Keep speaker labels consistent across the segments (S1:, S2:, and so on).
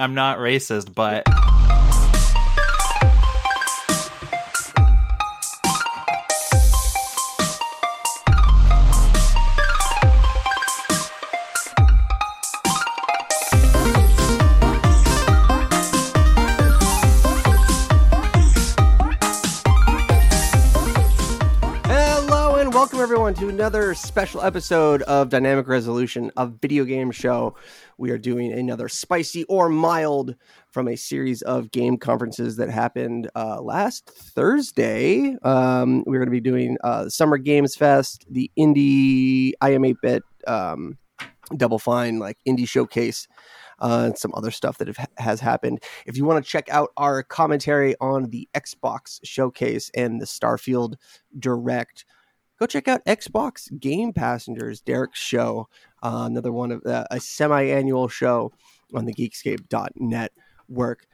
S1: I'm not racist, but
S2: to another special episode of Dynamic Resolution, a video game show. We are doing another spicy or mild from a series of game conferences that happened uh, last Thursday. Um, we're going to be doing uh, Summer Games Fest, the Indie IM 8-bit um, Double Fine like indie showcase, uh, and some other stuff that have, has happened. If you want to check out our commentary on the Xbox showcase and the Starfield Direct, go check out Xbox Game Passengers, Derek's show, uh, another one of uh, a semi-annual show on the Geekscape.net work.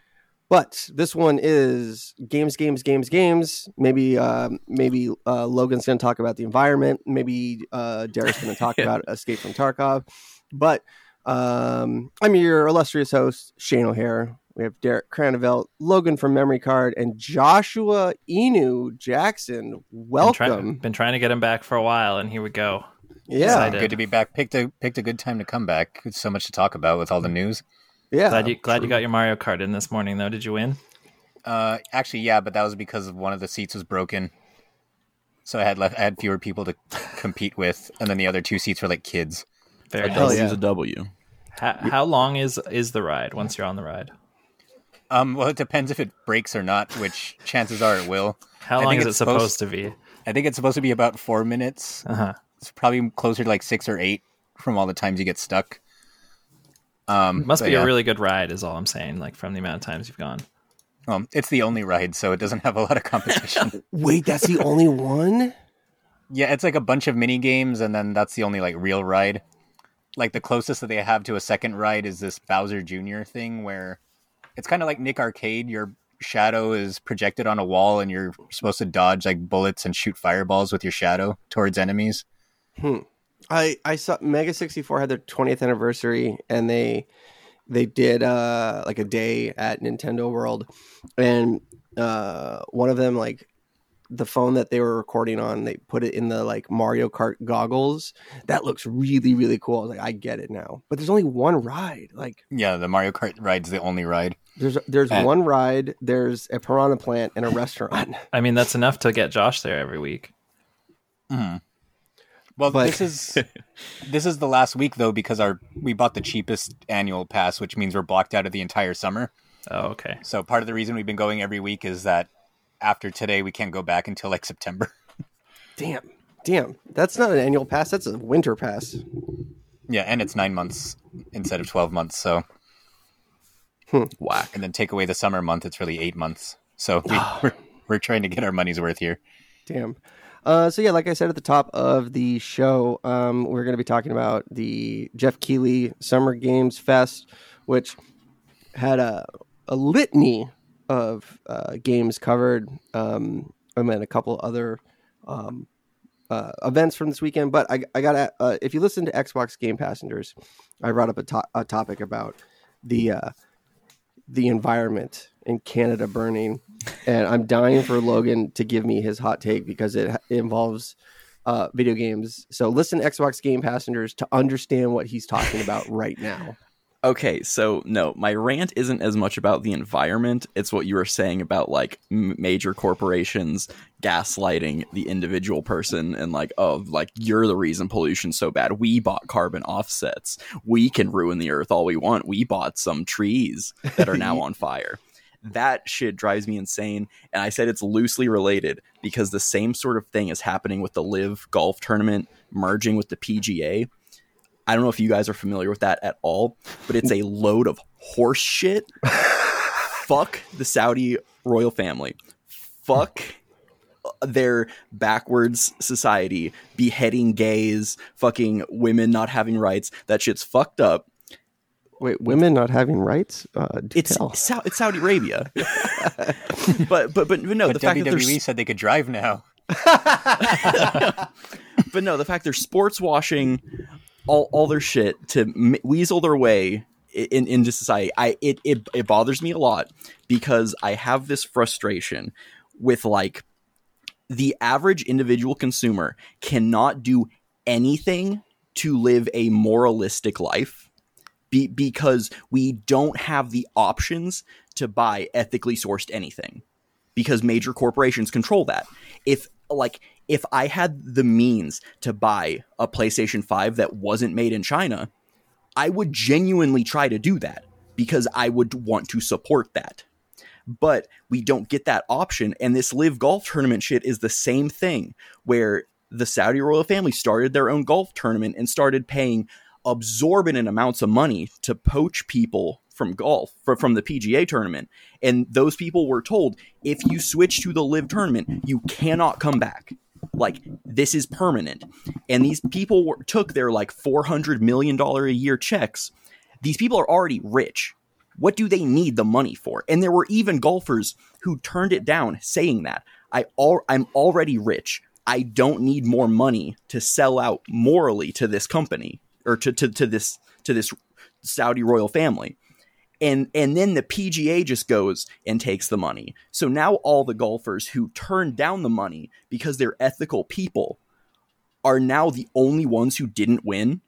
S2: But this one is games, games, games, games. Maybe, uh, maybe uh, Logan's going to talk about the environment. Maybe uh, Derek's going to talk about Escape from Tarkov. But um, I'm your illustrious host, Shane O'Hare. We have Derek Cranevelt, Logan from Memory Card, and Joshua Inu Jackson.
S1: been,
S2: Welcome.
S1: try- been trying to get him back for a while, and here we go.
S2: yeah,
S1: Excited.
S3: Good to be back. Picked a picked a good time to come back. It's so much to talk about with all the news.
S2: yeah.
S1: Glad you glad you got your Mario Kart in this morning, though. Did you win?
S3: Uh, actually, yeah, but that was because one of the seats was broken, so I had left. I had fewer people to compete with, and then the other two seats were like kids.
S1: Very
S2: Hell
S1: nice.
S2: yeah.
S4: Use a W.
S1: How, how long is is the ride once you're on the ride?
S3: Um, well, it depends if it breaks or not, which chances are it will.
S1: How
S3: I
S1: long
S3: think
S1: is it
S3: it's
S1: supposed
S3: supposed-
S1: to be?
S3: I think it's supposed to be about four minutes.
S1: Uh huh.
S3: It's probably closer to like six or eight from all the times you get stuck. Um,
S1: Must be
S3: yeah.
S1: a really good ride, is all I'm saying. Like from the amount of times you've gone.
S3: Um, it's the only ride, so it doesn't have a lot of competition.
S2: Wait, that's the only one?
S3: Yeah, it's like a bunch of mini games, and then that's the only like real ride. Like the closest that they have to a second ride is this Bowser Jr. thing, where it's kind of like Nick Arcade. Your shadow is projected on a wall, and you're supposed to dodge like bullets and shoot fireballs with your shadow towards enemies. Hmm.
S2: I I saw Mega 64 had their 20th anniversary and they they did uh like a day at Nintendo World and uh one of them like the phone that they were recording on they put it in the like Mario Kart goggles that looks really really cool I was like I get it now but there's only one ride like
S3: Yeah, the Mario Kart ride's the only ride.
S2: there's there's
S3: Uh,
S2: one ride there's a piranha plant and a restaurant
S1: I mean, that's enough to get Josh there every week.
S3: Well,
S2: But-
S3: this is this is the last week though because our we bought the cheapest annual pass, which means we're blocked out of the entire summer.
S1: Oh, okay.
S3: So part of the reason we've been going every week is that after today we can't go back until like September.
S2: damn damn that's not an annual pass that's a winter pass
S3: Yeah, and it's nine months instead of twelve months. So,
S4: Whack.
S3: and then take away the summer month, it's really eight months. So we, we're we're trying to get our money's worth here.
S2: Damn. Uh, so yeah, like I said at the top of the show, um, we're going to be talking about the Geoff Keighley Summer Games Fest, which had a, a litany of uh, games covered, um, and then a couple other um, uh, events from this weekend. But I, I got uh, if you listen to Xbox Game Passengers, I brought up a, to- a topic about the uh, the environment in Canada burning, and I'm dying for Logan to give me his hot take because it, it involves uh, video games. So listen, Xbox Game Passengers, to understand what he's talking about right now.
S4: Okay, so no, my rant isn't as much about the environment. It's what you were saying about like m- major corporations gaslighting the individual person and like, oh, like you're the reason pollution's so bad. We bought carbon offsets. We can ruin the earth all we want. We bought some trees that are now on fire. That shit drives me insane. And I said it's loosely related because the same sort of thing is happening with the LIV Golf Tournament merging with the PGA. I don't know if you guys are familiar with that at all, but it's a load of horse shit. Fuck the Saudi royal family. Fuck their backwards society, beheading gays, fucking women not having rights. That shit's fucked up.
S2: Wait, women not having rights? Uh,
S4: It's
S2: tell.
S4: Sau- it's Saudi Arabia. but, but but but no,
S3: But
S4: the fact that
S3: WWE said they could drive now.
S4: but no, the fact they're sports washing all, all their shit to weasel their way in into society. I it, it it bothers me a lot because I have this frustration with like the average individual consumer cannot do anything to live a moralistic life be, because we don't have the options to buy ethically sourced anything because major corporations control that. If like if I had the means to buy a PlayStation 5 that wasn't made in China, I would genuinely try to do that because I would want to support that. But we don't get that option and this LIV golf tournament shit is the same thing where the Saudi royal family started their own golf tournament and started paying absorbent amounts of money to poach people from golf from the PGA tournament and those people were told if you switch to the LIV tournament you cannot come back. Like this is permanent. And these people were, took their like 400 million dollar a year checks. These people are already rich. What do they need the money for? And there were even golfers who turned it down saying that. I all i'm already rich. I don't need more money to sell out morally to this company or to, to, to this to this saudi royal family and and then the PGA just goes and takes the money. So now all the golfers who turned down the money because they're ethical people are now the only ones who didn't win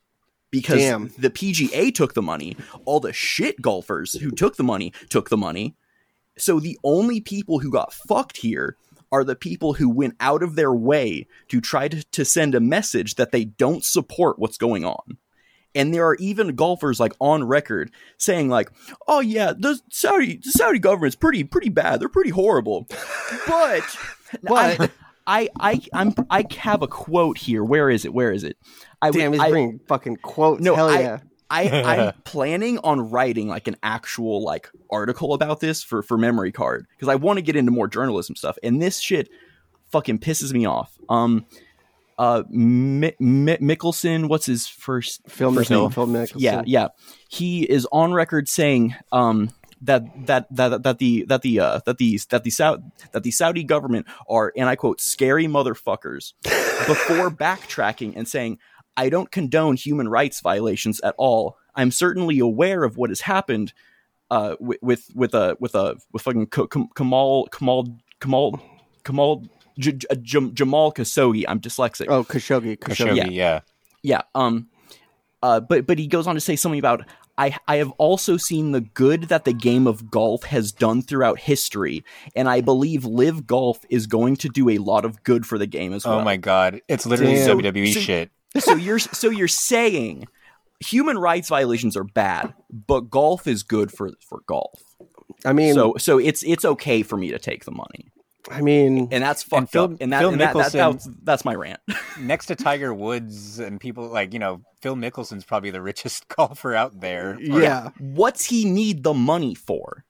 S4: because
S2: Damn.
S4: the PGA took the money. All the shit golfers who took the money took the money. So the only people who got fucked here are the people who went out of their way to try to, to send a message that they don't support what's going on and there are even golfers like on record saying like oh yeah the saudi the saudi government's pretty pretty bad they're pretty horrible but
S2: But-
S4: I, I i i'm i have a quote here where is it where is it i
S2: Damn, he's
S4: I,
S2: bringing fucking quotes.
S4: No,
S2: Hell
S4: I-
S2: yeah.
S4: I, I'm planning on writing like an actual like article about this for for memory card because I want to get into more journalism stuff, and this shit fucking pisses me off. Um, uh, Mi- Mi- Mickelson, what's his first
S2: Phil
S4: first
S2: Mickelson.
S4: name?
S2: Phil Mickelson.
S4: Yeah, yeah. He is on record saying um that that that that the that the uh that the that the Saudi that the Saudi government are and I quote scary motherfuckers before backtracking and saying I don't condone human rights violations at all. I'm certainly aware of what has happened uh with with with a with a with fucking Kamal Kamal Kamal Kamal J- J- J- Jamal Khashoggi. I'm dyslexic
S2: Oh, Khashoggi. Khashoggi.
S3: Khashoggi,
S4: Yeah.
S3: yeah.
S4: yeah um uh but but he goes on to say something about I, I have also seen the good that the game of golf has done throughout history, and I believe LIV Golf is going to do a lot of good for the game as well.
S3: Oh my god, it's literally
S2: Damn.
S3: WWE
S4: So-
S3: shit.
S4: so you're so you're saying human rights violations are bad, but golf is good for for golf.
S2: I mean,
S4: so so it's it's okay for me to take the money,
S2: I mean,
S4: and that's fucked
S3: Phil-
S4: up. And that,
S3: Phil
S4: and that, that-
S3: Mickelson-
S4: that's that's my rant.
S3: Next to Tiger Woods and people like you know Phil Mickelson's probably the richest golfer out there.
S2: yeah.
S4: What's he need the money for?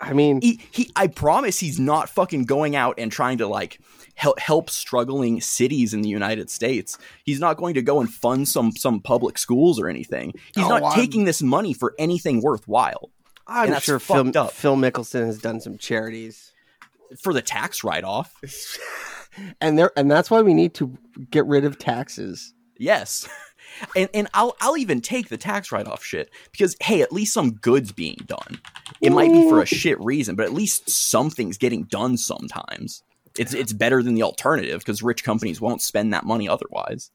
S2: I mean,
S4: he, he I promise he's not fucking going out and trying to like help help struggling cities in the United States. He's not going to go and fund some some public schools or anything. He's
S2: Oh,
S4: not
S2: I'm-
S4: taking this money for anything worthwhile.
S2: I'm
S4: and that's
S2: sure Phil,
S4: fucked up.
S2: Phil Mickelson has done some charities,
S4: For the tax write off.
S2: and there, and that's why we need to get rid of taxes.
S4: Yes. And and I'll I'll even take the tax write off shit because hey, at least some good's being done. It might be for a shit reason, but at least something's getting done sometimes. It's it's better than the alternative because rich companies won't spend that money otherwise.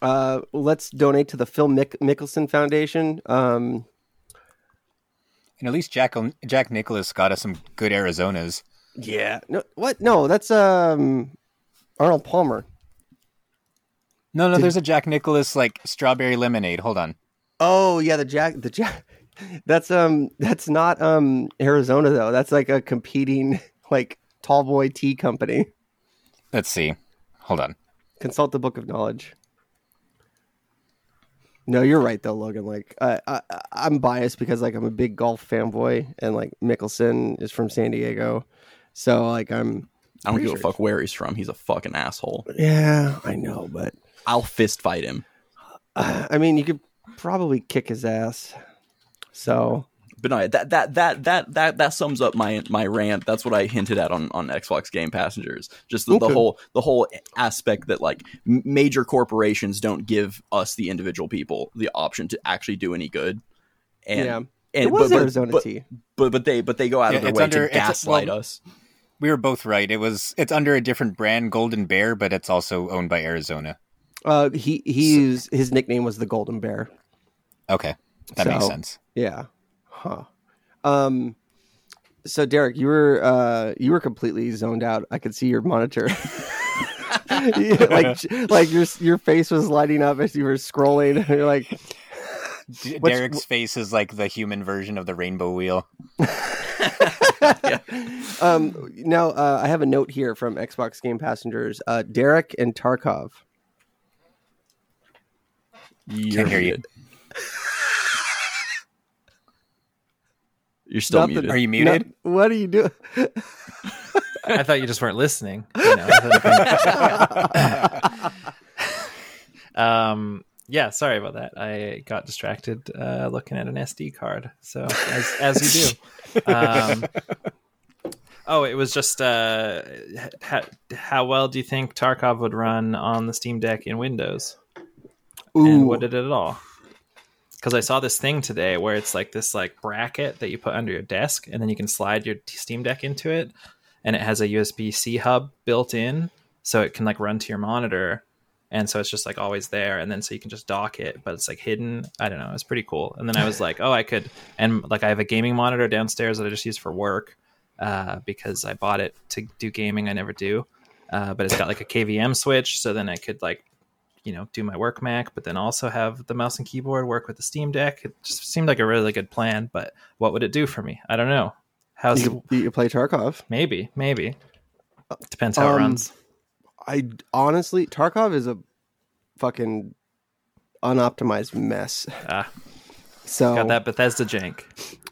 S2: Uh, let's donate to the Phil Mick- Mickelson Foundation. Um,
S3: And at least Jack Jack Nicklaus got us some good Arizonas.
S2: Yeah. No, what? No, that's um, Arnold Palmer.
S3: No, no, there's a Jack Nicklaus like strawberry lemonade. Hold on.
S2: Oh yeah, the Jack, the Jack. That's um, that's not um Arizona though. That's like a competing like tall boy tea company.
S3: Let's see. Hold on.
S2: Consult the Book of Knowledge. No, you're right though, Logan. Like, I, I, I'm biased because like I'm a big golf fanboy, and like Mickelson is from San Diego, so like I'm.
S4: I don't
S2: Pretty
S4: give a fuck where he's from. He's a fucking asshole.
S2: Yeah, I know, but
S4: I'll fist fight him.
S2: uh, I mean, you could probably kick his ass. So
S4: But no, that that that that that that sums up my my rant. That's what I hinted at on on Xbox Game Passengers. Just the, the whole the whole aspect that like major corporations don't give us the individual people the option to actually do any good. and
S2: yeah,
S4: and
S2: it was
S4: but, but-
S2: Arizona
S4: but,
S2: tea.
S4: but but they but they go out
S3: Yeah,
S4: of their way
S3: under-
S4: to
S3: it's-
S4: gaslight
S3: well,
S4: us.
S3: We were both right. It was it's under a different brand, Golden Bear, but it's also owned by Arizona.
S2: Uh, he he's his nickname was the Golden Bear.
S3: Okay, that makes sense.
S2: Yeah. Huh. Um. So Derek, you were uh you were completely zoned out. I could see your monitor. Like like your your face was lighting up as you were scrolling. You're like,
S3: D-
S2: What's-
S3: Derek's face is like the human version of the rainbow wheel.
S2: um. Now uh, I have a note here from Xbox Game Passengers. Uh, Derek and Tarkov.
S4: You're
S3: hear you.
S4: muted. You're still
S2: Nothing.
S4: muted.
S3: Are you muted?
S2: No, what are you doing?
S1: I thought you just weren't listening. You know, um, yeah, sorry about that. I got distracted uh, looking at an SD card. So as as you do. Um, oh, it was just uh, ha- how well do you think Tarkov would run on the Steam Deck in Windows?
S2: Ooh.
S1: and what did it at all? Because I saw this thing today where it's like this like bracket that you put under your desk, and then you can slide your Steam Deck into it, and it has a USB C hub built in, so it can like run to your monitor, and so it's just like always there, and then so you can just dock it, but it's like hidden. I don't know, it's pretty cool. And then I was like, oh, I could, and like I have a gaming monitor downstairs that I just use for work, uh, because I bought it to do gaming. I never do, uh, but it's got like a KVM switch, so then I could like you know do my work Mac, but then also have the mouse and keyboard work with the Steam Deck. It just seemed like a really good plan, but what would it do for me? I don't know. How's
S2: You, you play Tarkov.
S1: maybe maybe depends how
S2: Um,
S1: it runs.
S2: I honestly, Tarkov is a fucking unoptimized mess.
S1: Ah,
S2: So
S1: got that Bethesda jank.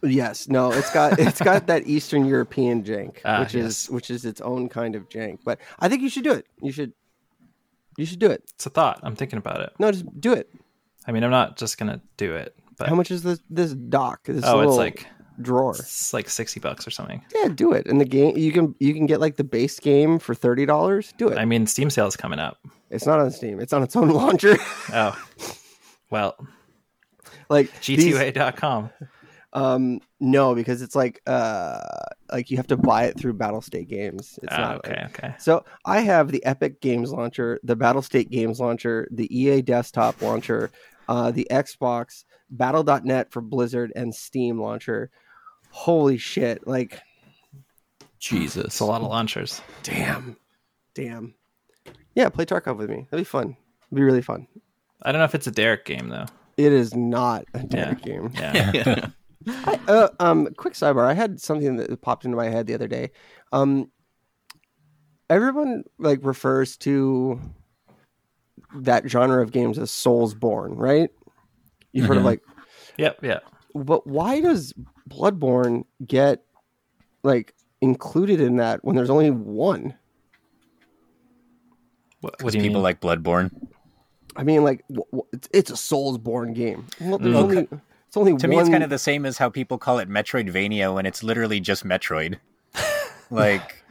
S2: yes, no, it's got it's got that Eastern European jank,
S1: Ah,
S2: which
S1: yes.
S2: is which is its own kind of jank. But I think you should do it. You should you should do it.
S1: It's a thought. I'm thinking about it.
S2: No, just do it.
S1: I mean, I'm not just gonna do it, but
S2: How much is this this dock? This
S1: oh,
S2: little
S1: it's like
S2: drawer.
S1: it's like sixty bucks or something.
S2: Yeah, do it. And the game you can you can get like the base game for thirty dollars. Do it.
S1: I mean, Steam sale is coming up.
S2: it's not on Steam. It's on its own launcher.
S1: Oh, well,
S2: like these-
S1: G2A.com.
S2: Um, no, because it's like uh, like you have to buy it through Battlestate Games. It's
S1: Ah,
S2: not
S1: okay,
S2: like-
S1: okay.
S2: So I have the Epic Games launcher, the Battlestate Games launcher, the EA Desktop launcher, uh, the Xbox, Battle.net for Blizzard, and Steam launcher. Holy shit! Like,
S4: Jesus.
S1: It's a lot of launchers.
S2: damn, damn. Yeah, play Tarkov with me. That'd be fun. It'd be really fun.
S1: I don't know if it's a Derek game though.
S2: It is not a Derek game.
S1: Yeah.
S2: I, uh, um, quick sidebar. I had something that popped into my head the other day. Um, everyone like refers to that genre of games as Soulsborne, right? You've heard of
S4: Mhm.
S2: like,
S1: Yep. Yeah.
S2: But why does Bloodborne get like included in that when there's only one?
S1: What, what
S3: Because
S1: do you
S3: people
S1: mean?
S3: like Bloodborne.
S2: I mean, like, w- w- it's, it's a Soulsborne game. Well, there's
S3: Mm.
S2: only it's only
S3: To
S2: one.
S3: me, it's kind of the same as how people call it Metroidvania when it's literally just Metroid. like,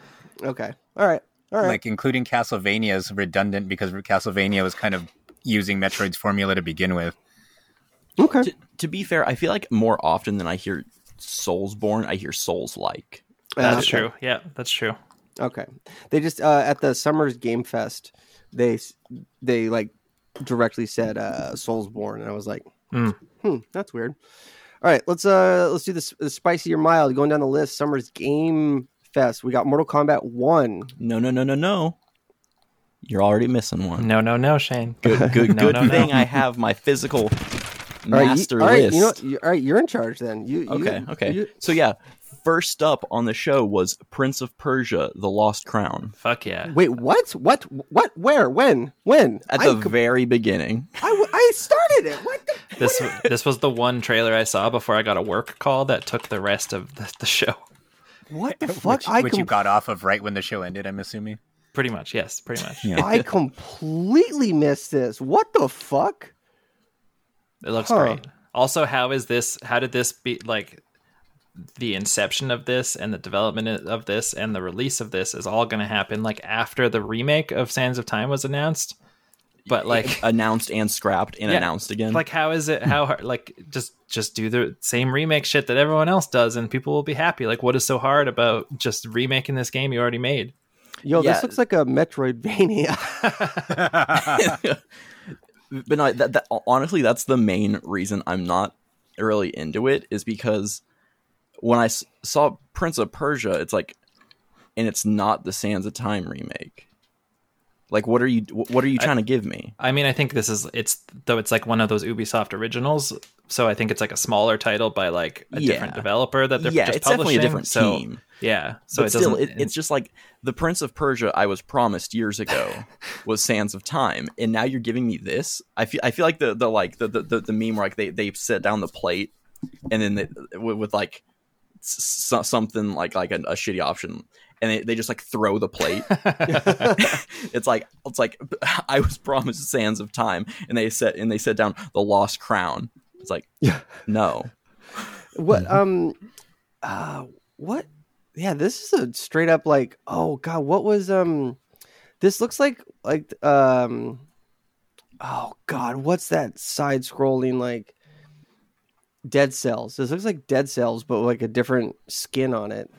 S2: okay. All right. All right.
S3: like including Castlevania is redundant because Castlevania was kind of using Metroid's formula to begin with.
S2: Okay.
S4: to, to be fair, I feel like more often than I hear Soulsborne, I hear Souls like.
S1: That's
S2: Okay.
S1: true. Yeah, that's true.
S2: Okay. They just uh, at the Summers Game Fest, they they like directly said uh, Soulsborne, and I was like,
S1: Hmm.
S2: hmm, that's weird. All right, let's uh let's do this the spicy or mild. Going down the list, Summers Game Fest. We got Mortal Kombat One.
S4: No, no, no, no, no. You're already missing one.
S1: No, no, no, Shane.
S4: Good, good,
S1: No,
S4: good
S1: no, no.
S4: thing I have my physical
S2: All right, you-
S4: master
S2: all right,
S4: list.
S2: you know, you, all right, you're in charge then. You, you
S4: okay, okay.
S2: you-
S4: so yeah, first up on the show was Prince of Persia: The Lost Crown.
S1: Fuck yeah.
S2: wait, what? What? What? Where? When? When?
S4: At
S2: I,
S4: the very beginning,
S2: I, w- I started it. What? The,
S1: This this was the one trailer I saw before I got a work call that took the rest of the, the show.
S2: what the fuck?
S3: Which,
S2: I
S3: which you got off of right when the show ended, I'm assuming.
S1: Pretty much, yes, pretty much.
S3: Yeah.
S2: I completely missed this. What the fuck?
S1: It looks
S2: Huh.
S1: great. Also, how is this? How did this be like? The inception of this and the development of this and the release of this is all going to happen like after the remake of Sands of Time was announced. but like
S4: announced and scrapped and
S1: Yeah.
S4: announced again.
S1: like how is it how hard like just just do the same remake shit that everyone else does and people will be happy like what is so hard about just remaking this game you already made
S2: Yo,
S4: Yeah.
S2: this looks like a Metroidvania.
S4: but no, that, that honestly, that's the main reason I'm not really into it is because when I s- saw Prince of Persia, it's like, and it's not the Sands of Time remake. Like, what are you? What are you trying to give me?
S1: i mean i think this is it's though it's like one of those ubisoft originals so i think it's like a smaller title by like a
S4: Yeah.
S1: different developer that they're
S4: Yeah,
S1: just
S4: it's definitely a different
S1: So,
S4: team.
S1: yeah so
S4: but
S1: it
S4: still, it, it's just like the Prince of Persia I was promised years ago was Sands of Time, and now you're giving me this. I feel I feel like the the like the the, the, the meme where like they they set down the plate, and then they, with, with like something like like a, a shitty option, and they, they just like throw the plate. it's like it's like I was promised Sands of Time, and they set and they set down the Lost Crown. It's like no.
S2: what um uh what yeah, this is a straight up like oh god, what was um this looks like like um oh god, what's that side scrolling like Dead Cells. This looks like Dead Cells but like a different skin on it.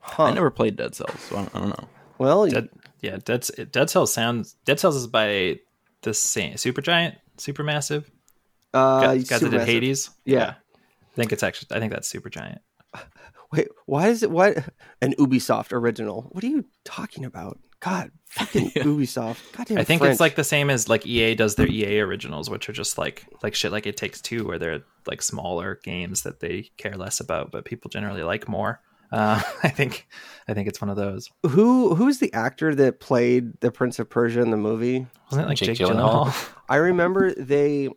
S2: Huh.
S4: I never played Dead Cells, so I don't, I don't know.
S2: well,
S1: Dead, yeah, Dead Dead Cells sounds Dead Cells is by the same Super Giant, Supermassive
S2: uh
S1: guys that did
S2: Supermassive.
S1: Hades.
S2: Yeah.
S1: I think it's actually I think that's Super Giant.
S2: Wait, why is it what an Ubisoft original? What are you talking about? God, fucking Ubisoft. Goddamn
S1: I think
S2: French.
S1: it's like the same as like EA does their EA originals, which are just like like shit like It Takes Two, where they're like smaller games that they care less about, but people generally like more. Uh, I think I think it's one of those.
S2: who who's the actor that played the Prince of Persia in the movie?
S1: Wasn't it like
S3: Jake
S1: Jake,
S3: Gyllenhaal?
S1: Gyllenhaal?
S2: I remember they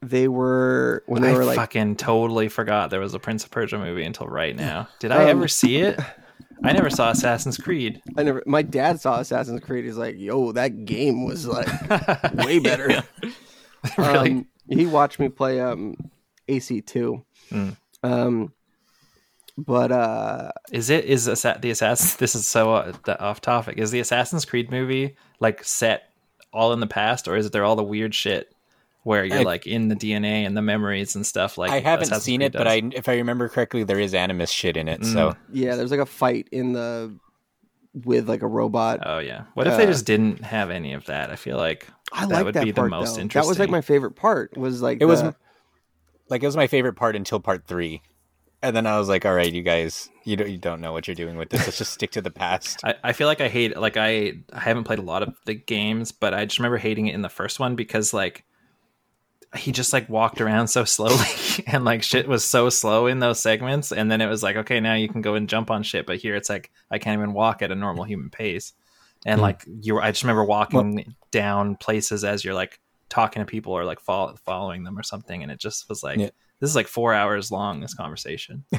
S2: they were when they
S1: I
S2: were like
S1: fucking totally forgot there was a Prince of Persia movie until right now. Did I
S2: Um,
S1: ever see it? I never saw Assassin's Creed.
S2: I never my dad saw Assassin's Creed. He's like, yo, that game was like way better.
S1: really?
S2: Um, he watched me play um AC2.
S1: Mm.
S2: Um but uh
S1: Is it is Assa- the Assassin? This is so uh, the- off topic. Is the Assassin's Creed movie like set all in the past, or is it there all the weird shit where you're
S3: I-
S1: like in the DNA and the memories and stuff? Like
S3: I haven't
S1: Assassin's
S3: seen
S1: Creed
S3: it, but? I, if I remember correctly, there is animus shit in it. So
S2: yeah, there's like a fight in the with like a robot.
S1: Oh yeah. What if they
S2: Uh,
S1: just didn't have any of that? I feel like
S2: I
S1: that
S2: like
S1: would
S2: that
S1: be
S2: part
S1: the most
S2: though.
S1: interesting.
S2: That was like my favorite part. Was like
S3: it was like it was my favorite part until part three, and then I was like, all right, you guys, you don't you don't know what you're doing with this. Let's just stick to the past.
S1: I, I feel like I hate like I I haven't played a lot of the games, but I just remember hating it in the first one because like he just like walked around so slowly and like shit was so slow in those segments and then it was like okay now you can go and jump on shit but here it's like I can't even walk at a normal human pace and
S3: Hmm.
S1: like you were I just remember walking down places as you're like talking to people or like follow, following them or something and it just was like
S3: Yeah.
S1: This is like 4 hours long this conversation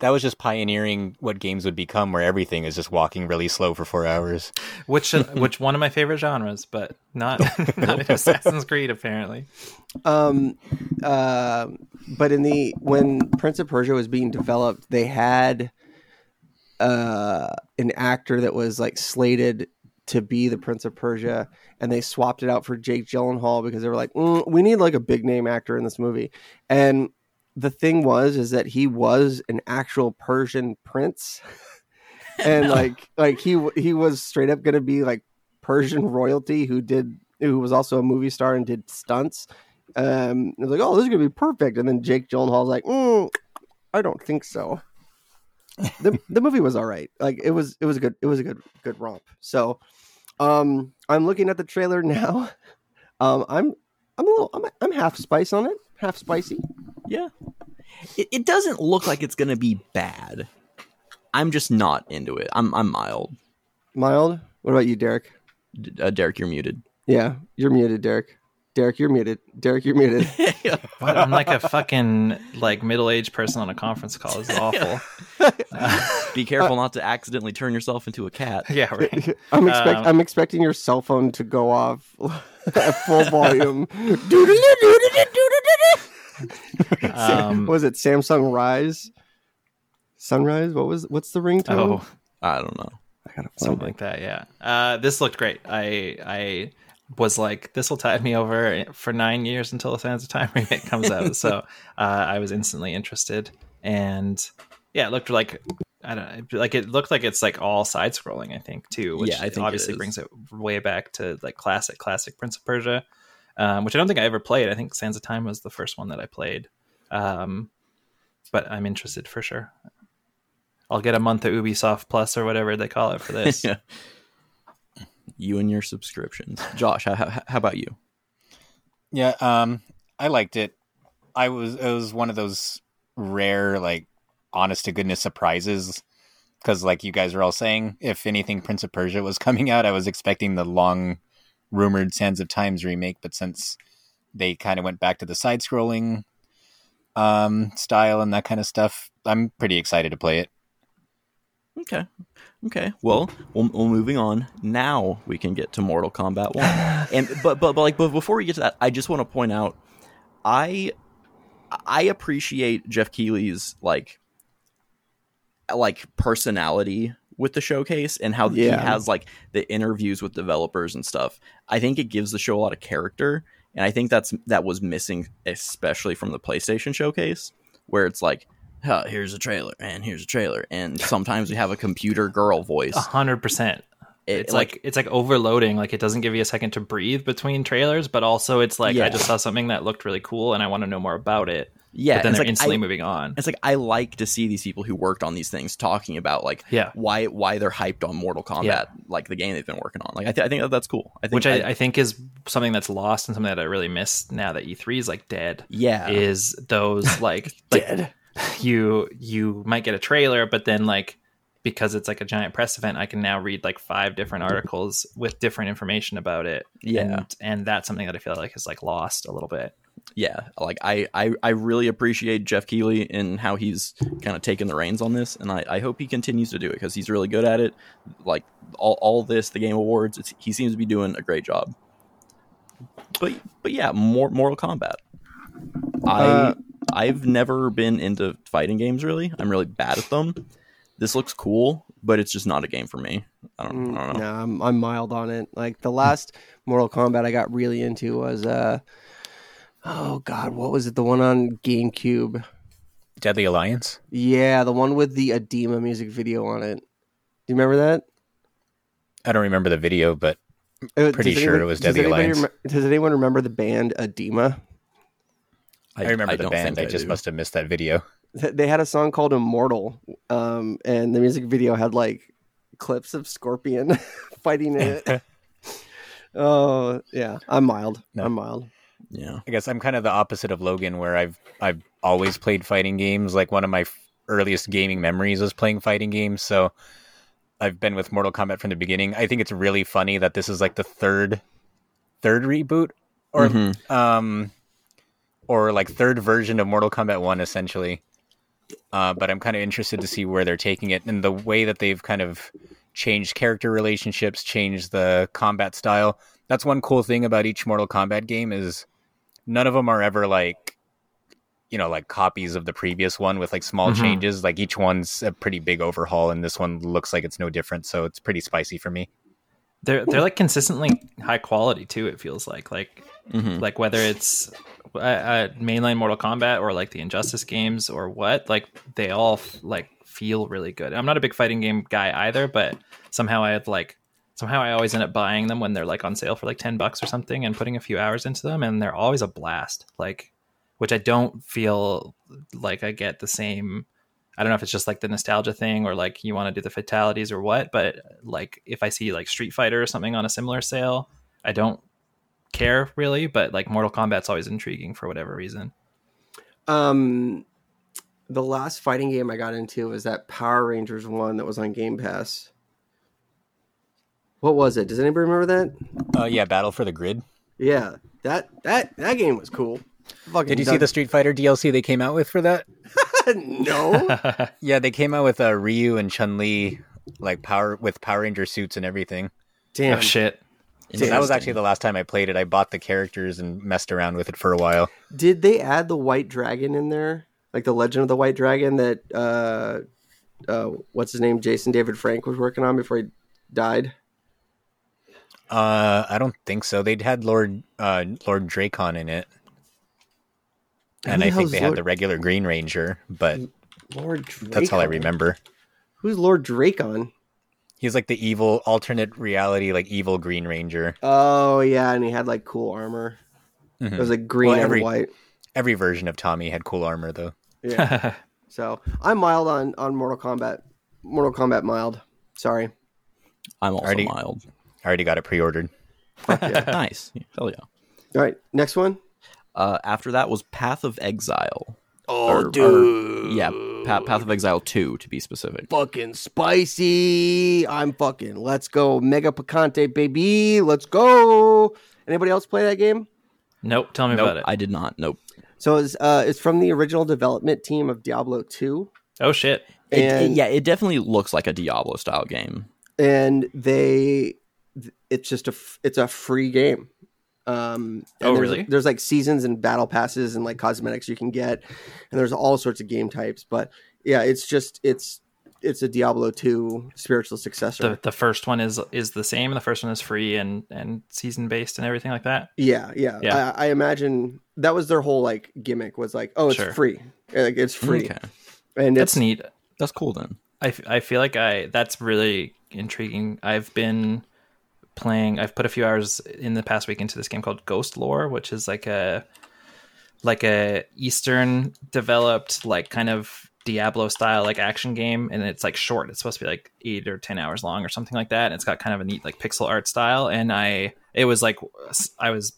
S3: That was just pioneering what games would become, where everything is just walking really slow for four hours.
S1: which uh, which one of my favorite genres but not not Assassin's Creed apparently
S2: um uh but in the when Prince of Persia was being developed, they had uh an actor that was like slated to be the Prince of Persia, and they swapped it out for Jake Gyllenhaal because they were like, mm, we need like a big name actor in this movie. And the thing was, is that he was an actual Persian prince, and like like he he was straight up going to be like Persian royalty who did who was also a movie star and did stunts. Um, it was like, oh, this is gonna be perfect. And then Jake Gyllenhaal's like, mm, I don't think so. the The movie was all right. Like it was it was a good it was a good good romp. So, um, I'm looking at the trailer now. Um, I'm I'm a little I'm I'm half spice on it, half spicy.
S4: Yeah. It, it doesn't look like it's gonna be bad. I'm just not into it. I'm I'm mild.
S2: Mild. What about you, Derek?
S4: D- Uh, Derek, you're muted.
S2: Yeah, you're muted, Derek. Derek, you're muted. Derek, you're muted.
S1: What? I'm like a fucking like middle aged person on a conference call. This is awful.
S4: Be careful not to accidentally turn yourself into a cat.
S1: yeah, right.
S2: I'm expect
S1: Um,
S2: I'm expecting your cell phone to go off at full volume.
S1: Um,
S2: was it Samsung Rise? Sunrise? What was what's the ringtone?
S1: oh,
S4: I don't know.
S2: I gotta find
S1: something
S2: it.
S1: like that. Yeah. Uh, this looked great. I I was like, this will tide me over for nine years until the Sands of Time remake comes out. so uh, I was instantly interested, and yeah, it looked like I don't know, like it looked like it's like all side scrolling. I think too, which
S4: Yeah, I think
S1: obviously
S4: is.
S1: brings it way back to like classic, classic Prince of Persia, um, which I don't think I ever played. I think Sands of Time was the first one that I played, um, but I'm interested for sure. I'll get a month of Ubisoft Plus or whatever they call it for this.
S4: Yeah. You and your subscriptions, Josh. How, how, how about you?
S3: Yeah, um, I liked it. I was it was one of those rare, like, honest to goodness surprises. Because, like you guys are all saying, if anything Prince of Persia was coming out, I was expecting the long rumored Sands of Times remake. But since they kind of went back to the side scrolling um, style and that kind of stuff, I'm pretty excited to play it.
S4: Okay. Okay. Well, well, well, moving on. Now we can get to Mortal Kombat 1. and but, but but like but before we get to that, I just want to point out I I appreciate Geoff Keighley's like like personality with the showcase and how he has like the interviews with developers and stuff. I think it gives the show a lot of character and I think that's that was missing especially from the PlayStation showcase where it's like huh, here's a trailer and here's a trailer and sometimes we have a computer girl voice
S1: A hundred percent.
S4: It-
S1: It's like, it's like overloading. Like it doesn't give you a second to breathe between trailers, but also it's like
S4: Yeah.
S1: I just saw something that looked really cool and I want to know more about it.
S4: Yeah
S1: but then
S4: it's
S1: they're
S4: like,
S1: instantly
S4: I,
S1: moving on.
S4: it's like I like to see these people who worked on these things talking about like
S1: Yeah.
S4: why why they're hyped on Mortal Kombat
S1: Yeah.
S4: like the game they've been working on like I, th- I think that that's cool I think
S1: Which I, I think is something that's lost and something that I really miss now that E3 is like dead.
S4: yeah
S1: Is those like like
S2: Dead.
S1: you you might get a trailer, but then like because it's like a giant press event, I can now read like five different articles with different information about it.
S4: Yeah.
S1: and, and that's something that I feel like is like lost a little bit.
S4: Yeah like I, I i really appreciate Geoff Keighley and how he's kind of taken the reins on this and i, I hope he continues to do it because he's really good at it. Like all, all this the game awards it's, he seems to be doing a great job. But but yeah more mortal kombat. I
S2: Uh,
S4: i've never been into fighting games really. I'm really bad at them. This looks cool but it's just not a game for me. I don't, I don't know.
S2: No, I'm, I'm mild on it. Like the last Mortal Kombat I got really into was uh oh god, what was it? The one on GameCube.
S3: Deadly Alliance.
S2: Yeah, the one with the Adema music video on it. Do you remember that?
S3: I don't remember the video, but
S2: Uh,
S3: Pretty
S2: does
S3: sure
S2: anyone-
S3: it was
S2: does
S3: Deadly
S2: anybody
S3: Alliance.
S2: remem- does anyone remember the band Adema?
S3: I, remember the band.
S4: think
S3: I just
S4: do.
S3: must have missed that video.
S2: They had a song called Immortal, um, and the music video had like clips of Scorpion fighting it. oh yeah, I'm mild.
S3: No.
S2: I'm mild.
S4: Yeah
S3: I guess I'm kind of the opposite of Logan, where I've I've always played fighting games. Like one of my f- earliest gaming memories was playing fighting games. So I've been with Mortal Kombat from the beginning. I think it's really funny that this is like the third third reboot, or
S4: Mhm.
S3: um, or like third version of Mortal Kombat One, essentially. Uh, but I'm kind of interested to see where they're taking it and the way that they've kind of changed character relationships, changed the combat style. That's one cool thing about each Mortal Kombat game is none of them are ever like you know like copies of the previous one with like small
S1: Mhm.
S3: changes like each one's a pretty big overhaul and this one looks like it's no different so it's pretty spicy for me
S1: They're they're like consistently high quality too. It feels like like
S4: Mhm.
S1: like whether it's uh, uh, mainline Mortal Kombat or like the Injustice games or what, like they all f- like feel really good. I'm not a big fighting game guy either, but somehow I have like somehow I always end up buying them when they're like on sale for like 10 bucks or something and putting a few hours into them and they're always a blast. Like which I don't feel like I get the same I don't know if it's just like the nostalgia thing or like you want to do the fatalities or what, but like if I see like Street Fighter or something on a similar sale, I don't care really, but like Mortal Kombat's always intriguing for whatever reason.
S2: Um, the last fighting game I got into was that Power Rangers one that was on Game Pass. What was it? Does anybody remember that?
S3: uh, yeah battle for the grid
S2: Yeah, that that that game was cool. Fucking
S3: did you see the street fighter dlc they came out with for that
S2: no.
S3: yeah they came out with uh, ryu and chun-li like power with power ranger suits and everything
S2: Damn.
S1: oh shit.
S3: so that was actually the last time i played it i bought the characters and messed around with it for a while
S2: Did they add the White Dragon in there? Like the Legend of the White Dragon that uh, uh, what's his name? Jason David Frank was working on before he died.
S3: Uh, I don't think so. They'd had Lord uh, Lord Drakkon in it, and
S2: Who
S3: I
S2: the
S3: think they
S2: Lord-
S3: had the regular Green Ranger, but
S2: Lord Drakkon.
S3: that's all I remember.
S2: Who's Lord Drakkon?
S3: He's like the evil alternate reality, like evil Green Ranger.
S2: Oh yeah, and he had like cool armor.
S3: Mhm.
S2: It was like green
S3: Well,
S2: and white.
S3: Every version of Tommy had cool armor, though.
S2: Yeah. so I'm mild on on Mortal Kombat. Mortal Kombat mild. Sorry.
S4: I'm also
S3: Already-
S4: mild.
S3: I already got it pre-ordered.
S4: nice. Hell yeah.
S2: All right, next one.
S4: Uh, after that was Path of Exile.
S2: Oh,
S4: Or- or-
S2: dude.
S4: yeah, Pa- Path of Exile 2 to be specific.
S2: fucking spicy. I'm fucking. Let's go, Mega Picante, baby. Let's go. Anybody else play that game?
S1: Nope. Tell me
S3: Nope,
S1: about it.
S4: I did not. Nope.
S2: So it's uh, it's from the original development team of Diablo 2,
S1: oh shit.
S4: It, it-
S2: And-
S4: yeah, it definitely looks like a Diablo style game.
S2: and they, it's just a, f- it's a free game. Um, and
S1: Oh,
S2: there's,
S1: really?
S2: There's like seasons and battle passes and like cosmetics you can get, and there's all sorts of game types. But yeah, it's just it's it's a Diablo 2 spiritual successor.
S1: The the first one is is the same. The first one is free and and season based and everything like that.
S2: Yeah, yeah.
S1: Yeah.
S2: I, I imagine that was their whole like gimmick was like, oh, it's
S1: Sure.
S2: free, like it's free,
S4: Okay.
S2: and
S1: That's
S2: it's
S1: neat.
S4: That's cool then.
S1: I, f- I feel like I that's really intriguing. I've been playing. I've put a few hours in the past week into this game called Ghostlore, which is like a like a Eastern developed like kind of Diablo style like action game, and it's like short. It's supposed to be like eight or ten hours long or something like that. And it's got kind of a neat like pixel art style. And I it was like I was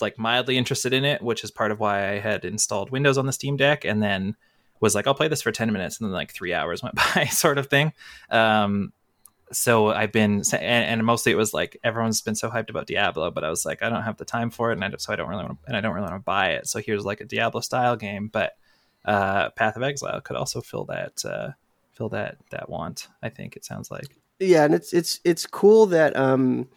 S1: like mildly interested in it, which is part of why I had installed Windows on the Steam Deck, and then was like, I'll play this for 10 minutes. And then like three hours went by, sort of thing. Um, so I've been, and, and mostly it was like everyone's been so hyped about Diablo, but I was like, I don't have the time for it. And I, so I don't really want to, and I don't really want to buy it. So here's like a Diablo style game, but uh, Path of Exile could also fill that, uh, fill that, that want. I think it sounds like.
S2: yeah, and it's it's it's cool that um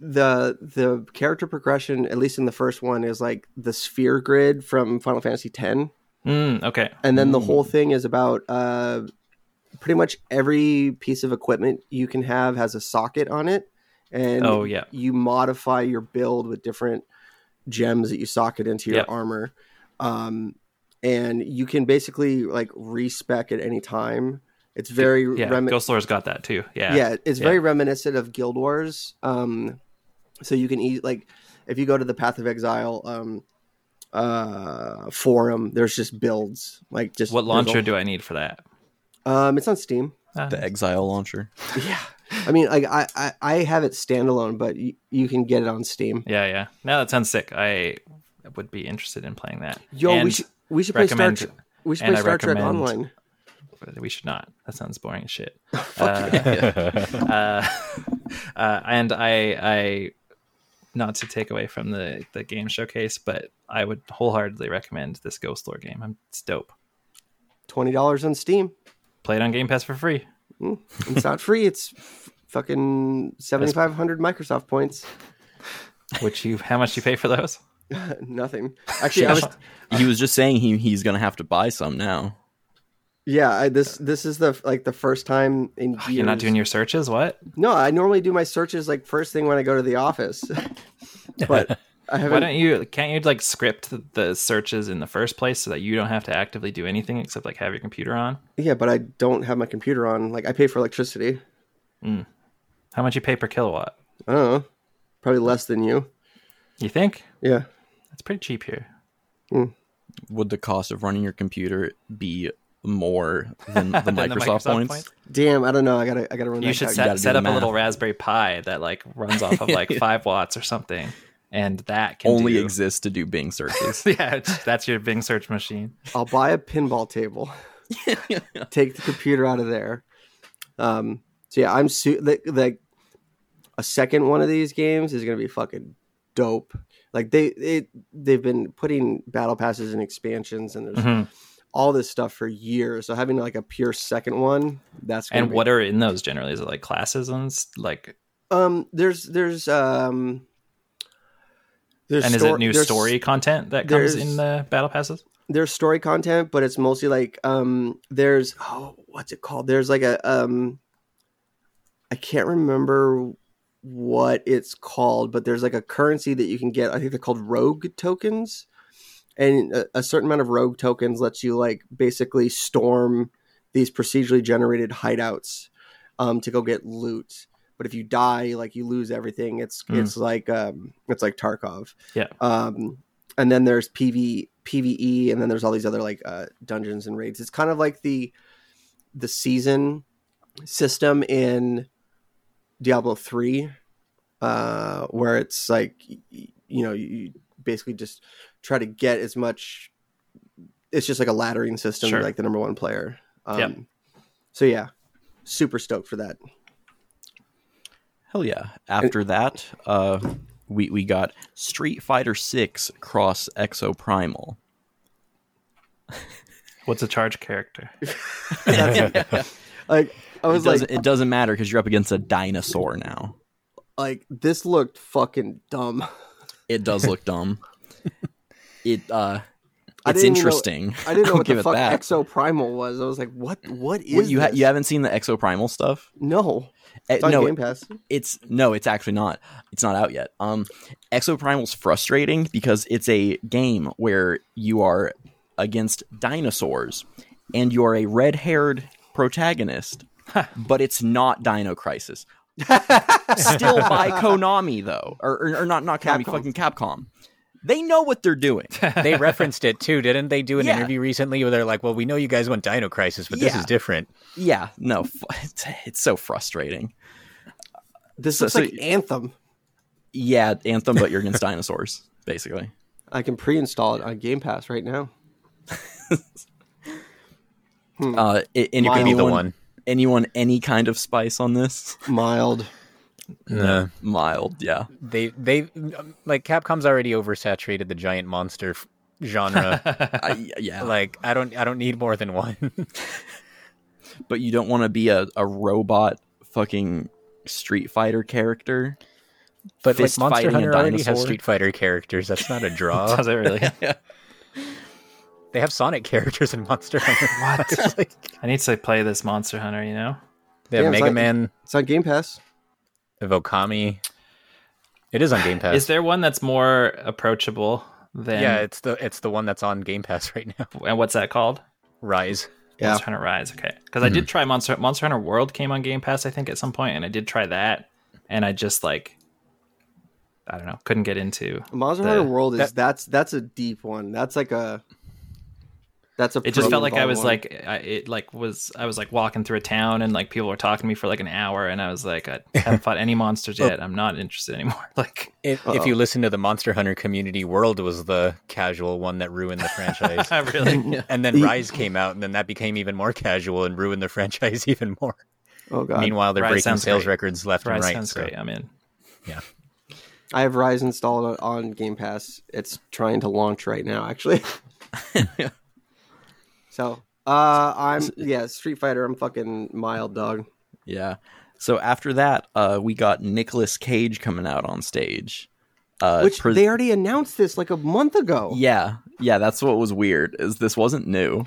S2: the the character progression, at least in the first one, is like the sphere grid from Final Fantasy X,
S1: Mm, okay.
S2: and then the
S4: Mm.
S2: whole thing is about uh pretty much every piece of equipment you can have has a socket on it, and
S1: Oh, yeah.
S2: you modify your build with different gems that you socket into your
S1: Yep.
S2: armor. Um, and you can basically like respec at any time. It's very
S1: Yeah.
S2: remi-
S1: Ghost Lore's got that too. Yeah.
S2: yeah, it's
S1: Yeah.
S2: very reminiscent of Guild Wars. Um, so you can eat like if you go to the Path of Exile um, uh, forum, there's just builds like just
S1: What launcher do I need for that?
S2: Um, it's on Steam.
S1: Ah,
S4: The Exile launcher.
S2: Yeah, I mean, like I, I I have it standalone, but you, you can get it on Steam.
S1: yeah. Yeah. Now that sounds sick. I would be interested in playing that.
S2: Yo, we should we should play Star Trek. We should play Star Trek Online.
S1: we should not. That sounds boring as shit.
S2: Fuck
S1: Uh, uh, uh, and I, I, not to take away from the the game showcase, but I would wholeheartedly recommend this Ghostlore game. I'm, it's dope.
S2: Twenty dollars on Steam.
S1: Play it on Game Pass for free. Hmm.
S2: It's not free. It's fucking seventy five hundred Microsoft points.
S1: Which you, how much you pay for those?
S2: Nothing. Actually, I was
S4: He was just saying he he's gonna have to buy some now.
S2: yeah. I, this this is the like the first time in years.
S1: You're not doing your searches. What?
S2: No, I normally do my searches like first thing when I go to the office. but I
S1: Why
S2: haven't.
S1: don't you? Can't you like script the, the searches in the first place so that you don't have to actively do anything except like have your computer on?
S2: Yeah, but I don't have my computer on. Like I pay for electricity. Mm.
S1: How much you pay per kilowatt?
S2: I don't know. Probably less than you.
S1: You think?
S2: Yeah.
S1: That's pretty cheap here. Hmm.
S4: Would the cost of running your computer be more than the
S1: Than the
S4: Microsoft, points?
S2: Damn, I don't know. I gotta I gotta run
S1: You
S2: that
S1: should set,
S4: gotta
S1: set
S4: the
S1: up a little. Raspberry Pi that like runs off of like five watts or something, and that can
S4: Only
S1: do-
S4: exists to do Bing searches.
S1: yeah, that's your Bing search machine.
S2: I'll buy a pinball table. Take the computer out of there. Um. So yeah, I'm su- like like a second one of these games is gonna be fucking dope. Like they it they've been putting battle passes and expansions and there's
S1: Mhm.
S2: all this stuff for years. So having like a pure second one, that's gonna
S1: And
S2: be-
S1: what are in those generally? Is it like classes and like?
S2: um there's there's um there's
S1: And is
S2: stor-
S1: it new story content that comes in the battle passes?
S2: there's story content, but it's mostly like um there's oh what's it called? There's like a um I can't remember what it's called, but there's like a currency that you can get. I think they're called rogue tokens. And a, a certain amount of rogue tokens lets you like basically storm these procedurally generated hideouts um, to go get loot. But if you die, like you lose everything. It's
S1: Mm.
S2: it's like um, it's like Tarkov.
S1: Yeah.
S2: Um, and then there's PV PVE, and then there's all these other like uh, dungeons and raids. It's kind of like the the season system in Diablo three, uh, where it's like you know you basically just try to get as much. It's just like a laddering system,
S1: Sure.
S2: like the number one player. Um,
S1: Yep.
S2: So yeah, super stoked for that.
S4: Hell yeah. After that, uh, we, we got Street Fighter 6 Cross Exoprimal.
S1: What's a charge character?
S2: Like I
S4: It
S2: was
S4: doesn't,
S2: like,
S4: it doesn't matter because you're up against a dinosaur now.
S2: like this looked fucking dumb.
S4: It does look dumb. It uh, it's
S2: didn't know-
S4: interesting.
S2: I didn't know
S4: I'll
S2: what the fuck
S4: that.
S2: Exoprimal was. I was like, what? What is
S4: What, you ha- you haven't seen the Exoprimal stuff?
S2: no.
S4: Eh,
S2: It's on
S4: no,
S2: Game Pass.
S4: it's no, it's actually not. It's not out yet. Um, Exoprimal's frustrating because it's a game where you are against dinosaurs, and you are a red-haired protagonist, but it's not Dino Crisis. Still by Konami though, or, or, or not not Konami,
S2: Capcom.
S4: fucking Capcom. They know what they're doing.
S3: They referenced it too, didn't they? Do an
S4: Yeah.
S3: interview recently where they're like, "Well, we know you guys want Dino Crisis, but this is different."
S4: yeah, no, it's, it's so frustrating.
S2: This
S4: So-
S2: looks
S4: so-
S2: like Anthem.
S4: Yeah, Anthem, but you're against dinosaurs, basically.
S2: I can pre-install it on Game Pass right now.
S4: Uh, a- and
S2: Mild.
S3: Be the one.
S4: anyone any kind of spice on this?
S2: Mild.
S3: No.
S4: Mild, yeah.
S3: They they like Capcom's already oversaturated the giant monster f- genre.
S4: I, yeah,
S3: like I don't I don't need more than one.
S4: but you don't want to be a, a robot fucking Street Fighter character.
S3: but like Monster
S4: fighting a
S3: Hunter already has? Street Fighter characters. That's not a draw.
S1: Does it really? yeah.
S3: they have Sonic characters in Monster Hunter.
S1: What?
S3: Like-
S1: I need to play this Monster Hunter. You know,
S3: they have
S2: Yeah, it's
S3: Mega
S2: like-
S3: Man,
S2: It's on Game Pass.
S3: They have Okami. It is on Game Pass.
S1: is there one that's more approachable than?
S3: yeah, it's the it's the one that's on Game Pass right now.
S1: And what's that called?
S3: Rise.
S2: Yeah.
S1: Monster Hunter Rise. Okay, because I did hmm. try Monster Monster Hunter World came on Game Pass I think at some point, and I did try that, and I just like, I don't know, couldn't get into.
S2: Monster
S1: The-
S2: Hunter World is
S3: that-
S2: that's that's a deep one. That's like a that's a
S1: It just felt like I was
S2: one.
S1: like, I, it like was I was like walking through a town and like people were talking to me for like an hour, and I was like, I haven't fought any monsters oh. yet. I'm not interested anymore. Like,
S3: If, if you listen to the Monster Hunter community, World was the casual one that ruined the franchise.
S1: I really.
S3: and then Rise came out, and then that became even more casual and ruined the franchise even more.
S2: oh god.
S3: Meanwhile, they're
S1: Rise
S3: breaking sales
S1: great.
S3: records left
S1: Rise
S3: and right.
S1: sounds
S3: so-
S1: great. I'm in. Yeah.
S2: I have Rise installed on- on Game Pass. It's trying to launch right now, actually. So, uh, I'm yeah, Street Fighter. I'm fucking mild dog.
S4: Yeah. So after that, uh, we got Nicolas Cage coming out on stage. Uh,
S2: Which
S4: pres-
S2: they already announced this like a month ago.
S4: Yeah, yeah, that's what was weird. Is this wasn't new.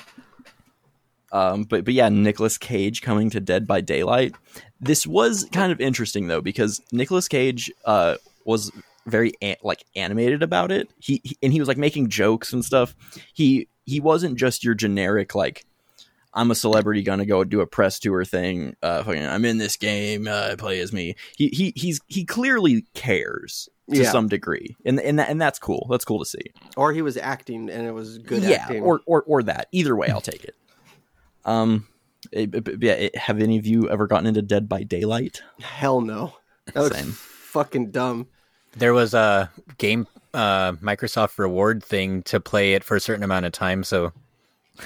S4: Um, but but yeah, Nicolas Cage coming to Dead by Daylight. This was kind of interesting though because Nicolas Cage uh was very a- like animated about it. He, he and he was like making jokes and stuff. He he wasn't just your generic like I'm a celebrity gonna go do a press tour thing. Uh, fucking, I'm in this game. Uh, play as me. He he he's he clearly cares to
S2: Yeah.
S4: some degree, and and that, and that's cool. That's cool to see
S2: Or he was acting and it was good
S4: yeah,
S2: acting.
S4: or or or that. Either way, I'll take it. Um, it- it- yeah. it- have any of you ever gotten into Dead by Daylight?
S2: hell no. That looks
S4: Same.
S2: fucking dumb.
S3: There was a game uh, Microsoft reward thing to play it for a certain amount of time, so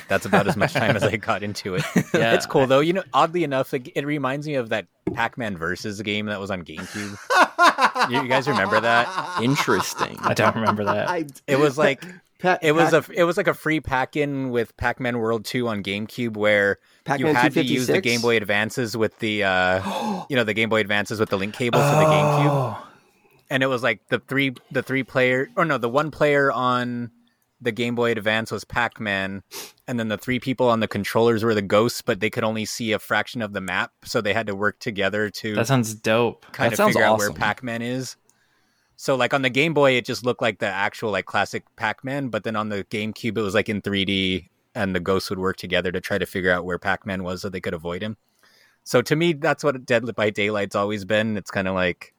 S3: that's about as much time as I got into it.
S1: Yeah,
S3: it's cool though. You know, oddly enough, like, it reminds me of that Pac-Man versus game that was on GameCube. you, you guys remember that?
S4: Interesting.
S1: I don't remember that.
S2: I,
S3: It was like
S2: Pat,
S3: it was
S2: Pat-
S3: a it was like a free pack-in with Pac-Man World 2 on GameCube where
S2: Pac-Man
S3: you had to use the Game Boy Advances with the uh you know the Game Boy Advances with the link cable to the GameCube. And it was like the three the three player or no the one player on the Game Boy Advance was Pac Man, and then the three people on the controllers were the ghosts, but they could only see a fraction of the map, so they had to work together to
S1: That sounds dope.
S3: kind
S4: That
S3: of
S4: sounds
S3: figure out where. Pac-Man is. So like on the Game Boy, it just looked like the actual like classic Pac-Man, but then on the GameCube, it was like in 3D, and the ghosts would work together to try to figure out where Pac-Man was so they could avoid him. So to me, that's what Dead by Daylight's always been. It's kind of like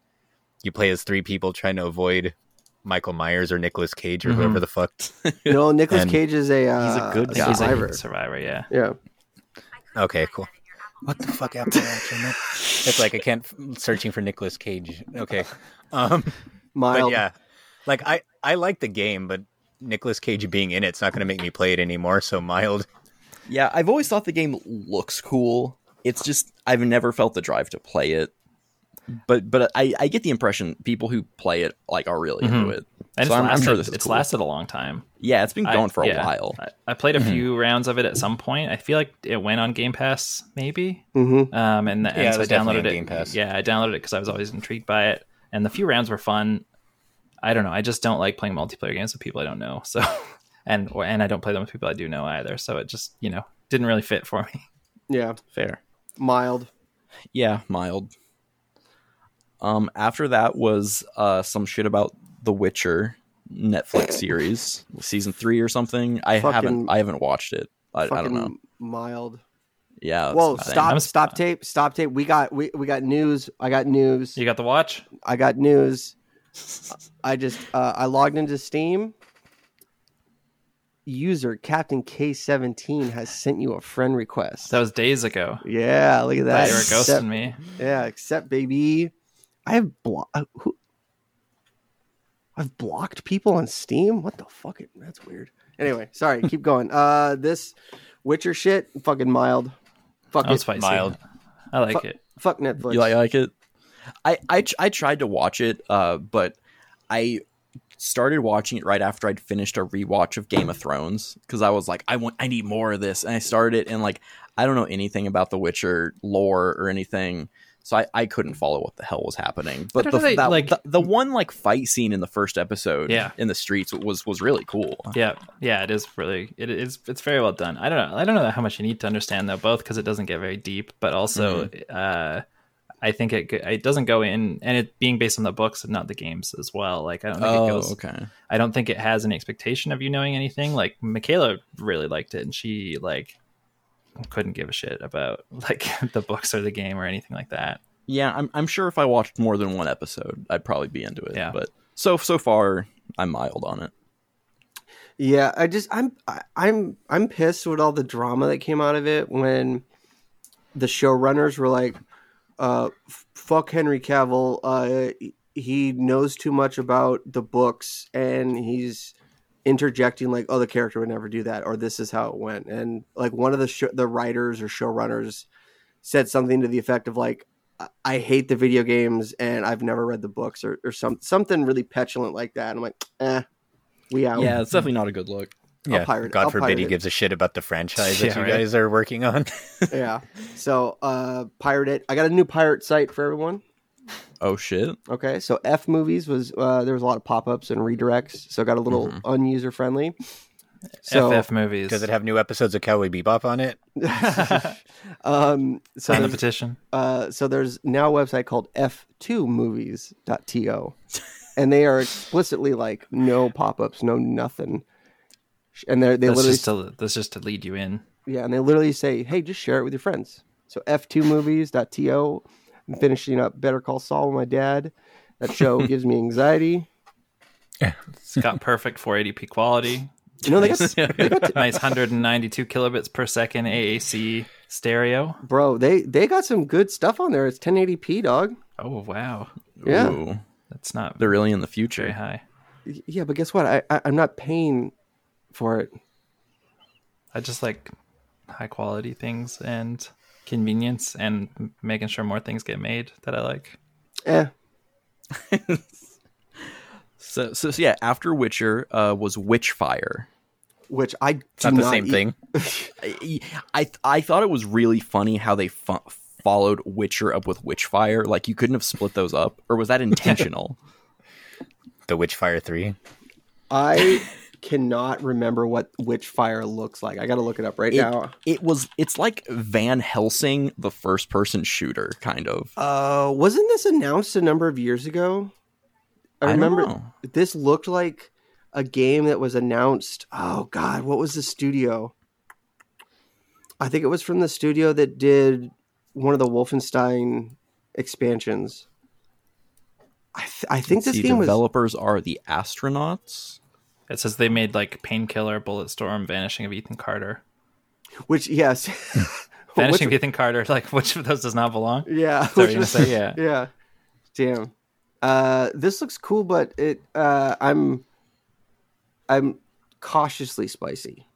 S3: you play as three people trying to avoid Michael Myers or Nicolas Cage or
S1: Mhm.
S3: whoever the fuck.
S2: No, Nicolas
S3: And
S2: Cage is a uh,
S4: he's a good guy.
S1: think he's a
S2: survivor.
S1: survivor, yeah.
S2: Yeah,
S3: Okay, cool. What the fuck Apple Watch? It's like I can't searching for Nicolas Cage. Okay. Um
S2: mild.
S3: But yeah, like I I like the game, but Nicolas Cage being in it's not going to make me play it anymore. So mild.
S4: Yeah, I've always thought the game looks cool. It's just I've never felt the drive to play it. But but I, I get the impression people who play it like are really into it.
S1: And
S4: So
S1: it's,
S4: I'm, I'm sure this is
S1: it's
S4: cool.
S1: lasted a long time.
S4: Yeah, it's been
S1: I-
S4: going for a
S1: yeah.
S4: while.
S1: I, I played a
S3: Mm-hmm.
S1: few rounds of it at some point. I feel like it went on Game Pass, maybe.
S2: hmm
S1: Um, and, and
S3: Yeah, it
S1: so I downloaded it.
S3: Game Pass.
S1: Yeah, I downloaded it because I was always intrigued by it, and the few rounds were fun. I don't know. I just don't like playing multiplayer games with people I don't know. So, and or, and I don't play them with people I do know either. So it just you know didn't really fit for me.
S2: Yeah,
S4: Fair.
S2: mild.
S4: Yeah, mild. Um, after that was uh some shit about The Witcher Netflix series, season three or something. I
S2: Fucking-
S4: haven't I haven't watched it. I, I don't know.
S2: mild.
S4: Yeah. that's
S2: Whoa,
S4: the
S2: stop,
S1: I'm-
S2: stop tape, stop tape. We got we, we got news. I got news.
S1: You got the watch?
S2: I got news. I just uh, I logged into Steam. User Captain K17 has sent you a friend request.
S1: That was days ago.
S2: yeah, look at that.
S1: you were
S2: Accept-
S1: ghosting me.
S2: Yeah, accept baby. I have blo- uh, I've blocked people on Steam. What the fuck? It, that's weird. Anyway, sorry. keep going. Uh, this Witcher shit, fucking mild. Fuck
S1: That was
S2: it.
S1: spicy.
S3: Mild.
S1: I like
S2: Fu-
S1: it.
S2: Fuck Netflix.
S4: You like, like it? I, I tr- I tried to watch it, uh, but I started watching it right after I'd finished a rewatch of Game of Thrones because I was like, I want, I need more of this, and I started it, and like, I don't know anything about The Witcher lore or anything, so I, I couldn't follow what the hell was happening. But the,
S1: they,
S4: that-
S1: like-
S4: the the one like fight scene in the first episode,
S1: Yeah.
S4: in the streets was was really cool.
S1: Yeah, yeah, it is really it is it's very well done. I don't know, I don't know how much you need to understand though, both because it doesn't get very deep, but also uh, I think it it doesn't go in, and it being based on the books and not the games as well. Like I don't think it
S4: Oh,
S1: goes.
S4: okay.
S1: I don't think it has an expectation of you knowing anything. Like Michaela really liked it, and she like couldn't give a shit about like the books or the game or anything like that.
S4: Yeah, I'm I'm sure if I watched more than one episode, I'd probably be into it.
S1: Yeah.
S4: But so so far, I'm mild on it.
S2: Yeah, I just I'm I, I'm I'm pissed with all the drama that came out of it when the showrunners were like, uh, "Fuck Henry Cavill. Uh, he knows too much about the books, and he's interjecting like, oh, the character would never do that, or this is how it went." And like one of the sh- the writers or showrunners said something to the effect of like, "I- "I hate the video games, and I've never read the books," or or some something really petulant like that. I'm like, eh, we out.
S4: Yeah, it's definitely not a good look.
S3: Yeah.
S2: pirate-
S3: God
S2: I'll
S3: forbid
S2: pirate
S3: he
S2: it.
S3: gives a shit about the franchise that you
S1: right.
S3: guys are working on.
S2: yeah. So uh pirate it. I got a new pirate site for everyone.
S4: Oh shit.
S2: Okay. So F movies was uh there was a lot of pop-ups and redirects. So I got a little
S4: Mhm.
S2: unuser friendly. So
S1: FF movies.
S3: Does it have new episodes of Cowboy Bebop on it?
S2: um so
S1: Sign the petition?
S2: uh so there's now a website called f2movies.to and they are explicitly like no pop-ups, no nothing. And they they
S1: That's
S2: literally
S1: just to that's just to lead you in.
S2: Yeah, and they literally say, "Hey, just share it with your friends." So f2movies.to. I'm finishing up Better Call Saul with my dad. That show gives me anxiety.
S1: It's got perfect 480p quality.
S2: You know, they got, they got
S1: nice 192 kilobits per second AAC stereo.
S2: bro, they they got some good stuff on there. It's 1080p, dog.
S1: Oh wow,
S2: Yeah.
S4: Ooh,
S1: that's not
S4: they're really in the
S1: very
S4: future.
S1: high.
S2: Yeah, but guess what? I, I I'm not paying for it.
S1: I just like high quality things and convenience and making sure more things get made that I like.
S2: Eh,
S4: So, so, so yeah, after Witcher uh, was Witchfire.
S2: which I do
S3: It's not the
S2: not
S3: same
S2: e-
S3: thing.
S4: I, I I thought it was really funny how they fo- followed Witcher up with Witchfire. Like you couldn't have split those up, or was that intentional?
S3: The Witchfire 3.
S2: I cannot remember what Witchfire looks like. I got to look it up right
S4: It-
S2: now.
S4: It was it's like Van Helsing, the first person shooter, kind of.
S2: Uh, wasn't this announced a number of years ago? I
S4: I
S2: remember this looked like a game that was announced. Oh God, what was the studio? I think it was from the studio that did one of the Wolfenstein expansions. I, th- I think this
S4: see,
S2: game was
S4: developers are the astronauts.
S1: It says they made like Painkiller, Bulletstorm, Vanishing of Ethan Carter.
S2: which yes,
S1: Vanishing
S2: Which-
S1: of Ethan Carter, like which of those does not belong?
S2: yeah,
S1: Is that what
S2: which
S1: you're
S2: was-
S1: say? Yeah.
S2: yeah, damn. Uh, this looks cool, but it uh, I'm I'm cautiously spicy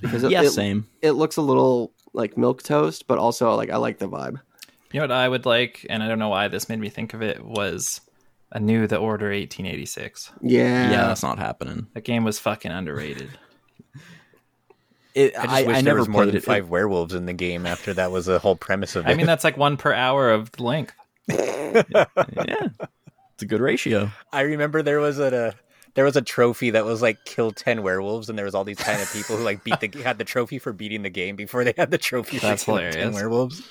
S2: because it,
S4: yeah,
S2: it,
S4: same.
S2: it looks a little like milk toast, but also like I like the vibe.
S1: You know what I would like, and I don't know why this made me think of it, was a new The Order 1886.
S2: Yeah,
S4: Yeah, that's not happening.
S1: That game was fucking underrated.
S4: It,
S3: I just
S4: I,
S3: wish
S4: I
S3: there
S4: never
S3: was more than
S4: it.
S3: five werewolves in the game. After that was the whole premise of it.
S1: I mean, that's like one per hour of length.
S4: yeah, it's a good ratio.
S3: I remember there was a, there was a trophy that was like kill ten werewolves, and there was all these kind of people who like beat the had the trophy for beating the game before they had the trophy
S1: That's
S3: for killing ten
S1: hilarious.
S3: werewolves.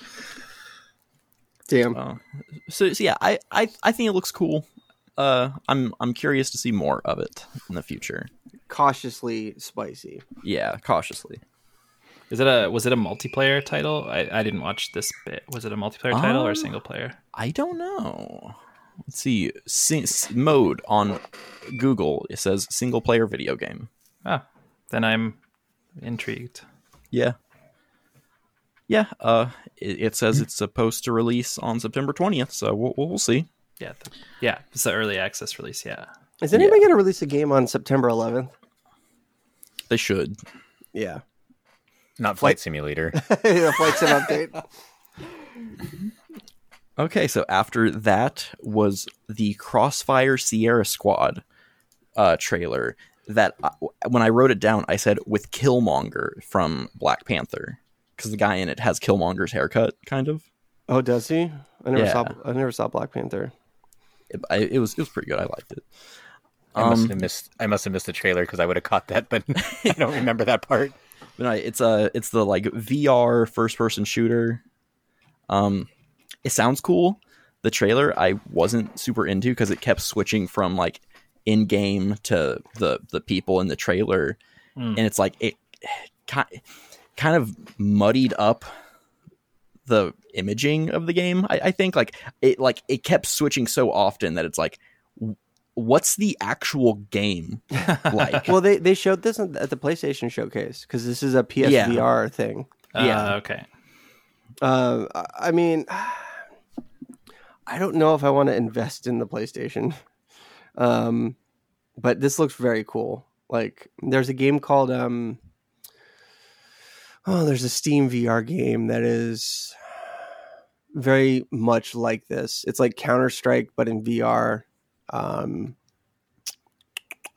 S2: Damn.
S4: Uh, so, so yeah, I, I I think it looks cool. Uh, I'm I'm curious to see more of it in the future.
S2: Cautiously spicy.
S4: Yeah, cautiously.
S1: Is it a was it a multiplayer title? I, I didn't watch this bit. Was it a multiplayer title or
S4: Um,
S1: a single player?
S4: I don't know. Let's see. Sing- mode on Google. It says single player video game.
S1: Ah, then I'm intrigued.
S4: Yeah. Yeah. Uh, it, it says it's supposed to release on September twentieth. So we'll we'll see.
S1: Yeah, th- yeah. It's the early access release. Yeah,
S2: Is anybody going to release a game on September 11th?
S4: They should.
S2: Yeah,
S3: Not flight simulator.
S2: the flight sim update.
S4: Okay, so after that was the Crossfire Sierra Squad uh, trailer. That I, when I wrote it down, I said with Killmonger from Black Panther because the guy in it has Killmonger's haircut, kind of.
S2: Oh, does he? I never
S4: Yeah.
S2: saw. I never saw Black Panther.
S4: It, I, it was it was pretty good. I liked it.
S3: I must
S4: Um,
S3: have missed. I must have missed the trailer because I would have caught that, but I don't remember that part.
S4: But no, it's a it's the like VR first person shooter. Um, it sounds cool. The trailer I wasn't super into because it kept switching from like in game to the the people in the trailer, and it's like it ki- kind of muddied up the imaging of the game. I, I think like it like it kept switching so often that it's like. What's the actual game like?
S2: Well, they they showed this at the PlayStation showcase because this is a PSVR thing.
S1: Uh,
S4: Yeah.
S1: okay.
S2: Uh, I- I mean, I don't know if I want to invest in the PlayStation, um, but this looks very cool. Like, there's a game called um, oh, there's a Steam VR game that is very much like this. It's like Counter Strike, but in VR. Um,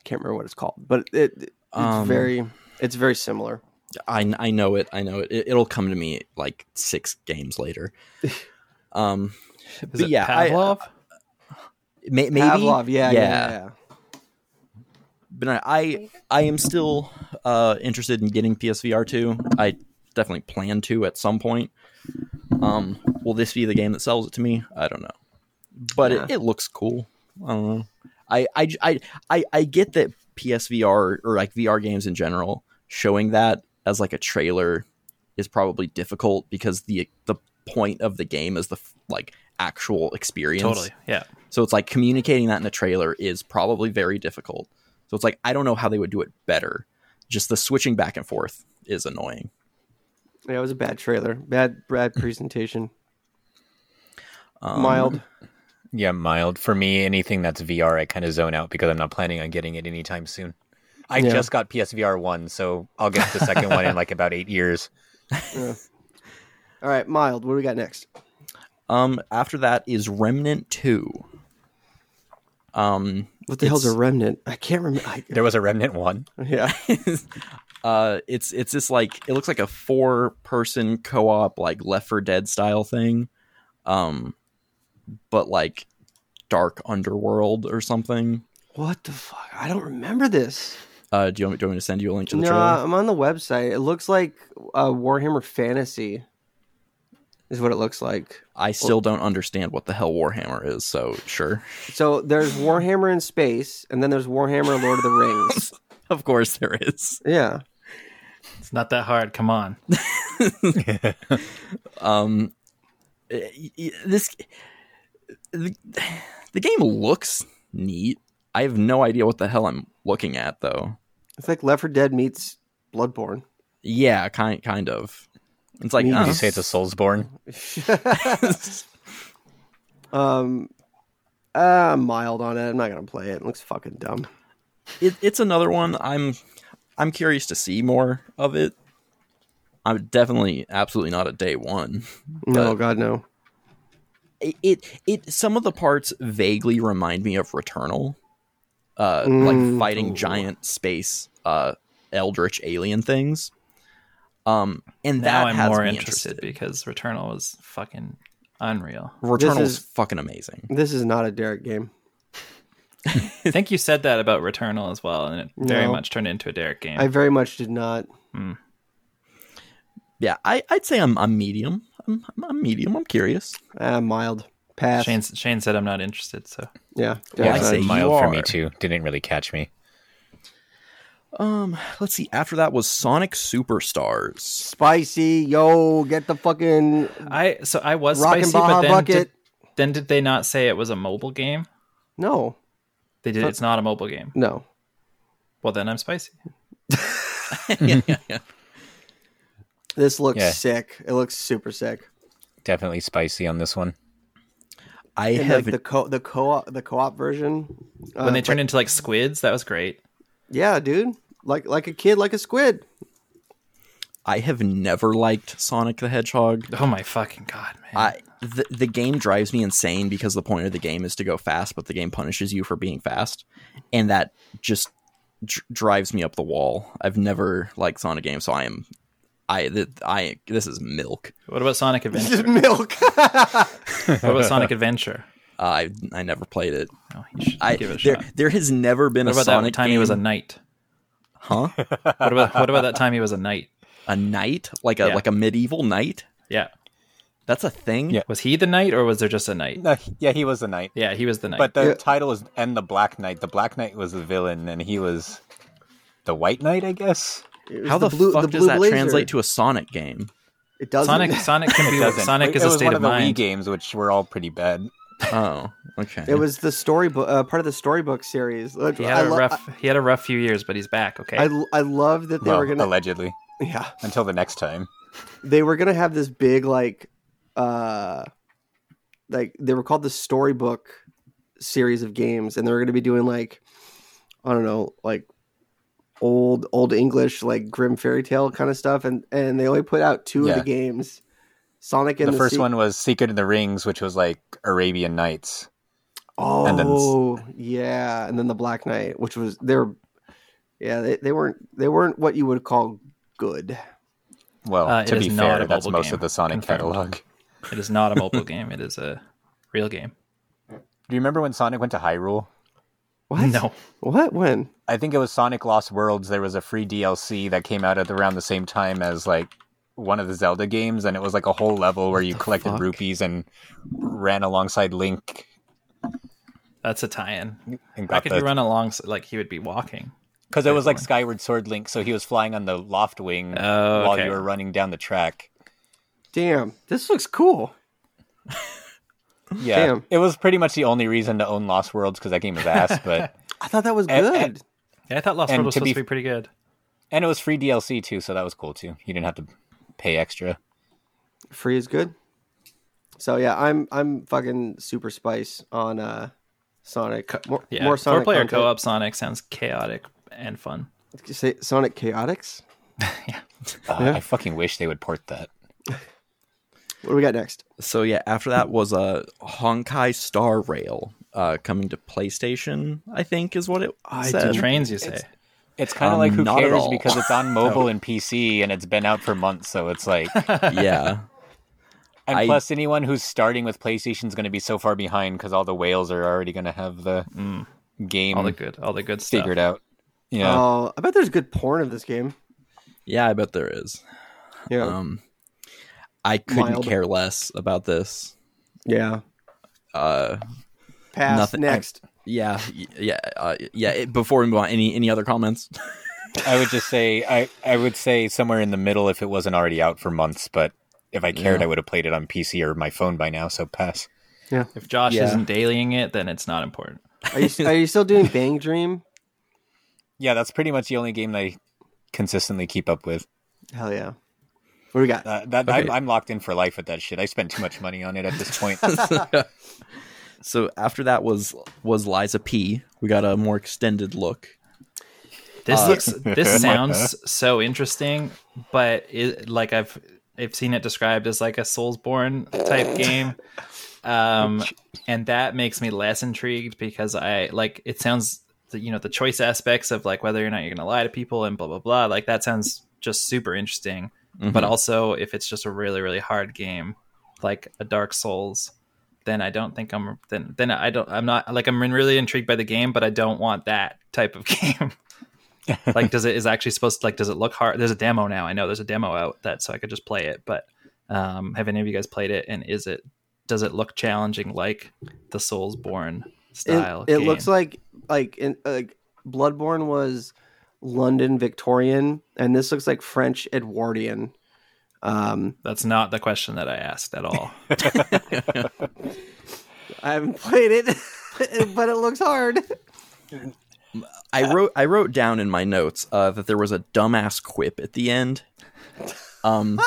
S2: can't remember what it's called, but it it's
S4: Um,
S2: very it's very similar.
S4: I I know it. I know it. it. It'll come to me like six games later. Um,
S1: Is
S4: But
S1: it
S4: yeah, I-
S1: Pavlov?
S4: may, maybe
S2: Pavlov, yeah, yeah, yeah. yeah.
S4: But I, I I am still uh interested in getting PSVR two. I definitely plan to at some point. Um, will this be the game that sells it to me? I don't know, but
S2: Yeah.
S4: it, it looks cool. I don't know. I, I, I, I, I get that PSVR or like VR games in general showing that as like a trailer is probably difficult because the the point of the game is the f- like actual experience.
S1: Totally. Yeah.
S4: So it's like communicating that in a trailer is probably very difficult. So it's like I don't know how they would do it better. Just the switching back and forth is annoying.
S2: Yeah, it was a bad trailer, bad bad presentation.
S4: Um,
S2: Mild.
S3: Yeah, mild for me. Anything that's VR, I kind of zone out because I'm not planning on getting it anytime soon. I
S2: Yeah.
S3: just got PSVR one, so I'll get the second one in like about eight years.
S2: Yeah. All right, mild. What do we got next?
S4: Um, after that is Remnant Two. Um,
S2: What the hell's a remnant? I can't remember. I,
S3: There was a Remnant one.
S2: yeah,
S4: uh, it's it's this like it looks like a four person co op like Left 4 Dead style thing, um, but like dark underworld or something.
S2: what the fuck? I don't remember this.
S4: Uh, do you want me, do you want me to send you a link to the
S2: No,
S4: trailer?
S2: I'm on the website. It looks like uh, Warhammer Fantasy. Is what it looks like.
S4: I still don't understand what the hell Warhammer is. So sure,
S2: So there's Warhammer in space, and then there's Warhammer Lord of the Rings.
S4: of course there is.
S2: Yeah.
S1: It's not that hard. Come on.
S4: Um, y- y- this the, the game looks neat. I have no idea what the hell I'm looking at though.
S2: It's like Left 4 Dead meets Bloodborne.
S4: Yeah, kind kind of. It's like
S3: you say it's a Soulsborne?
S2: Um, uh, I'm mild on it. I'm not gonna play it. It looks fucking dumb.
S4: it, it's another one. I'm I'm curious to see more of it. I'm definitely absolutely not a day one.
S2: No, God, no.
S4: It, it it some of the parts vaguely remind me of Returnal, uh,
S2: Mm.
S4: like fighting giant space uh eldritch alien things. Um, and
S1: now
S4: that
S1: I'm
S4: has
S1: more
S4: me
S1: interested, because Returnal was fucking unreal.
S4: Returnal
S2: is-
S4: is fucking amazing.
S2: This is not a Derek game.
S1: I think you said that about Returnal as well, and it very
S2: No.
S1: much turned into a Derek game.
S2: I very much did not.
S4: Yeah, I I'd say I'm I'm medium. I'm I'm, I'm medium. I'm curious.
S2: Uh, mild. Pass.
S1: Shane, Shane said I'm not interested, so
S2: Yeah.
S4: Well, I
S2: Derek's
S4: say
S2: not.
S4: you
S3: mild for me
S4: are.
S3: too. Didn't really catch me.
S4: Um, let's see. After that was Sonic Superstars.
S2: spicy. Yo, get the fucking
S1: I so I was
S2: rockin'
S1: spicy,
S2: Baja
S1: but then
S2: bucket.
S1: did, then did they not say it was a mobile game?
S2: No,
S1: They did. It's not a mobile game.
S2: no.
S1: Well, then I'm spicy.
S4: yeah, yeah, yeah.
S2: This looks
S3: Yeah.
S2: sick. It looks super sick.
S3: Definitely spicy on this one.
S4: I
S2: And
S4: have
S2: like the co the co the co op version.
S1: When
S2: uh,
S1: they turned into like squids, that was great.
S2: Yeah, dude. Like like a kid, like a squid.
S4: I have never liked Sonic the Hedgehog.
S1: Oh my fucking god, man!
S4: I the, the game drives me insane because the point of the game is to go fast, but the game punishes you for being fast, and that just dr- drives me up the wall. I've never liked Sonic games, so I am I th- I this is milk.
S1: what about Sonic
S2: Just
S1: Adventure?
S2: milk.
S1: what about Sonic Adventure?
S4: Uh, I I never played it.
S1: Oh, you should
S4: I
S1: give it a
S4: there
S1: shot.
S4: there has never been
S1: What
S4: a
S1: about
S4: Sonic
S1: that time
S4: game.
S1: he was a knight?
S4: huh?
S1: What about what about that time he was a knight?
S4: A knight, like a
S1: Yeah.
S4: like a medieval knight.
S1: Yeah,
S4: That's a thing.
S3: Yeah.
S1: was he the knight or was there just a knight?
S3: No, yeah, he was the knight.
S1: Yeah, he was the knight.
S3: But the
S2: Yeah.
S3: title is and the Black Knight. The Black Knight was the villain, and he was the White Knight, I guess.
S4: How the,
S2: blue,
S4: fuck
S2: the
S4: does
S2: blue
S4: that
S2: blazer.
S4: translate to a Sonic game?
S2: It doesn't.
S1: Sonic Sonic can be
S3: Doesn't.
S1: Sonic
S3: it,
S1: is
S3: it
S1: a
S3: was
S1: state
S3: one
S1: of
S3: of the Wii
S1: mind.
S3: games, which were all pretty bad.
S4: Oh, okay.
S2: It was the storybook, uh, part of the storybook series.
S1: He had a
S2: lo-
S1: rough he had a rough few years, but he's back. Okay,
S2: I, I love that they
S3: well,
S2: were gonna.
S3: allegedly,
S2: Yeah,
S3: until the next time.
S2: they were gonna have this big like, uh, like they were called the storybook series of games, and they were gonna be doing like, I don't know, like old old English like grim fairy tale kind of stuff, and and they only put out two
S3: Yeah.
S2: of the games. Sonic and
S3: the
S2: the,
S3: first
S2: Se-
S3: one was Secret of the Rings, which was like Arabian Nights.
S2: Oh,
S3: and then-
S2: yeah, and then the Black Knight, which was they're, yeah, they, they weren't they weren't what you would call good.
S3: Well,
S1: Uh,
S3: to be fair, that's
S1: mobile
S3: most
S1: game.
S3: of the Sonic
S1: Confirmed.
S3: catalog.
S1: it is not a mobile game. It is a real game.
S3: Do you remember when Sonic went to Hyrule?
S2: What?
S1: No,
S2: What? When?
S3: I think it was Sonic Lost Worlds. There was a free DLC that came out at around the same time as like one of the Zelda games, and it was like a whole level where you collected
S4: fuck?
S3: rupees and ran alongside Link.
S1: that's a tie-in.
S3: And
S1: How could
S3: the,
S1: you run along like he would be walking?
S3: Because it was like Skyward Sword Link, so he was flying on the Loftwing
S1: Oh,
S3: while
S1: okay.
S3: you were running down the track.
S2: Damn, this looks cool.
S3: Yeah,
S2: Damn.
S3: it was pretty much the only reason to own Lost Worlds because that game was ass. But
S2: I thought that was
S3: And-
S2: good.
S3: and-
S1: Yeah, I thought Lost Worlds was
S3: to
S1: supposed
S3: be-
S1: to be pretty good.
S3: and it was free DLC too, so that was cool too. You didn't have to pay extra.
S2: Free is good. So yeah, I'm I'm fucking super spice on uh Sonic. More,
S1: Yeah,
S2: more Sonic
S1: four-player co-op Sonic sounds chaotic and fun.
S2: Did you say Sonic Chaotix?
S3: Uh,
S2: Yeah.
S3: I fucking wish they would port that.
S2: What do we got next?
S4: So yeah, after that was a Honkai Star Rail uh, coming to PlayStation. I think is what it
S2: I
S4: said.
S2: didn't-
S1: Trains, you say?
S3: It's- It's kind of
S4: Um,
S3: like who cares because it's on mobile and PC and it's been out for months, so it's like.
S4: yeah,
S3: And
S4: I-
S3: plus, anyone who's starting with PlayStation is going to be so far behind because all the whales are already going to have the
S1: Mm,
S3: game
S1: all the good, all the good stuff.
S3: figured out. Yeah.
S2: Oh, I bet there's good porn of this game.
S4: Yeah, I bet there is.
S2: Yeah.
S4: Um, I couldn't
S2: Mild.
S4: care less about this.
S2: yeah.
S4: Uh,
S2: Pass
S4: nothing- I-
S2: next.
S4: Yeah, yeah, uh, yeah. It, before we move on, any any other comments?
S3: I would just say I, I would say somewhere in the middle if it wasn't already out for months, but if I cared
S4: Yeah.
S3: I would have played it on PC or my phone by now, so pass. Yeah.
S1: If Josh
S4: Yeah.
S1: isn't dailying it, then it's not important.
S2: Are you are you still doing Bang Dream?
S3: Yeah, that's pretty much the only game that I consistently keep up with.
S2: Hell yeah. What do we got?
S3: Uh, that
S4: Okay.
S3: I'm, I'm locked in for life with that shit. I spent too much money on it at this point.
S4: so after that was was Lies of P. We got a more extended look.
S1: This
S4: Uh,
S1: looks this sounds so interesting, but it, like I've I've seen it described as like a Soulsborne type game. Um and that makes me less intrigued because I like it sounds you know the choice aspects of like whether or not you're going to lie to people and blah blah blah like that sounds just super interesting. But also if it's just a really really hard game like a Dark Souls then I don't think I'm then then I don't I'm not like I'm really intrigued by the game but I don't want that type of game like does it is actually supposed to like does it look hard there's a demo now i know there's a demo out that so i could just play it but um have any of you guys played it and is it does it look challenging like the soulsborne style
S2: It, it
S1: game?
S2: looks like like in, like Bloodborne was London Victorian, and this looks like French Edwardian. Um,
S1: that's not the question that i asked at all
S2: I haven't played it, but it looks hard.
S4: I wrote I wrote down in my notes uh, that there was a dumbass quip at the end. Um,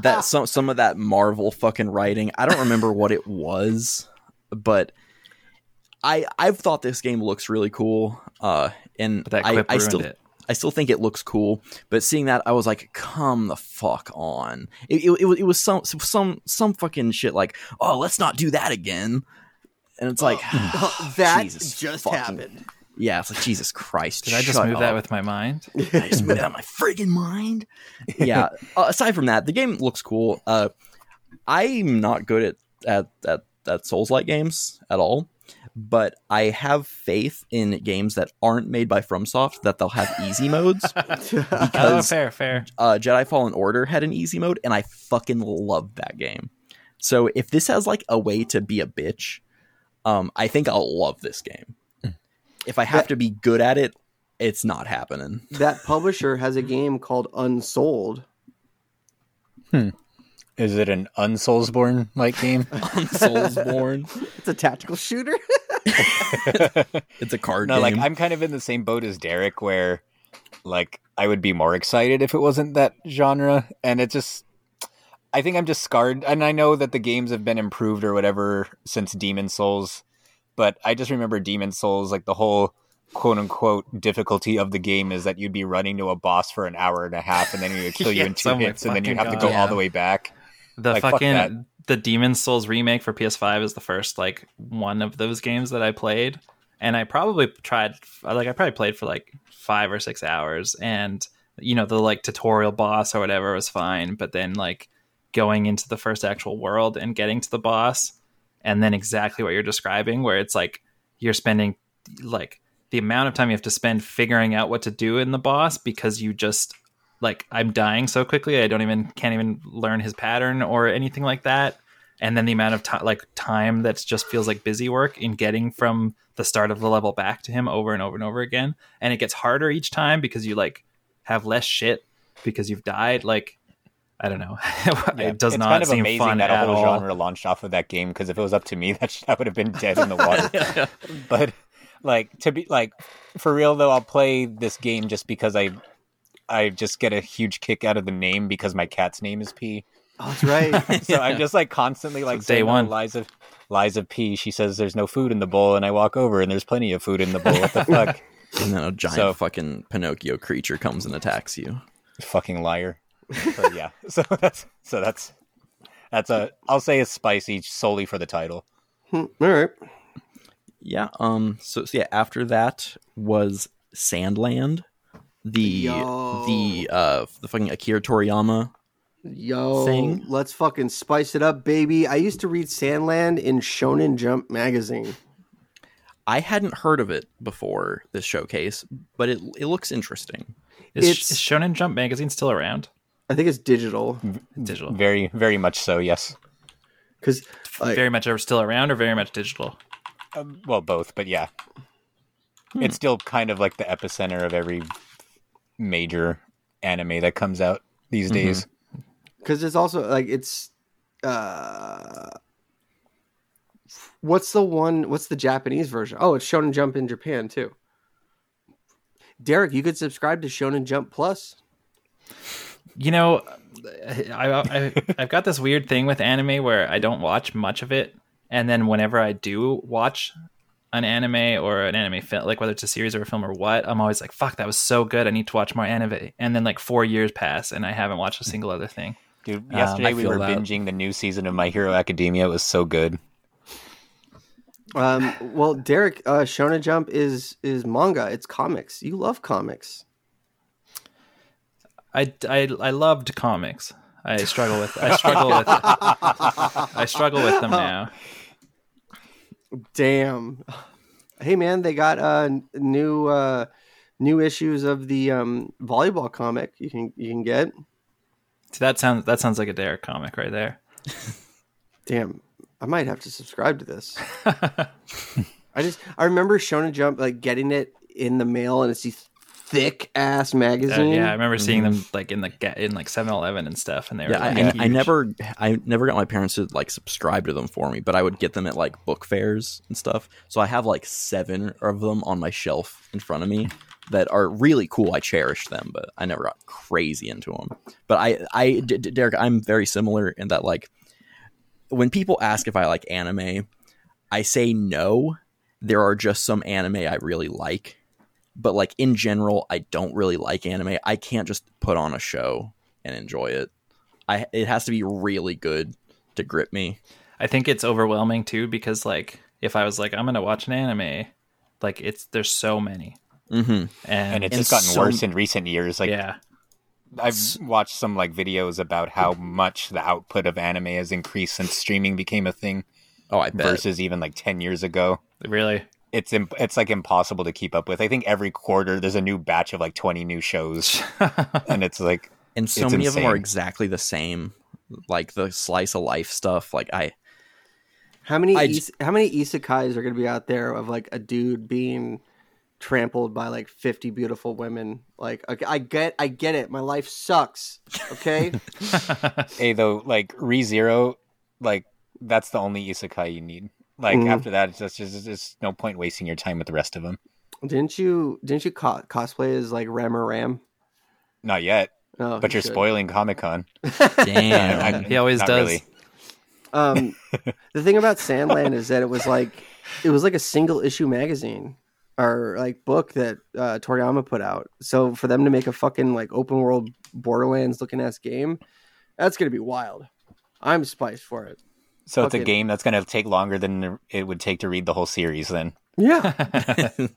S4: that some some of that Marvel fucking writing. I don't remember what it was, but I I've thought this game looks really cool. Uh, and
S1: but that
S4: I,
S1: quip
S4: I
S1: ruined
S4: still
S1: it
S4: I still think it looks cool, but seeing that, I was like, "Come the fuck on!" It, it, it, was- it was some some some fucking shit like, "Oh, let's not do that again," and it's like,
S2: that
S4: Jesus
S2: just
S4: fucking-
S2: happened.
S4: yeah, it's like Jesus Christ.
S1: did i just
S4: shut
S1: move that with my mind
S4: I just moved that of my friggin' mind. Yeah. uh, aside from that, the game looks cool. Uh, I'm not good at at at, at Souls like games at all, but I have faith in games that aren't made by FromSoft that they'll have easy modes.
S1: oh fair fair
S4: uh, Jedi Fallen Order had an easy mode, and I fucking loved that game. So if this has like a way to be a bitch, um, I think I'll love this game. If I have to be good at it, it's not happening.
S2: that publisher has a game called Unsold.
S3: Is it an unsoulsborne like game?
S4: Soulsborne.
S2: It's a tactical shooter.
S4: It's a card
S3: no, like. I'm kind of in the same boat as Derek, where like I would be more excited if it wasn't that genre, and it just. I think I'm just scarred, and I know that the games have been improved or whatever since Demon's Souls, but I just remember Demon's Souls, like the whole quote unquote difficulty of the game is that you'd be running to a boss for an hour and a half, and then he would kill you
S1: Yeah,
S3: in two hits, and then you
S1: fucking
S3: have to go
S1: God.
S3: all the way back.
S1: the
S3: Like, fuck that.
S1: fucking the Demon's Souls remake for PS5 is the first like one of those games that I played, and I probably tried like I probably played for like five or six hours, and you know the like tutorial boss or whatever was fine, but then like going into the first actual world and getting to the boss, and then exactly what you're describing, where it's like you're spending like the amount of time you have to spend figuring out what to do in the boss because you just like I'm dying so quickly I don't even can't even learn his pattern or anything like that. And then the amount of time like time that just feels like busy work in getting from the start of the level back to him over and over and over again. And it gets harder each time because you like have less shit because you've died. Like I don't know. it does
S3: it's
S1: not
S3: kind of
S1: seem
S3: amazing
S1: fun
S3: that a
S1: at
S3: whole
S1: all.
S3: genre launched off of that game because if it was up to me, that sh- I would have been dead in the water. but like to be like for real though, I'll play this game just because I I just get a huge kick out of the name because my cat's name is P.
S2: Oh, that's right.
S3: So I'm just like constantly like
S1: Since day
S3: saying,
S1: one.
S3: "Oh, Liza, Lies of P. She says there's no food in the bowl, and I walk over and there's plenty of food in the bowl. What the fuck?
S4: and then a giant
S3: So-
S4: fucking Pinocchio creature comes and attacks you.
S3: Fucking liar. But yeah. So that's so that's that's a I'll say it's spicy solely for the title.
S2: Hmm, All right.
S4: Yeah. Um. So, so yeah. After that was Sand Land, the
S2: Yo.
S4: the uh the fucking Akira Toriyama.
S2: Yo,
S4: Thing.
S2: let's fucking spice it up, baby. I used to read Sand Land in Shonen Jump magazine.
S4: I hadn't heard of it before this showcase, but it it looks interesting.
S1: Is,
S2: It's-
S1: is Shonen Jump magazine still around?
S2: I think it's digital
S1: Digital.
S3: Very, very much so. Yes.
S2: because like,
S1: very much still around or very much digital?
S3: Um, well, both, but yeah,
S2: Hmm.
S3: it's still kind of like the epicenter of every major anime that comes out these
S2: Mm-hmm. Because it's also like it's uh what's the one what's the japanese version oh it's shonen jump in japan too derek you could subscribe to shonen jump plus
S1: You know, I, I I've got this weird thing with anime where I don't watch much of it, and then whenever I do watch an anime or an anime film, like whether it's a series or a film or what, I'm always like, "Fuck, that was so good! I need to watch more anime." And then like four years pass, and I haven't watched a single other thing.
S3: Dude,
S1: Um,
S3: yesterday
S1: I
S3: we were
S1: that.
S3: binging the new season of My Hero Academia. It was so good.
S2: um well derek uh shonen jump is is manga it's comics you love comics
S1: I, I, I loved comics. I struggle with I struggle with I struggle with them now.
S2: damn hey man they got uh new uh new issues of the um volleyball comic you can you can get
S1: See, that sounds that sounds like a Derek comic right there.
S2: Damn, I might have to subscribe to this. I just I remember Shonen Jump like getting it in the mail and it's these thick ass
S1: Uh,
S2: magazine.
S1: yeah, I remember seeing them like in the ga- in like 7-Eleven and stuff, and they were
S4: Yeah,
S1: like,
S4: I, I, I never, I never got my parents to like subscribe to them for me, but I would get them at like book fairs and stuff. So I have like seven of them on my shelf in front of me that are really cool. I cherish them, but I never got crazy into them. But I, I, D- D- Derek, I'm very similar in that like when people ask if I like anime, I say no. There are just some anime I really like, but like in general, I don't really like anime. I can't just put on a show and enjoy it. I it has to be really good to grip me.
S1: I think it's overwhelming too because like if I was like I'm gonna watch an anime, like it's there's so many,
S4: Mm-hmm.
S1: and,
S3: And it's
S4: And
S3: just gotten
S4: so-
S3: worse in recent years. Like
S1: yeah,
S3: I've watched some like videos about how much the output of anime has increased since streaming became a thing
S4: Oh, I bet.
S3: versus even like 10 years ago.
S1: really.
S3: It's imp- it's like impossible to keep up with. I think every quarter there's a new batch of like 20 new shows and it's like
S4: and so
S3: it's
S4: many of them are exactly the same. Like the slice of life stuff. Like I,
S2: How many
S4: I
S2: is- how many isekais are going to be out there of like a dude being trampled by like 50 beautiful women? Like okay, I get I get it. My life sucks. Okay?
S3: hey though like ReZero like that's the only isekai you need. Like
S2: Mhm.
S3: after that it's just, it's just there's no point wasting your time with the rest of them.
S2: didn't you didn't you co- cosplay as like Rem or Ram?
S3: Not yet,
S2: Oh,
S3: but
S2: you
S3: you're
S2: should.
S3: spoiling Comic-Con.
S4: damn.
S1: He always does.
S3: really.
S2: Um, the thing about Sand Land is that it was like it was like a single issue magazine or like book that uh, Toriyama put out. So for them to make a fucking like open world Borderlands looking ass game, that's gonna be wild. I'm spiced for it.
S3: So it's a
S2: Fucking-
S3: game that's going to take longer than it would take to read the whole series then.
S2: Yeah,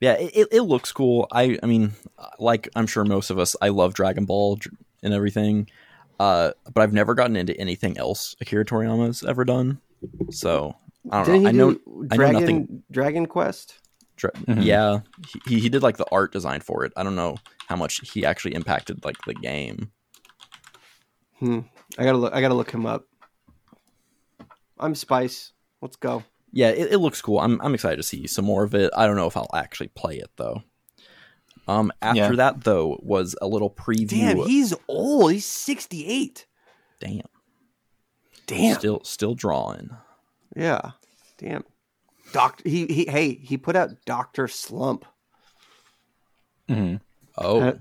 S4: yeah, it, it, it looks cool. I I mean, like I'm sure most of us, I love Dragon Ball and everything. Uh, but I've never gotten into anything else Akira Toriyama's ever done. So I don't
S2: didn't
S4: know.
S2: he
S4: I know,
S2: do
S4: I know
S2: Dragon
S4: nothing.
S2: Dragon Quest?
S4: Dra-
S3: Mhm.
S4: Yeah, he he did like the art design for it. I don't know how much he actually impacted like the game.
S2: Hmm. I gotta look. I gotta look him up. I'm Spice. Let's go.
S4: Yeah, it, it looks cool. I'm I'm excited to see some more of it. I don't know if I'll actually play it though. Um, after
S3: Yeah.
S4: that though was a little preview.
S2: Damn, he's old. He's 68.
S4: Damn,
S2: Damn.
S4: still still drawing.
S2: Yeah. Damn. Doctor. He he. Hey, he put out Doctor Slump.
S3: Mm-hmm.
S4: Oh,
S2: Uh,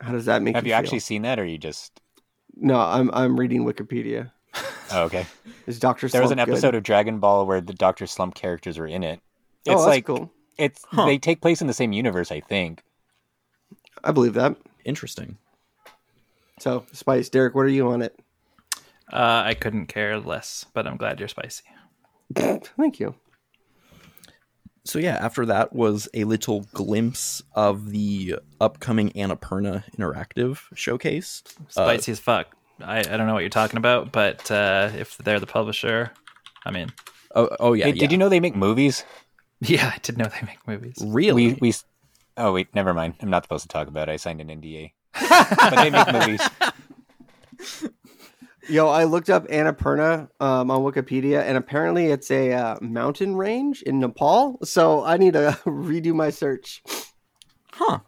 S2: How does that make
S3: Have
S2: you
S3: you
S2: feel?
S3: actually seen that or you just
S2: No, I'm I'm reading Wikipedia.
S3: Oh, okay.
S2: Is Doctor
S3: There was an
S2: good?
S3: episode of Dragon Ball where the Doctor Slump characters were in it. It's
S2: oh, that's
S3: like
S2: cool.
S3: it's
S4: Huh.
S3: they take place in the same universe, I think.
S2: I believe that.
S4: interesting.
S2: So, Spice, Derek, what are you on it?
S1: Uh, I couldn't care less, but I'm glad you're spicy.
S2: Thank you.
S4: So yeah, after that was a little glimpse of the upcoming Annapurna Interactive showcase. Uh,
S1: Spicy as fuck. I, I don't know what you're talking about, but uh, if they're the publisher, I mean,
S4: oh, oh yeah,
S3: Hey,
S4: yeah.
S3: Did you know they make movies?
S1: Yeah, I didn't know they make movies.
S4: Really?
S3: We we. Oh wait, never mind. I'm not supposed to talk about it. I signed an NDA. but they make movies.
S2: Yo, I looked up Annapurna um, on Wikipedia, and apparently it's a uh, mountain range in Nepal. So I need to redo my search.
S4: Huh.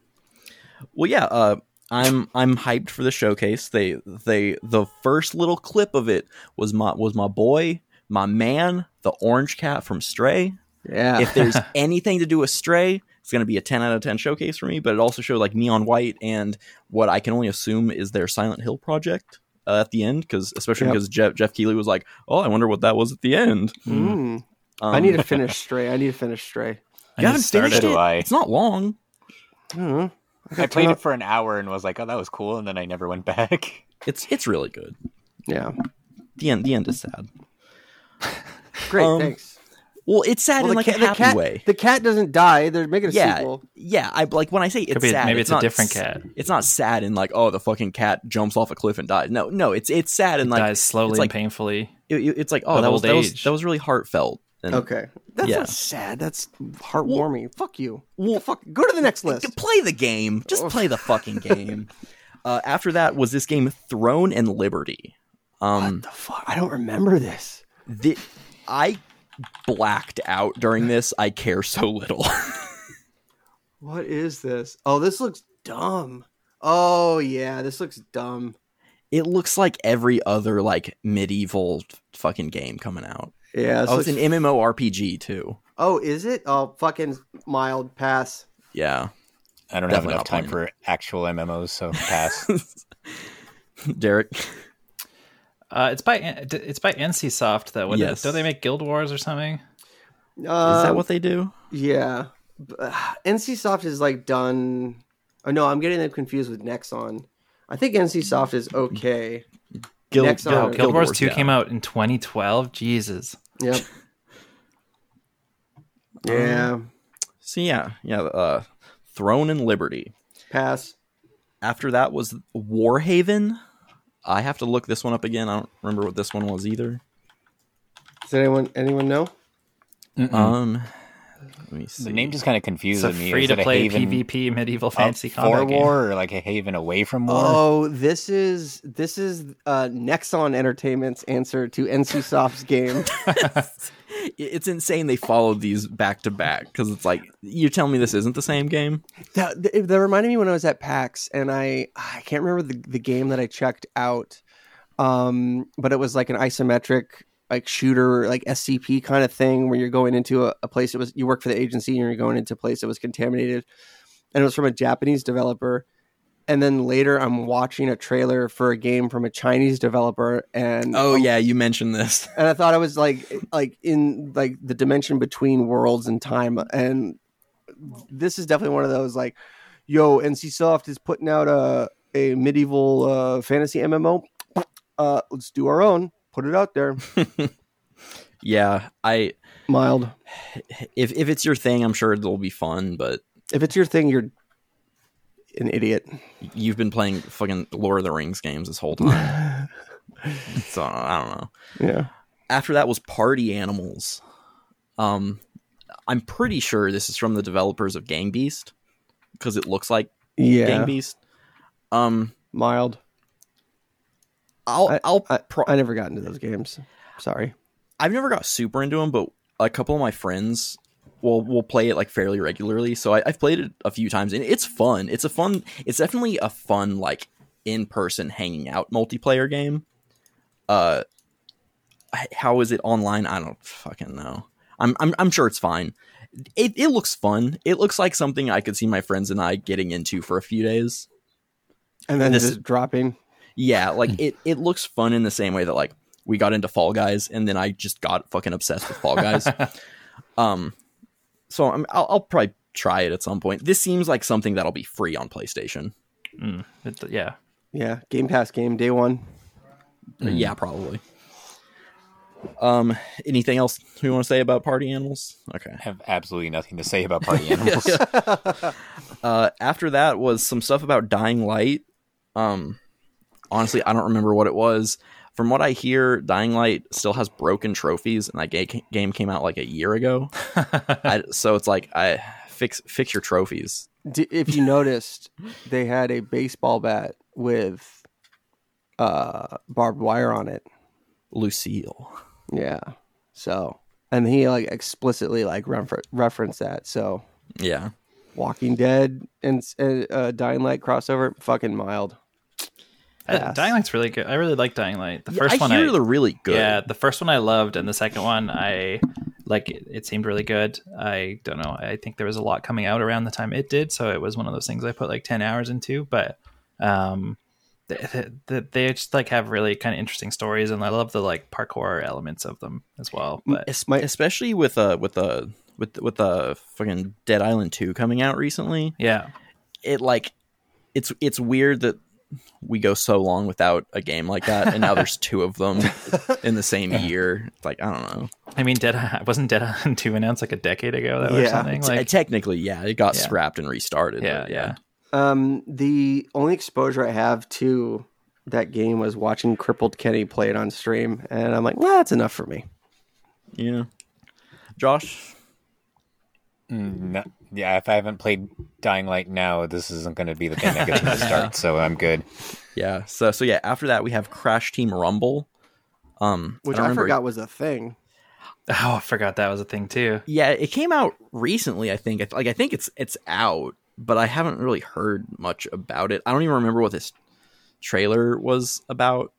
S4: Well, yeah. Uh, I'm I'm hyped for the showcase. They they the first little clip of it was my was my boy, my man, the orange cat from Stray.
S2: Yeah,
S4: If there's anything to do with Stray, it's gonna be a 10 out of 10 showcase for me. But it also showed like Neon White and what I can only assume is their Silent Hill project uh, at the end, because especially
S2: Yep.
S4: because Geoff Geoff Keighley was like, "Oh, I wonder what that was at the end."
S2: Mm.
S4: Um,
S2: I need to finish Stray. I need to finish Stray.
S1: I
S4: You haven't
S1: to
S4: finished
S3: it.
S4: it.
S3: Do I?
S4: It's not long.
S2: I don't.
S3: I played it for an hour and was like, "Oh, that was cool," and then I never went back.
S4: It's it's really good.
S2: Yeah,
S4: The end the end is sad.
S2: great.
S4: Um,
S2: thanks.
S4: Well, it's sad
S2: Well,
S4: in like
S2: cat,
S4: a happy
S2: cat,
S4: way.
S2: the cat doesn't die. They're making a
S4: yeah,
S2: sequel.
S4: yeah. I like when I say it's
S1: be,
S4: sad.
S1: maybe
S4: it's,
S1: it's, a
S4: not
S1: different
S4: s-
S1: cat.
S4: It's not sad in like oh the fucking cat jumps off a cliff and dies. No, no. It's it's sad and like
S1: dies slowly
S4: like-
S1: and painfully.
S4: it- it- it's like oh that was
S1: old
S4: that was,
S1: age.
S4: that was really heartfelt. And
S2: Okay, that's
S4: Yeah.
S2: not sad. That's heartwarming. Fuck you.
S4: Well-
S2: fuck. Go to the next list.
S4: play the game. Just play the fucking game. Uh, after that was this game Throne and Liberty. Um,
S2: what the fuck? I don't remember this.
S4: the, I blacked out during this. I care so little.
S2: What is this? Oh, this looks dumb. Oh yeah, this looks dumb.
S4: it looks like every other like medieval fucking game coming out.
S2: Yeah.
S4: Oh,
S2: looks,
S4: it's an MMORPG too.
S2: oh, is it? Oh, fucking mild pass.
S4: Yeah.
S3: I don't
S4: Definitely
S3: have enough time for actual MMOs, so pass.
S4: Derek.
S1: Uh, it's by it's by NCSoft though. What
S4: Yes.
S1: Don't they make Guild Wars or something?
S2: Uh,
S4: Is that what they do?
S2: Yeah. B- NCSoft is like done. Oh no, I'm getting them confused with Nexon. I think NCSoft is okay.
S4: Guild,
S2: Next on-
S1: Oh,
S2: Uh,
S1: Guild, Wars Two
S4: yeah.
S1: came out in 2012. Jesus.
S2: Yep. Yeah.
S4: So yeah, yeah. Uh, Throne and Liberty.
S2: Pass.
S4: After that was Warhaven. I have to look this one up again. I don't remember what this one was either.
S2: Does anyone anyone know?
S4: Um, let me see.
S3: the name just kind of
S1: It's
S3: confuses
S1: a
S3: me.
S1: free to play PvP medieval
S3: up
S1: fantasy
S3: for
S1: combat game.
S3: war or like a haven away from war?
S2: Oh, this is this is uh, Nexon Entertainment's answer to NCSoft's game.
S4: it's insane they followed these back to back because it's like you're telling me this isn't the same game.
S2: that, that reminded me when I was at PAX, and I I can't remember the the game that I checked out, um, but it was like an isometric like shooter like SCP kind of thing where you're going into a, a place that was you work for the agency and you're going into a place that was contaminated, and it was from a Japanese developer. And then later, I'm watching a trailer for a game from a Chinese developer, and
S4: Oh yeah, you mentioned this.
S2: and I thought I was like like in like the dimension between worlds and time, and this is definitely one of those like, yo, NCSoft is putting out a a medieval uh, fantasy MMO. Uh, let's do our own. Put it out there.
S4: Yeah, I
S2: Mild.
S4: if if it's your thing, I'm sure it'll be fun. But
S2: If it's your thing, you're an idiot.
S4: you've been playing fucking Lord of the Rings games this whole time, so I don't know.
S2: Yeah.
S4: after that was Party Animals. Um, I'm pretty sure this is from the developers of Gang Beast because it looks like
S2: Yeah.
S4: Gang Beast. Um,
S2: Mild.
S4: I'll
S2: I,
S4: I'll
S2: I,
S4: pro-
S2: I never got into those games. Sorry.
S4: I've never got super into them, but a couple of my friends will we'll play it like fairly regularly. So I, I've played it a few times, and it's fun. It's a fun. It's definitely a fun like in person hanging out multiplayer game. Uh, how is it online? I don't fucking know. I'm I'm I'm sure it's fine. It it looks fun. It looks like something I could see my friends and I getting into for a few days.
S2: And then
S4: This-
S2: just dropping.
S4: Yeah, like it it looks fun in the same way that like we got into Fall Guys and then I just got fucking obsessed with Fall Guys. um so I'm, I'll, I'll probably try it at some point. This seems like something that'll be free on PlayStation.
S1: Mm, it- yeah.
S2: Yeah. Game Pass game day one.
S4: Yeah, probably. Um anything else we want to say about party animals? Okay.
S3: I have absolutely nothing to say about party animals.
S4: Uh after that was some stuff about Dying Light. Um honestly, I don't remember what it was. From what I hear, Dying Light still has broken trophies, and that ga- game came out like a year ago. I, so it's like I fix fix your trophies.
S2: D- if you noticed, they had a baseball bat with uh barbed wire on it.
S4: Lucille.
S2: Yeah. So, and he like explicitly like refer- referenced that. So,
S4: Yeah.
S2: Walking Dead and uh, uh, Dying Light crossover, fucking mild.
S1: Uh. Dying Light's really good. I really like Dying Light. The
S4: Yeah,
S1: first
S4: I
S1: one
S4: hear
S1: I
S4: they're really good.
S1: Yeah, the first one I loved, and the second one I like. It, it seemed really good. I don't know. I think there was a lot coming out around the time it did, so it was one of those things I put like ten hours into. But um, they, they, they just like have really kind of interesting stories, and I love the like parkour elements of them as well. But
S4: especially with uh with uh with with the fucking Dead Island 2 coming out recently.
S1: yeah,
S4: It like it's it's weird that we go so long without a game like that and now there's two of them in the same year. It's like I don't know.
S1: I mean, Dead wasn't Dead Island two announced like a decade ago though, or
S2: Yeah.
S1: something.
S4: Te-
S1: Like,
S4: technically, yeah, it got
S1: Yeah.
S4: scrapped and restarted.
S1: yeah,
S4: but
S1: yeah.
S2: Um, the only exposure I have to that game was watching Crippled Kenny play it on stream, and I'm like, well, that's enough for me.
S4: Yeah. Josh,
S3: Mm, no- yeah, if I haven't played Dying Light now, this isn't going to be the thing that gets me to start. So I'm good.
S4: yeah. So so yeah, after that we have Crash Team Rumble. Um
S2: Which
S4: don't
S2: I, forgot was a thing.
S1: Oh, I forgot that was a thing too.
S4: Yeah, it came out recently. I think. Like, I think it's it's out, but I haven't really heard much about it. I don't even remember what this trailer was about.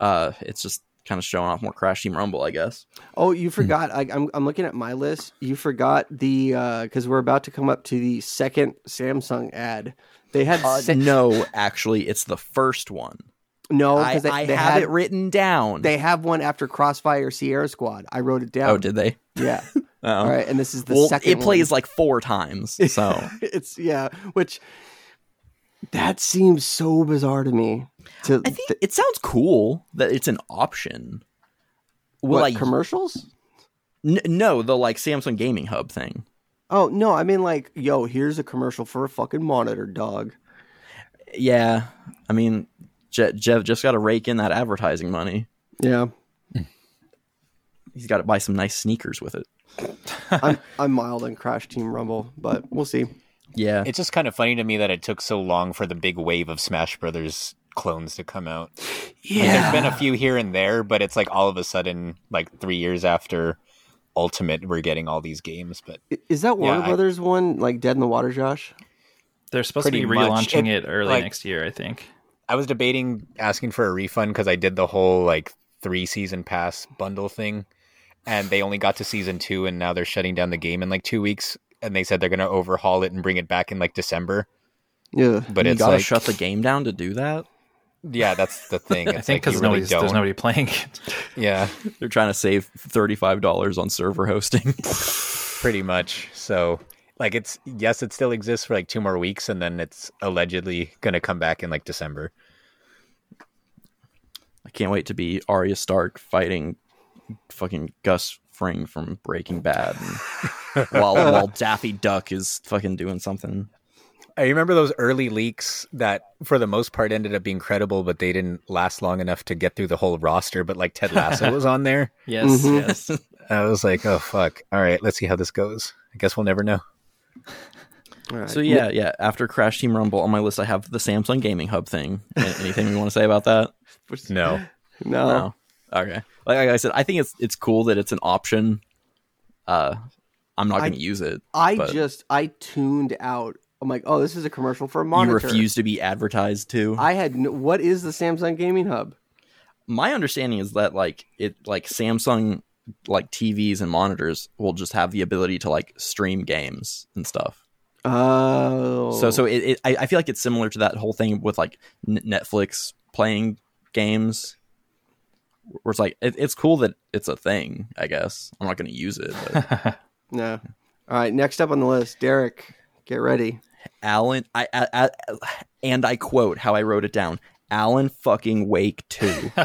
S4: Uh, it's just kind of showing off more Crash Team Rumble, I guess.
S2: Oh, you forgot. I, I'm I'm looking at my list. You forgot the because we're about to come up to the second Samsung ad. They had
S4: Uh, no, actually, it's the first one.
S2: no because they,
S4: I
S2: they
S4: have
S2: had,
S4: it written down.
S2: They have one after Crossfire Sierra Squad. I wrote it down.
S4: oh, did they?
S2: Yeah.
S4: Oh.
S2: All right, and this is the
S4: well,
S2: second.
S4: it plays
S2: one.
S4: like four times, so
S2: it's yeah, which that seems so bizarre to me. To
S4: I think it sounds cool that it's an option. Will
S2: what,
S4: I?
S2: commercials?
S4: N- no, the like Samsung Gaming Hub thing.
S2: Oh no, I mean like, yo, here's a commercial for a fucking monitor, dog.
S4: Yeah, I mean, Je- Geoff just got to rake in that advertising money.
S2: Yeah,
S4: He's got to buy some nice sneakers with it.
S2: I'm I'm mild on Crash Team Rumble, but we'll see.
S4: Yeah,
S3: It's just kind of funny to me that it took so long for the big wave of Smash Brothers clones to come out. I mean, there's been a few here and there, but it's like all of a sudden, like three years after Ultimate, we're getting all these games. But
S2: Is that Warner
S3: Yeah, I-
S2: Brothers one like Dead in the Water, Josh?
S1: They're supposed to be relaunching
S3: It-
S1: it, early
S3: like-
S1: next year, I think.
S3: I was debating asking for a refund because I did the whole like three season pass bundle thing, and they only got to season two, and now they're shutting down the game in like two weeks. And they said they're going to overhaul it and bring it back in like December.
S2: Yeah.
S3: But
S4: you
S3: it's
S4: gotta
S3: like,
S4: shut the game down to do that.
S3: yeah, that's the thing. It's
S1: I think
S3: like
S1: because
S3: you really
S1: nobody's there's nobody playing it.
S3: Yeah,
S4: They're trying to save thirty five dollars on server hosting.
S3: pretty much. So, like, it's yes, it still exists for like two more weeks, and then it's allegedly going to come back in like December.
S4: I can't wait to be Arya Stark fighting fucking Gus Fring from Breaking Bad, and while while Daffy Duck is fucking doing something.
S3: I remember those early leaks that, for the most part, ended up being credible, but they didn't last long enough to get through the whole roster. But like Ted Lasso was on there.
S1: Yes,
S2: Mhm.
S1: yes.
S3: I was like, oh fuck! All right, let's see how this goes. I guess we'll never know.
S2: All right.
S4: So yeah, yeah. After Crash Team Rumble on my list, I have the Samsung Gaming Hub thing. Anything we want to say about that?
S3: No,
S2: no.
S4: No. Okay. Like, like I said, I think it's it's cool that it's an option. Uh, I'm not going to use it.
S2: I
S4: but
S2: just I tuned out. I'm like, oh, this is a commercial for a monitor.
S4: you refuse to be advertised to.
S2: I had no, what is the Samsung Gaming Hub?
S4: my understanding is that like it like Samsung like TVs and monitors will just have the ability to like stream games and stuff.
S2: Oh,
S4: So so it, it I, I feel like it's similar to that whole thing with like N- Netflix playing games. Where it's like it, it's cool that it's a thing. I guess I'm not going to use it. But
S2: no. All right, next up on the list, Derek, get ready.
S4: Alan, I, I, I and I quote how I wrote it down. Alan fucking Wake two.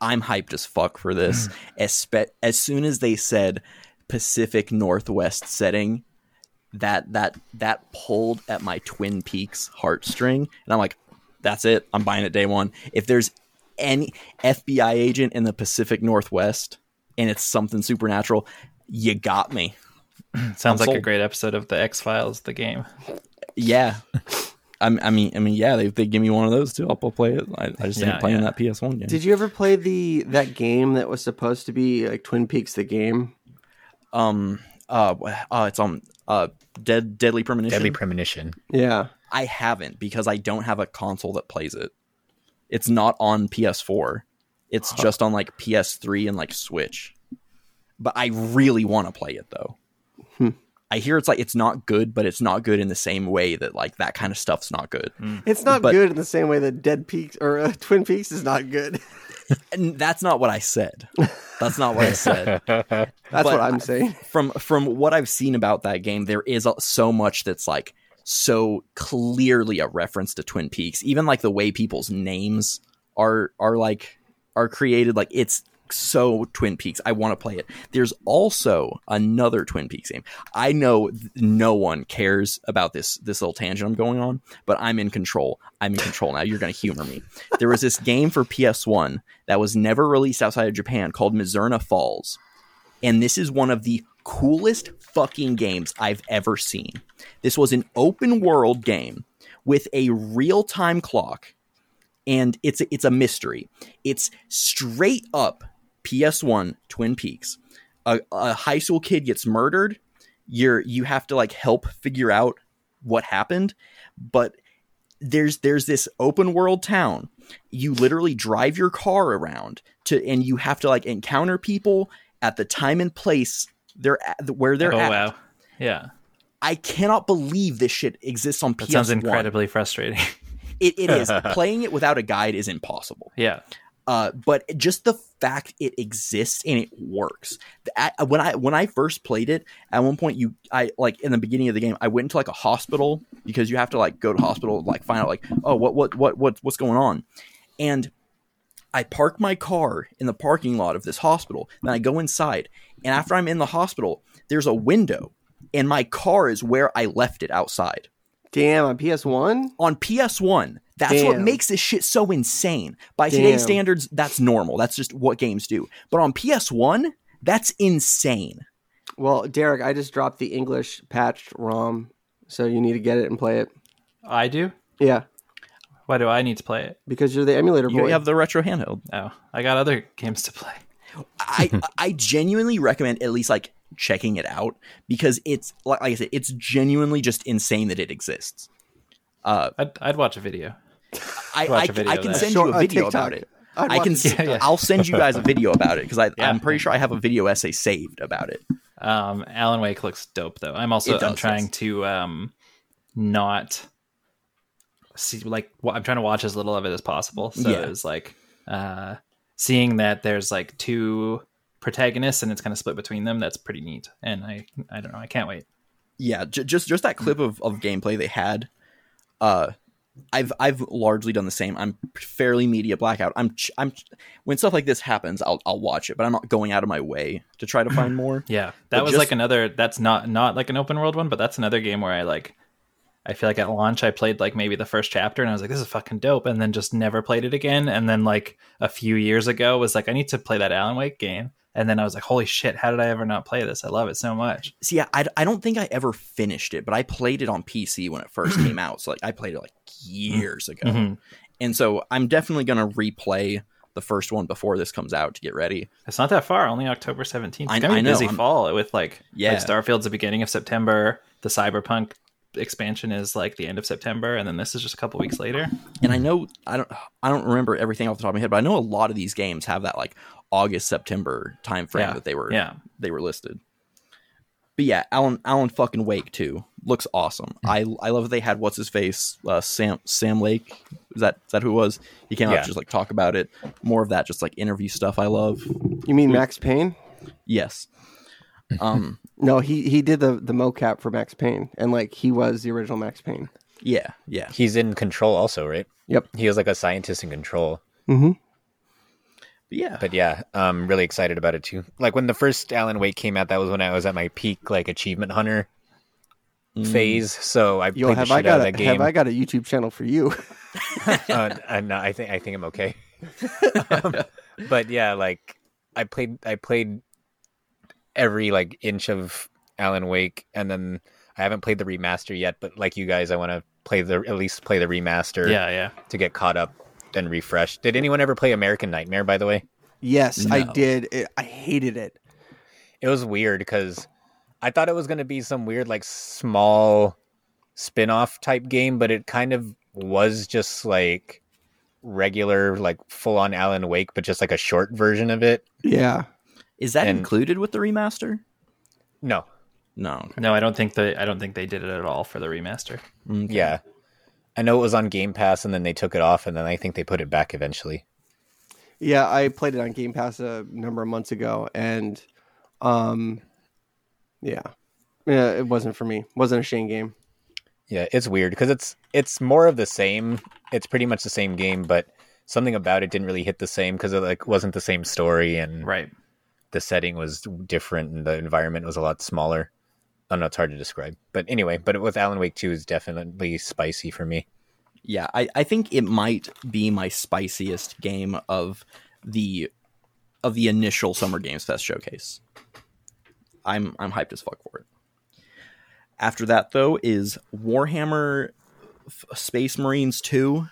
S4: I'm hyped as fuck for this. Espe- as soon as they said Pacific Northwest setting, that that that pulled at my Twin Peaks heartstring, and I'm like, That's it. I'm buying it day one. If there's any FBI agent in the Pacific Northwest and it's something supernatural, you got me.
S1: Sounds
S4: I'm
S1: like a great episode of the X Files, the game.
S4: Yeah. I'm, I mean, I mean, yeah. They, they give me one of those too. I'll I'll play it. I, I just
S1: Yeah,
S4: ain't playing
S1: yeah.
S4: that PS1 game.
S2: Did you ever play the that game that was supposed to be like Twin Peaks the game?
S4: um, uh, uh, it's on uh, Dead Deadly Premonition.
S3: Deadly Premonition.
S2: Yeah.
S4: I haven't because I don't have a console that plays it. It's not on PS4. It's just on like PS3 and like Switch. But I really want to play it though.
S2: Hmm.
S4: I hear it's like it's not good, but it's not good in the same way that like that kind of stuff's not good.
S2: It's not
S4: But-
S2: good in the same way that Dead Peaks or uh, Twin Peaks is not good.
S4: And that's not what I said. That's not what I said.
S2: That's
S4: But
S2: what I'm
S4: I-
S2: saying.
S4: from from what I've seen about that game, there is a- so much that's like so clearly a reference to Twin Peaks. Even like the way people's names are are like are created, like it's so Twin Peaks. I want to play it. There's also another Twin Peaks game. I know th- no one cares about this this little tangent I'm going on, but I'm in control. I'm in control now. You're gonna humor me. There was this game for PS1 that was never released outside of Japan called Mizzurna Falls and this is one of the coolest fucking games I've ever seen. This was an open world game with a real time clock, and it's a, it's a mystery. It's straight up PS1 Twin Peaks. A, a high school kid gets murdered. You're you have to like help figure out what happened, but there's there's this open world town. You literally drive your car around to, and you have to like encounter people at the time and place they're at, where they're
S1: oh
S4: at.
S1: wow, yeah,
S4: I cannot believe this shit exists on
S1: that
S4: PS1.
S1: sounds incredibly frustrating.
S4: It, it is playing it without a guide is impossible.
S1: yeah,
S4: Uh, but just the fact it exists and it works. At- when I when I first played it, at one point you I like in the beginning of the game, I went into like a hospital because you have to like go to hospital like find out like oh what what what what what's going on, and I park my car in the parking lot of this hospital. Then I go inside, and after I'm in the hospital, there's a window, and my car is where I left it outside
S2: Damn, on PS1?
S4: on PS1. That's what makes this shit so insane. By today's standards, that's normal. That's just what games do. But on PS1, that's insane.
S2: Well, Derek, I just dropped the English patched ROM, so you need to get it and play it.
S1: I do.
S2: Yeah,
S1: Why do I need to play it?
S2: because you're the emulator
S4: You
S2: boy.
S4: have the retro handheld.
S1: Oh, I got other games to play.
S4: I I genuinely recommend at least like checking it out because it's like, like I said, it's genuinely just insane that it exists. Uh,
S1: I'd, I'd watch a video.
S4: I
S1: Watch
S4: I,
S1: a video
S4: I can send
S2: Short-
S4: you a
S2: uh,
S4: video
S2: TikTok.
S4: about it.
S2: I'd
S4: I can.
S2: it.
S1: Yeah, yeah.
S4: I'll send you guys a video about it because I
S1: Yeah.
S4: I'm pretty sure I have a video essay saved about it.
S1: Um, Alan Wake looks dope though. I'm also
S4: does,
S1: I'm trying to um not see like wa- I'm trying to watch as little of it as possible. So
S4: Yeah.
S1: it's like uh seeing that there's like two protagonists and it's kind of split between them. That's pretty neat. And I I don't know. I can't wait.
S4: yeah j- just just that clip of, of gameplay they had uh i've i've largely done the same i'm fairly media blackout i'm ch- i'm when stuff like this happens i'll i'll watch it but i'm not going out of my way to try to find more
S1: Yeah, that
S4: But
S1: was
S4: just-
S1: like another. That's not not like an open world one, but that's another game where I like. I feel like at launch I played like maybe the first chapter and I was like, this is fucking dope, and then just never played it again. And then like a few years ago was like, I need to play that Alan Wake game. And then I was like, holy shit, how did I ever not play this? I love it so much.
S4: see I, I don't think i ever finished it but i played it on pc when it first came out so like i played it like years ago
S1: Mhm.
S4: and so i'm definitely gonna replay the first one before this comes out to get ready
S1: It's not that far, only October seventeenth.
S4: I-
S1: It's gonna be
S4: I know,
S1: busy
S4: I'm-
S1: fall with like
S4: Yeah.
S1: like Starfield's the beginning of September. The Cyberpunk expansion is like the end of September, and then this is just a couple weeks later.
S4: and I know I don't I don't remember everything off the top of my head, but I know a lot of these games have that like August September time frame
S1: Yeah.
S4: that they were
S1: Yeah.
S4: they were listed. But yeah, Alan Alan fucking Wake two looks awesome. I I love that they had what's his face uh, Sam Sam Lake is that is that who it was? He came out
S3: Yeah.
S4: to just like talk about it. More of that just like interview stuff. I love.
S2: You mean Max Payne?
S4: Yes. Um.
S2: No, he he did the the mocap for Max Payne, and like he was the original Max Payne.
S4: Yeah. Yeah.
S3: He's in control also, right?
S2: Yep.
S3: He was like a scientist in control.
S2: Mm-hmm.
S4: But yeah.
S3: But yeah, I'm really excited about it too. Like when the first Alan Wake came out, that was when I was at my peak like achievement hunter phase, so I
S2: Yo,
S3: played the
S2: have
S3: shit
S2: I
S3: out
S2: got
S3: of
S2: a,
S3: that game.
S2: have I got a YouTube channel for you?
S3: uh, uh, no, I think I think I'm okay. um, but yeah, like I played I played every like inch of Alan Wake, and then I haven't played the remaster yet. But like you guys, I want to play the at least play the remaster
S1: Yeah, yeah.
S3: to get caught up and refreshed. Did anyone ever play American Nightmare? By the way,
S2: yes, I did. It, I hated it.
S3: it was weird because I thought it was going to be some weird like small spin-off type game, but it kind of was just like regular like full on Alan Wake, but just like a short version of it.
S2: Yeah.
S4: Is that
S3: And-
S4: included with the remaster?
S3: No.
S4: No. okay.
S1: No, I don't think they. I don't think they did it at all for the remaster.
S4: Mm, okay.
S3: Yeah. I know it was on Game Pass and then they took it off and then I think they put it back eventually.
S2: Yeah, I played it on Game Pass a number of months ago, and um, yeah, yeah, it wasn't for me. It wasn't a Shane game.
S3: Yeah, it's weird because it's it's more of the same. It's pretty much the same game, but something about it didn't really hit the same because it like wasn't the same story and
S1: Right.
S3: the setting was different and the environment was a lot smaller. I don't know, it's hard to describe. But anyway, but with Alan Wake 2 is definitely spicy for me.
S4: Yeah, I, I think it might be my spiciest game of the of the initial Summer Games Fest showcase. I'm I'm hyped as fuck for it. After that though is Warhammer Space Marines 2.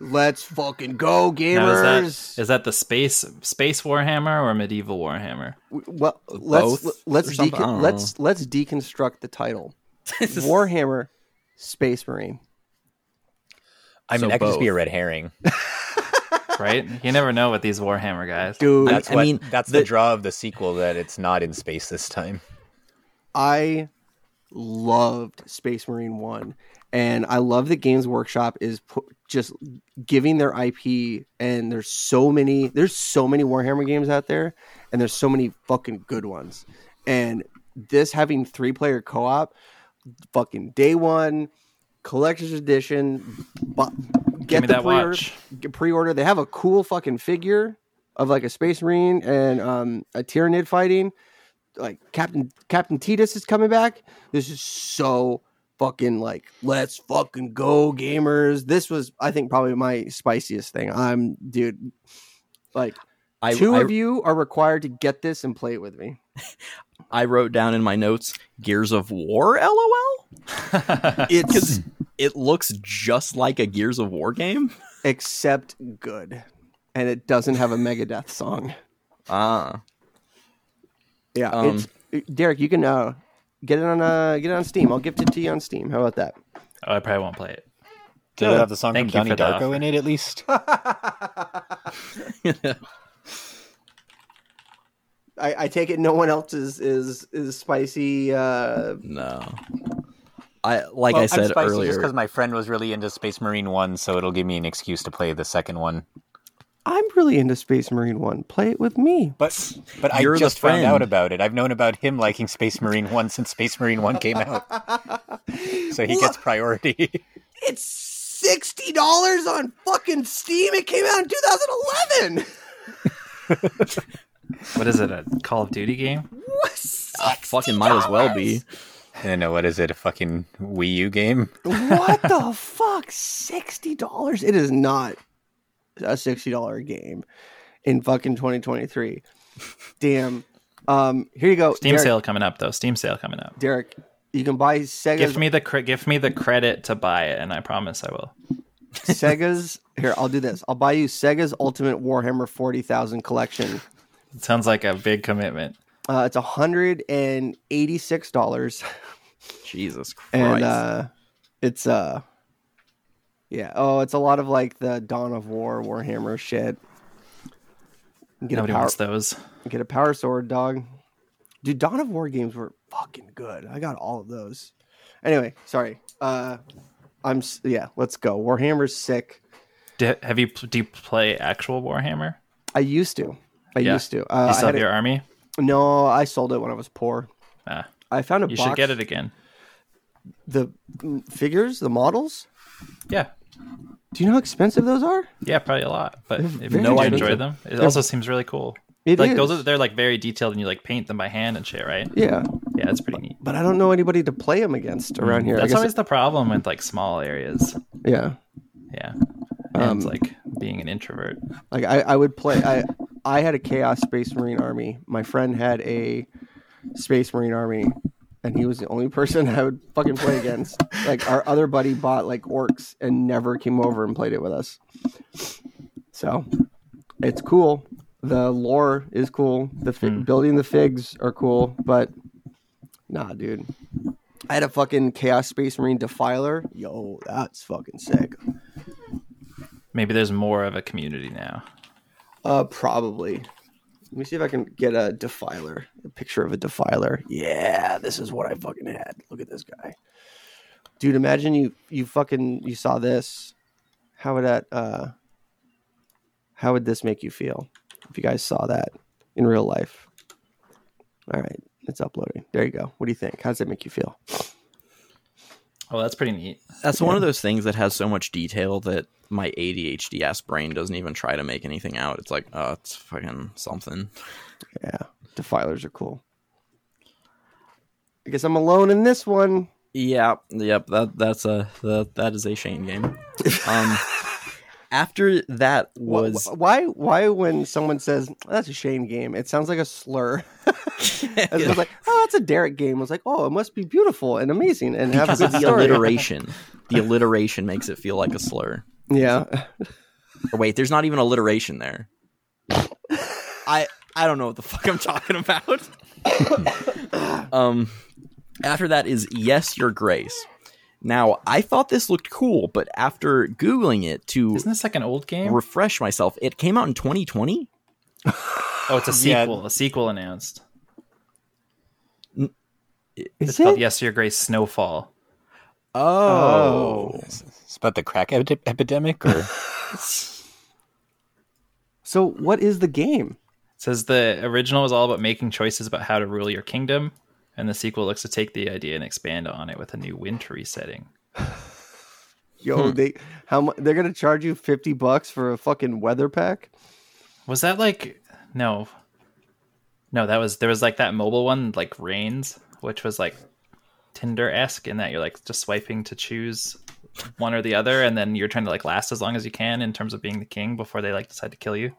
S2: Let's fucking go,
S1: Now,
S2: gamers!
S1: is that is that the space space Warhammer or medieval Warhammer?
S2: W- well, let's
S4: Both
S2: let's
S4: or something? I
S2: decon- let's let's deconstruct the title. Warhammer Space Marine.
S3: I mean,
S4: So
S3: that could just be a red herring.
S1: Right? you never know with these Warhammer guys.
S2: Dude,
S3: That's
S4: I
S3: what,
S4: mean,
S3: that's the,
S4: the-
S3: draw of the sequel that it's not in space this time.
S2: I loved Space Marine 1 and I love that Games Workshop is pu- just giving their IP and there's so many there's so many Warhammer games out there and there's so many fucking good ones. And this having three player co-op fucking day 1 collector's edition bu- get the
S1: that
S2: pre-order,
S1: watch.
S2: pre-order. They have a cool fucking figure of like a Space Marine and um, a Tyranid fighting like Captain Captain Titus is coming back. This is so fucking like let's fucking go gamers. This was I think probably my spiciest thing. I'm dude like
S4: I,
S2: two
S4: I,
S2: of you are required to get this and play it with me.
S4: I wrote down in my notes Gears of War LOL
S2: It's
S4: it looks just like a Gears of War game.
S2: except good. And it doesn't have a Megadeth song.
S4: Ah,
S2: Yeah,
S4: Um,
S2: it's Derek, you can uh get it on uh get it on Steam. I'll gift it to you on Steam. How about that?
S1: Oh, I probably won't play it.
S3: Did it have the song
S1: Thank
S3: from
S1: you
S3: Donnie
S1: for the
S3: Darko
S1: offer.
S3: in it at least?
S2: I, I take it no one else is is is spicy uh
S4: no. I like
S3: Well,
S4: I
S3: I'm
S4: said
S3: spicy
S4: earlier.
S3: just because my friend was really into Space Marine 1, so it'll give me an excuse to play the second one.
S2: I'm really into Space Marine 1. Play it with me.
S3: But but I
S4: You're the
S3: just found out about it. I've known about him liking Space Marine 1 since Space Marine 1 came out. so he gets priority.
S2: It's sixty dollars on fucking Steam. It came out in 2011.
S1: What is it? A Call of Duty game?
S2: What?
S4: Ah, fucking might as well be.
S3: I don't know what is it, a fucking Wii U game?
S2: what the fuck? Sixty dollars? It is not a sixty dollar game in fucking 2023. Damn. Um, here you go.
S1: Steam
S2: Derek,
S1: sale coming up though. Steam sale coming up.
S2: Derek, you can buy Sega.
S1: Give me the cre- give me the credit to buy it, and I promise I will.
S2: Sega's. Here, I'll do this. I'll buy you Sega's Ultimate Warhammer 40,000 collection.
S1: It sounds like a big commitment.
S2: Uh, it's hundred and eighty six dollars.
S4: Jesus Christ.
S2: and uh it's uh yeah. Oh it's a lot of like the dawn of war warhammer shit. Get
S1: Nobody
S2: a power,
S1: wants those.
S2: get a power sword dog. Dude dawn of war games were fucking good. I got all of those. Anyway sorry. Uh i'm yeah let's go. Warhammer's sick.
S1: Do, have you do you play actual Warhammer?
S2: i used to. I
S1: Yeah.
S2: used to.
S1: You
S2: uh, I
S1: still have your
S2: it-
S1: army?
S2: no i sold it when i was poor.
S1: Ah,
S2: i found a
S1: you
S2: box
S1: should get it again.
S2: the mm, figures? The models?
S1: Yeah,
S2: do you know how expensive those are
S1: yeah, probably a lot. But if you
S4: expensive.
S1: enjoy them, it also seems really cool.
S2: It
S1: like
S2: is.
S1: those are they're like very detailed and you like paint them by hand and shit, right?
S2: yeah,
S1: Yeah, it's pretty neat.
S2: but I don't know anybody to play them against around here.
S1: That's always the problem with like small areas.
S2: yeah.
S1: Yeah. And
S2: Um,
S1: it's like being an introvert.
S2: Like I, I would play. I I had a Chaos Space Marine army. My friend had a Space Marine army, and he was the only person I would fucking play against. like our other buddy bought like orcs and never came over and played it with us. So it's cool. The lore is cool. The fi- building the figs are cool, but nah, dude. I had a fucking Chaos Space Marine Defiler. Yo, that's fucking sick.
S1: Maybe there's more of a community now.
S2: Uh, probably. Let me see if I can get a defiler, a picture of a defiler. Yeah, this is what I fucking had. Look at this guy, dude. Imagine you you fucking you saw this. How would that uh? How would this make you feel if you guys saw that in real life? All right, it's uploading. There you go. What do you think? How does it make you feel?
S1: Oh, that's pretty neat.
S4: That's one of those things that has so much detail that my ADHD ass brain doesn't even try to make anything out. It's like, oh, it's fucking something.
S2: Yeah, defilers are cool. I guess I'm alone in this one.
S4: Yeah, yep. That that's a that that is a Shane game. Um, after that was
S2: why why when someone says that's a shame game, it sounds like a slur. As opposed like, oh, that's a Derek game. I was like, oh, it must be beautiful and amazing and have a
S4: because of the
S2: story.
S4: alliteration. The alliteration makes it feel like a slur.
S2: Yeah,
S4: Or wait, there's not even alliteration there. I I don't know what the fuck I'm talking about. um, after that is yes, your grace. Now I thought this looked cool, but after googling it to
S1: Isn't this like an old game?
S4: refresh myself, it came out in 2020.
S1: Oh, it's a
S3: Yeah.
S1: sequel. A sequel announced.
S2: is
S1: It's called
S2: it?
S1: Yes, Your Grace Snowfall.
S4: Oh, oh.
S3: It's about the crack epi- epidemic, or
S2: So what is the game?
S1: It says the original was all about making choices about how to rule your kingdom, and the sequel looks to take the idea and expand on it with a new wintry setting.
S2: Yo,
S1: Hmm.
S2: they how much they're gonna charge you fifty bucks for a fucking weather pack?
S1: Was that like no? No, that was there was like that mobile one, like Reigns, which was like Tinder esque in that you're like just swiping to choose one or the other, and then you're trying to like last as long as you can in terms of being the king before they like decide to kill you.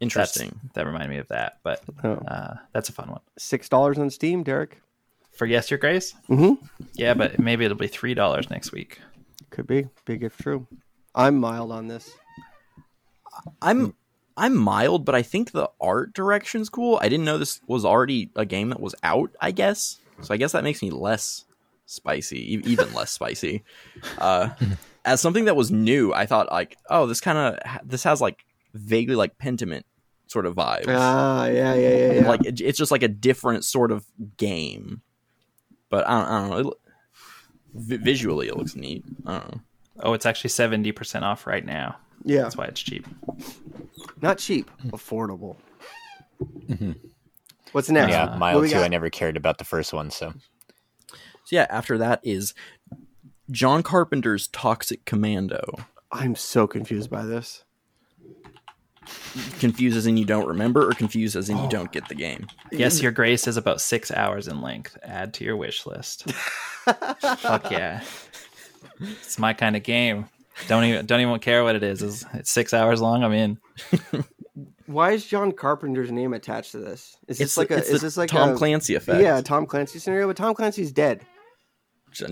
S1: That's,
S4: interesting.
S1: that reminded me of that, but
S2: Oh.
S1: uh, that's a fun one.
S2: Six dollars on Steam, Derek.
S1: For Yes, Your Grace?
S2: Mm-hmm.
S1: Yeah, but maybe it'll be three dollars next week.
S2: Could be big if true. I'm mild on this.
S4: I'm I'm mild, but I think the art direction's cool. I didn't know this was already a game that was out. I guess so. I guess that makes me less spicy, e- even less spicy. Uh, as something that was new, I thought like, oh, this kind of this has like vaguely like Pentiment sort of vibes.
S2: Ah, yeah, yeah, yeah, yeah.
S4: Like it, it's just like a different sort of game. But I don't, I don't know. It, vi- visually, it looks neat. I don't know.
S1: Oh, it's actually seventy percent off right now.
S2: yeah,
S1: That's why it's cheap.
S2: not cheap, affordable. What's next?
S3: yeah,
S2: What
S3: Mile
S2: we
S3: Two. I never cared about the first one, so
S4: So yeah, after that is John Carpenter's Toxic Commando.
S2: I'm so confused by this.
S4: Confused as in you don't remember, or confused as in you oh. don't get the game.
S1: Yes, Your Grace is about six hours in length. Add to your wish list. Fuck yeah, it's my kind of game. Don't even don't even care what it is. It's, it's six hours long. I'm in.
S2: Why is John Carpenter's name attached to this? Is this
S4: It's
S2: like a?
S4: it's
S2: Is
S4: the
S2: this like
S4: Tom
S2: a,
S4: Clancy effect.
S2: Yeah, Tom Clancy scenario, but Tom Clancy's dead.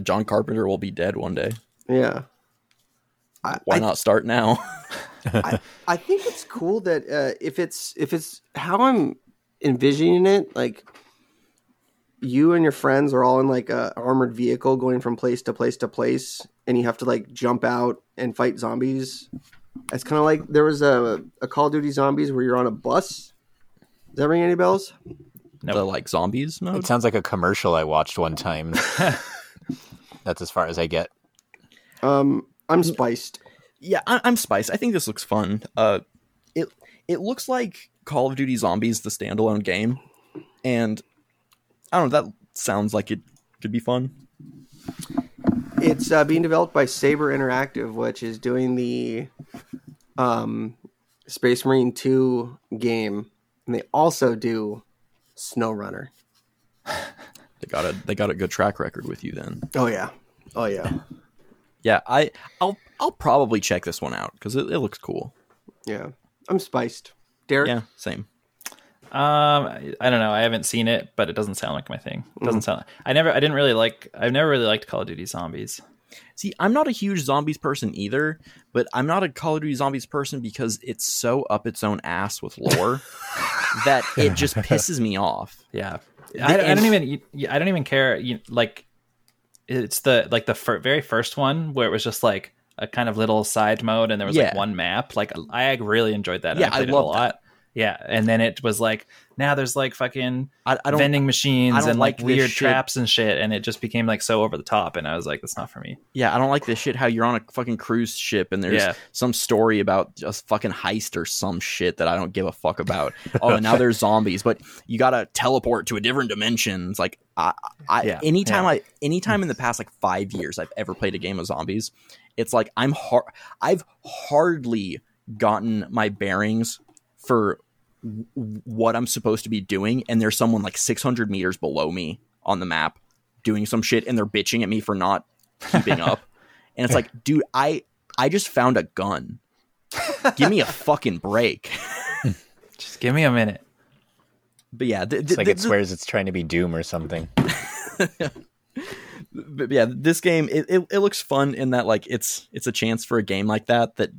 S4: John Carpenter will be dead one day.
S2: Yeah. I,
S4: Why
S2: I,
S4: not start now?
S2: I, I think it's cool that uh, if it's if it's how I'm envisioning it, like you and your friends are all in like a armored vehicle going from place to place to place, and you have to like jump out and fight zombies. It's kind of like there was a, a Call of Duty Zombies where you're on a bus. Does that ring any bells?
S1: No,
S4: The like zombies
S3: no?
S4: it
S3: sounds like a commercial I watched one time. That's as far as I get.
S2: Um, I'm spiced.
S4: Yeah, I- I'm spiced. I think this looks fun. Uh, it it looks like Call of Duty Zombies, the standalone game, and I don't know. That sounds like it could be fun.
S2: It's uh, being developed by Saber Interactive, which is doing the um, Space Marine 2 game, and they also do SnowRunner.
S4: They got a they got a good track record with you then.
S2: Oh yeah. Oh yeah.
S4: Yeah, I I'll I'll probably check this one out because it, it looks cool.
S2: Yeah. I'm spiced. Derek?
S4: Yeah, same.
S1: Um, I I don't know. I haven't seen it, but it doesn't sound like my thing. It doesn't sound. I never. I didn't really like. I've never really liked Call of Duty Zombies.
S4: See, I'm not a huge zombies person either, but I'm not a Call of Duty zombies person because it's so up its own ass with lore that it just pisses me off.
S1: Yeah, I, I don't even. I don't even care. You, like, it's the like the fir- very first one where it was just like a kind of little side mode, and there was like one map. Like, I really enjoyed that.
S4: Yeah, I
S1: played it
S4: love
S1: a lot. Yeah, and then it was like now there's like fucking
S4: I, I don't.
S1: vending machines
S4: don't
S1: and like,
S4: like
S1: weird traps and shit, and it just became like so over the top. And I was like, that's not for me.
S4: Yeah, I don't like this shit. How you're on a fucking cruise ship and there's
S1: Yeah.
S4: some story about just fucking heist or some shit that I don't give a fuck about. oh, and now there's zombies, but you gotta teleport to a different dimension. It's like I, I
S1: Yeah,
S4: anytime
S1: yeah.
S4: I anytime in the past like five years I've ever played a game of zombies, it's like I'm har- I've hardly gotten my bearings for what I'm supposed to be doing, and there's someone like 600 meters below me on the map doing some shit, and they're bitching at me for not keeping up. And it's like, dude, I I just found a gun. Give me a fucking break.
S1: Just give me a minute.
S4: But yeah, th-
S3: It's like
S4: th-
S3: it swears it's trying to be Doom or something.
S4: but yeah, this game it, it, it looks fun in that like it's it's a chance for a game like that that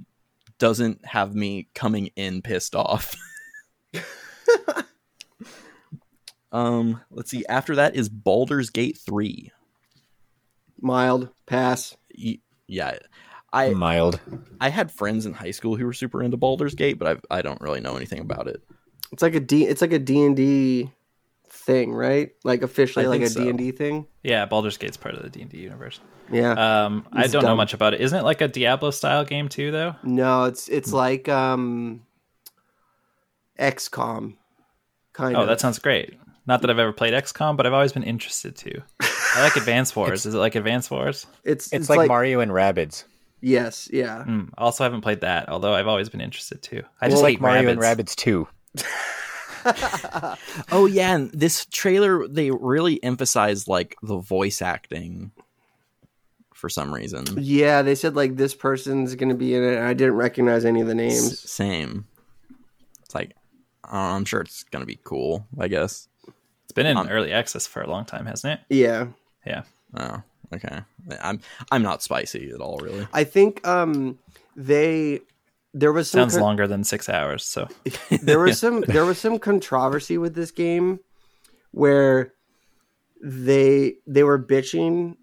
S4: doesn't have me coming in pissed off. um, let's see. After that is Baldur's Gate three.
S2: Mild pass.
S4: Y- Yeah, I
S3: Mild.
S4: I had friends in high school who were super into Baldur's Gate, but I I don't really know anything about it.
S2: It's like a D. It's like a D and D thing, right? Like officially,
S4: I
S2: like
S4: think
S2: a. D and D thing.
S1: Yeah, Baldur's Gate's part of the D and D universe.
S2: Yeah.
S1: Um, I don't know much about it. Isn't it like a Diablo style game too, though?
S2: no, it's it's like um, XCOM, kind
S1: Oh,
S2: of.
S1: that sounds great. Not that I've ever played XCOM, but I've always been interested to. I like Advance Wars. Is it like Advance Wars?
S2: it's
S3: It's, like, Mario and Rabbids.
S2: Yes, yeah.
S1: Mm, also, I haven't played that. Although I've always been interested too. I
S3: It's
S1: just
S3: like
S1: hate
S3: Mario and
S1: rabbits.
S3: Rabbids 2.
S4: Oh yeah, and this trailer they really emphasized like the voice acting for some reason.
S2: Yeah, they said like this person's gonna be in it. and I didn't recognize any of the
S4: S-
S2: names.
S4: same. It's like I'm sure it's gonna be cool. I guess.
S1: It's been in
S4: Um,
S1: early access for a long time, hasn't it?
S2: Yeah,
S1: Yeah.
S4: Oh, okay. I'm I'm not spicy at all, really.
S2: I think um they there was some
S1: Sounds
S2: con-
S1: longer than six hours. So
S2: there was some there was some controversy with this game where they they were bitching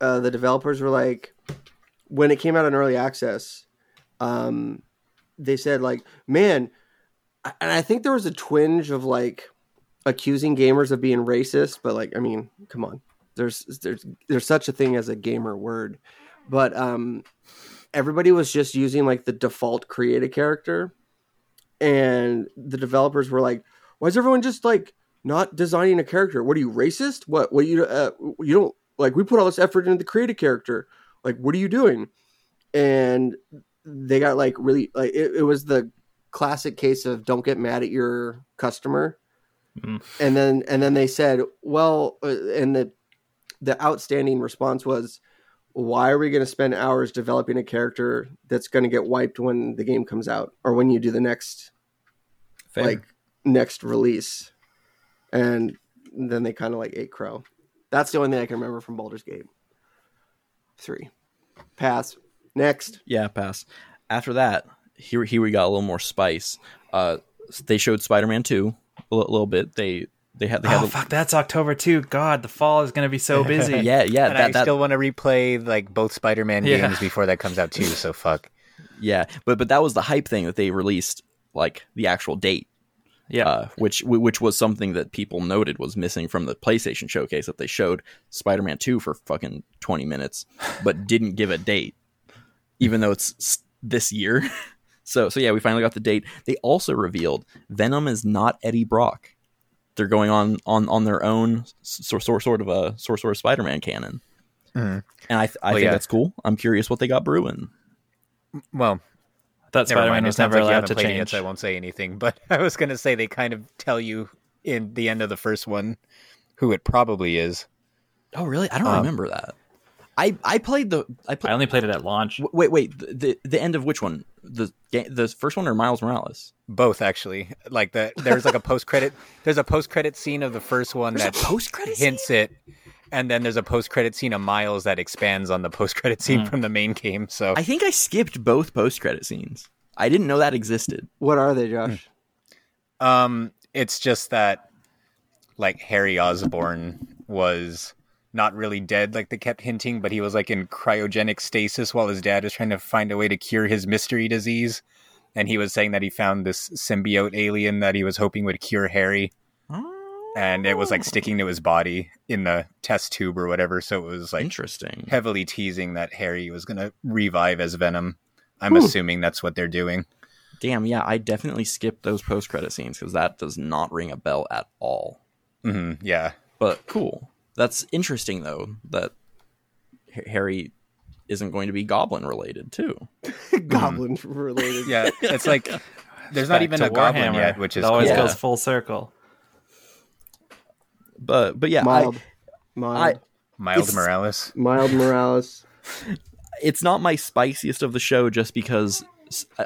S2: uh, the developers were like when it came out in early access um they said like man I- and i think there was a twinge of like accusing gamers of being racist but like i mean come on. There's there's there's such a thing as a gamer word. But um everybody was just using like the default create a character and the developers were like why is everyone just like not designing a character? What are you racist? What what you uh, you don't like we put all this effort into the create a character. Like what are you doing? And they got like really like it, it was the classic case of don't get mad at your customer
S1: Mm.
S2: and then and then they said well uh, and the the outstanding response was why are we going to spend hours developing a character that's going to get wiped when the game comes out or when you do the next
S1: fair.
S2: like next release and then they kind of like ate crow that's the only thing i can remember from Baldur's Gate 3 pass next
S4: Yeah, pass. After that, here here we got a little more spice. Uh, they showed Spider-Man two a little bit. They they had they had
S1: oh
S4: a-
S1: fuck, that's October too. God, the fall is gonna be so busy.
S4: yeah yeah
S3: and
S4: that,
S3: I
S4: that
S3: still want to replay like both Spider-Man
S1: Yeah.
S3: games before that comes out too. So fuck.
S4: yeah. But but that was the hype thing that they released like the actual date.
S1: yeah.
S4: uh, which which was something that people noted was missing from the PlayStation showcase that they showed Spider-Man 2 for fucking 20 minutes but didn't give a date even though it's this year. so so yeah, we finally got the date. They also revealed Venom is not Eddie Brock. They're going on on on their own sort sort sort of a sort sort of Spider-Man canon.
S3: Mhm.
S4: And I th- I
S3: Well,
S4: think
S3: yeah.
S4: that's cool. I'm curious what they got brewing.
S3: Well,
S1: That Spider Man was never
S3: like
S1: allowed to
S3: played it
S1: change.
S3: so I won't say anything. But I was gonna say they kind of tell you in the end of the first one who it probably is.
S4: Oh, really? I don't
S3: Um,
S4: remember that. I I played the I
S1: I only played it at launch.
S4: Wait, wait. The, the the end of which one? The ga- the first one or Miles Morales?
S3: Both actually. Like the there's like a post credit. There's a post credit scene of the first one
S4: There's
S3: that
S4: post-credit
S3: hints it, and then there's a post credit scene of Miles that expands on the post credit scene
S1: Hmm.
S3: from the main game. So
S4: I think I skipped both post credit scenes. I didn't know that existed.
S2: What are they, Josh?
S3: Um, it's just that like Harry Osborn was not really dead like they kept hinting, but he was like in cryogenic stasis while his dad was trying to find a way to cure his mystery disease. And he was saying that he found this symbiote alien that he was hoping would cure Harry, and it was like sticking to his body in the test tube or whatever. So it was like
S4: Interesting.
S3: heavily teasing that Harry was gonna revive as Venom. I'm
S2: Whew.
S3: assuming that's what they're doing.
S4: Damn, yeah, I definitely skipped those post credit scenes because that does not ring a bell at all.
S3: hmm yeah.
S4: But cool. That's interesting though that Harry isn't going to be Goblin related too.
S2: Goblin related.
S3: Yeah, it's like there's not even
S1: to
S3: a goblin yet, which is
S1: it always
S3: cool.
S4: cool.
S1: goes full circle.
S4: But but yeah,
S2: mild,
S4: I,
S2: mild,
S3: Miles
S4: It's-
S3: Morales.
S2: mild Morales.
S4: it's not my spiciest of the show just because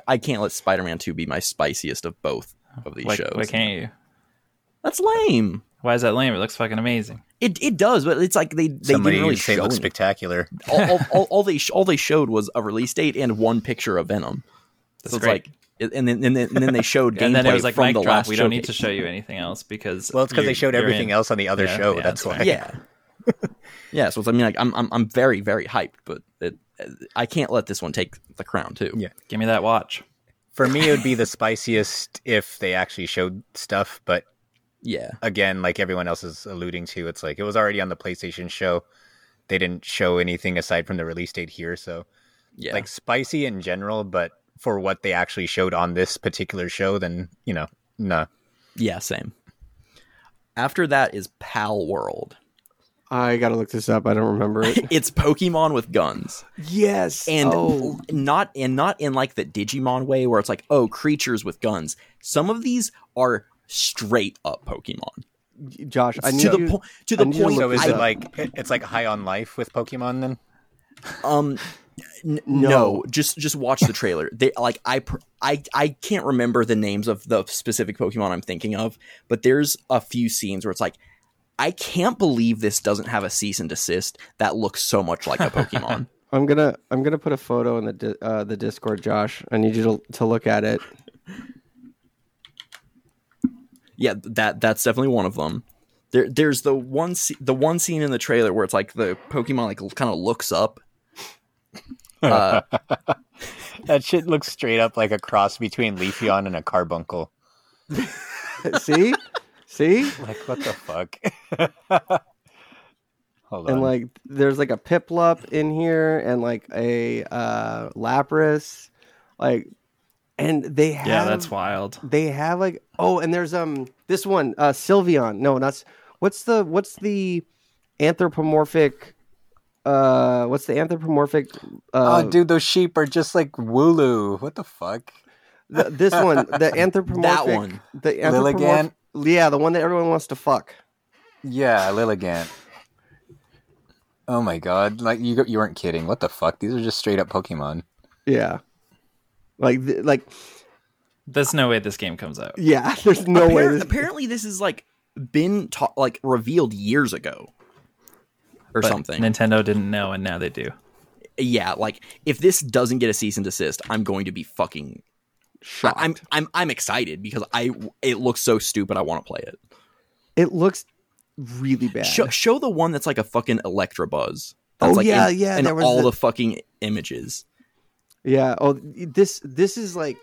S4: I can't let Spider Man Two be my spiciest of both of these
S1: Why,
S4: shows.
S1: why can't you?
S4: That's lame.
S1: Why is that lame? It looks fucking amazing.
S4: It it does, but it's like they they
S3: Somebody
S4: didn't really
S3: say it
S4: show
S3: looks spectacular.
S4: all, all, all, all they sh- all they showed was a release date and one picture of Venom.
S1: That's
S4: so it's
S1: great.
S4: like, and then and then, and then they showed gameplay
S1: and then it was like
S4: from
S1: mic
S4: the
S1: drop.
S4: last
S1: We don't need to show you anything else because
S3: Well, it's because they showed everything
S1: in.
S3: else on the other
S1: Yeah,
S3: show.
S1: yeah,
S3: that's
S1: that's
S3: why.
S4: Yeah, yeah. So I mean, like I'm I'm I'm very very hyped, but it, I can't let this one take the crown too.
S3: Yeah.
S1: Give me that watch.
S3: For me, it would be the spiciest if they actually showed stuff. But
S4: yeah.
S3: again, like everyone else is alluding to, it's like it was already on the PlayStation show. They didn't show anything aside from the release date here. So,
S4: Yeah.
S3: like spicy in general, but for what they actually showed on this particular show, then you know, no.
S4: yeah, same. After that is Palworld.
S2: I gotta look this up. I don't remember it.
S4: It's Pokemon with guns.
S2: yes,
S4: and
S2: oh,
S4: not and not in like the Digimon way where it's like oh creatures with guns. Some of these are straight up Pokemon
S2: Josh, I need
S4: to the
S2: you.
S4: point to
S2: I
S4: the
S2: need you to
S4: point.
S3: So is
S2: I-
S3: it like it's like high on life with Pokemon then?
S4: um n-
S2: No.
S4: no. just just watch the trailer. They like I pr- I I can't remember the names of the specific Pokemon I'm thinking of, but there's a few scenes where it's like I can't believe this doesn't have a cease and desist that looks so much like a Pokemon.
S2: I'm gonna I'm gonna put a photo in the di- uh, the Discord, Josh. I need you to to look at it.
S4: Yeah, that that's definitely one of them. There, there's the one the one scene in the trailer where it's like the Pokemon like kind of looks up. Uh,
S3: That shit looks straight up like a cross between Leafeon and a carbuncle.
S2: See, see,
S3: Like what the fuck? Hold on.
S2: and like there's like a Piplup in here, and like a uh Lapras, like, and they have
S1: Yeah, that's wild.
S2: they have like oh, and there's um this one uh Sylveon. No, that's what's the what's the anthropomorphic. Uh, what's the anthropomorphic? Uh,
S3: oh, dude, those sheep are just like Wooloo. What the fuck?
S2: th- this one, the anthropomorphic.
S4: that one.
S2: The
S3: Lilligant?
S2: anthropomorphic. Yeah, the one that everyone wants to fuck.
S3: Yeah, Lilligant. Oh my god! Like you, you weren't kidding. What the fuck? These are just straight up Pokemon.
S2: Yeah, like th- like
S1: There's no way this game comes out.
S2: yeah. There's no way. This,
S4: apparently, this is like been ta- like revealed years ago or
S1: But
S4: something.
S1: Nintendo didn't know, and now they do.
S4: yeah, like if this doesn't get a cease and desist, I'm going to be fucking.
S2: shocked.
S4: I'm I'm I'm excited because I it looks so stupid. I want to play it.
S2: it looks really bad.
S4: Show, show the one that's like a fucking Electabuzz. That's
S2: Oh,
S4: like
S2: yeah,
S4: in,
S2: yeah,
S4: in
S2: there was
S4: all
S2: the-
S4: the fucking images.
S2: Yeah. Oh, this this is like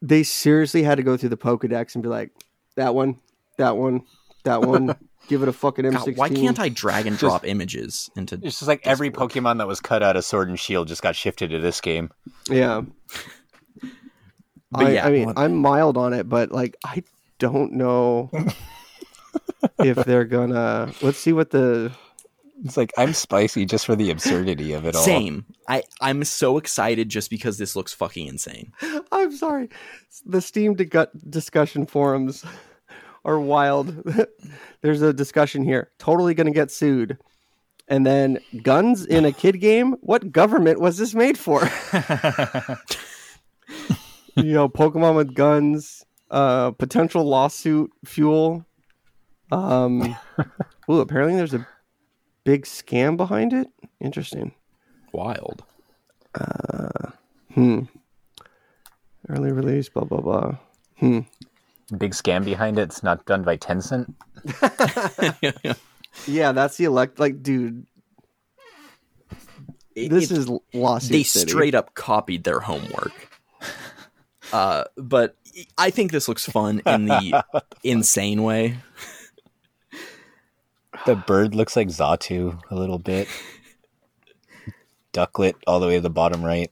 S2: they seriously had to go through the Pokedex and be like, that one, that one, that one. Give it a fucking M16.
S4: God, why can't I drag and drop images into?
S3: It's just like every Pokemon that was cut out of Sword and Shield just got shifted to this game.
S2: Yeah. I,
S4: yeah,
S2: I mean,
S4: well-
S2: I'm mild on it, but like, I don't know if they're gonna. Let's see what the
S3: It's like I'm spicy just for the absurdity of it all.
S4: Same. I I'm so excited just because this looks fucking insane.
S2: I'm sorry. The Steam di- discussion forums are wild. There's a discussion here. Totally going to get sued. And then guns in a kid game? What government was this made for? you know, Pokemon with guns, uh, potential lawsuit fuel. Um, ooh, apparently there's a big scam behind it. Interesting.
S4: Wild.
S2: Uh, Hmm. Early release, blah blah blah. Hmm.
S3: Big scam behind it. It's not done by Tencent.
S2: Yeah, that's the elect. Like, dude, this
S4: it-
S2: is lost.
S4: they
S2: city.
S4: straight up copied their homework. Uh, but I think this looks fun in the insane way.
S3: The bird looks like Xatu a little bit. Ducklet all the way to the bottom right.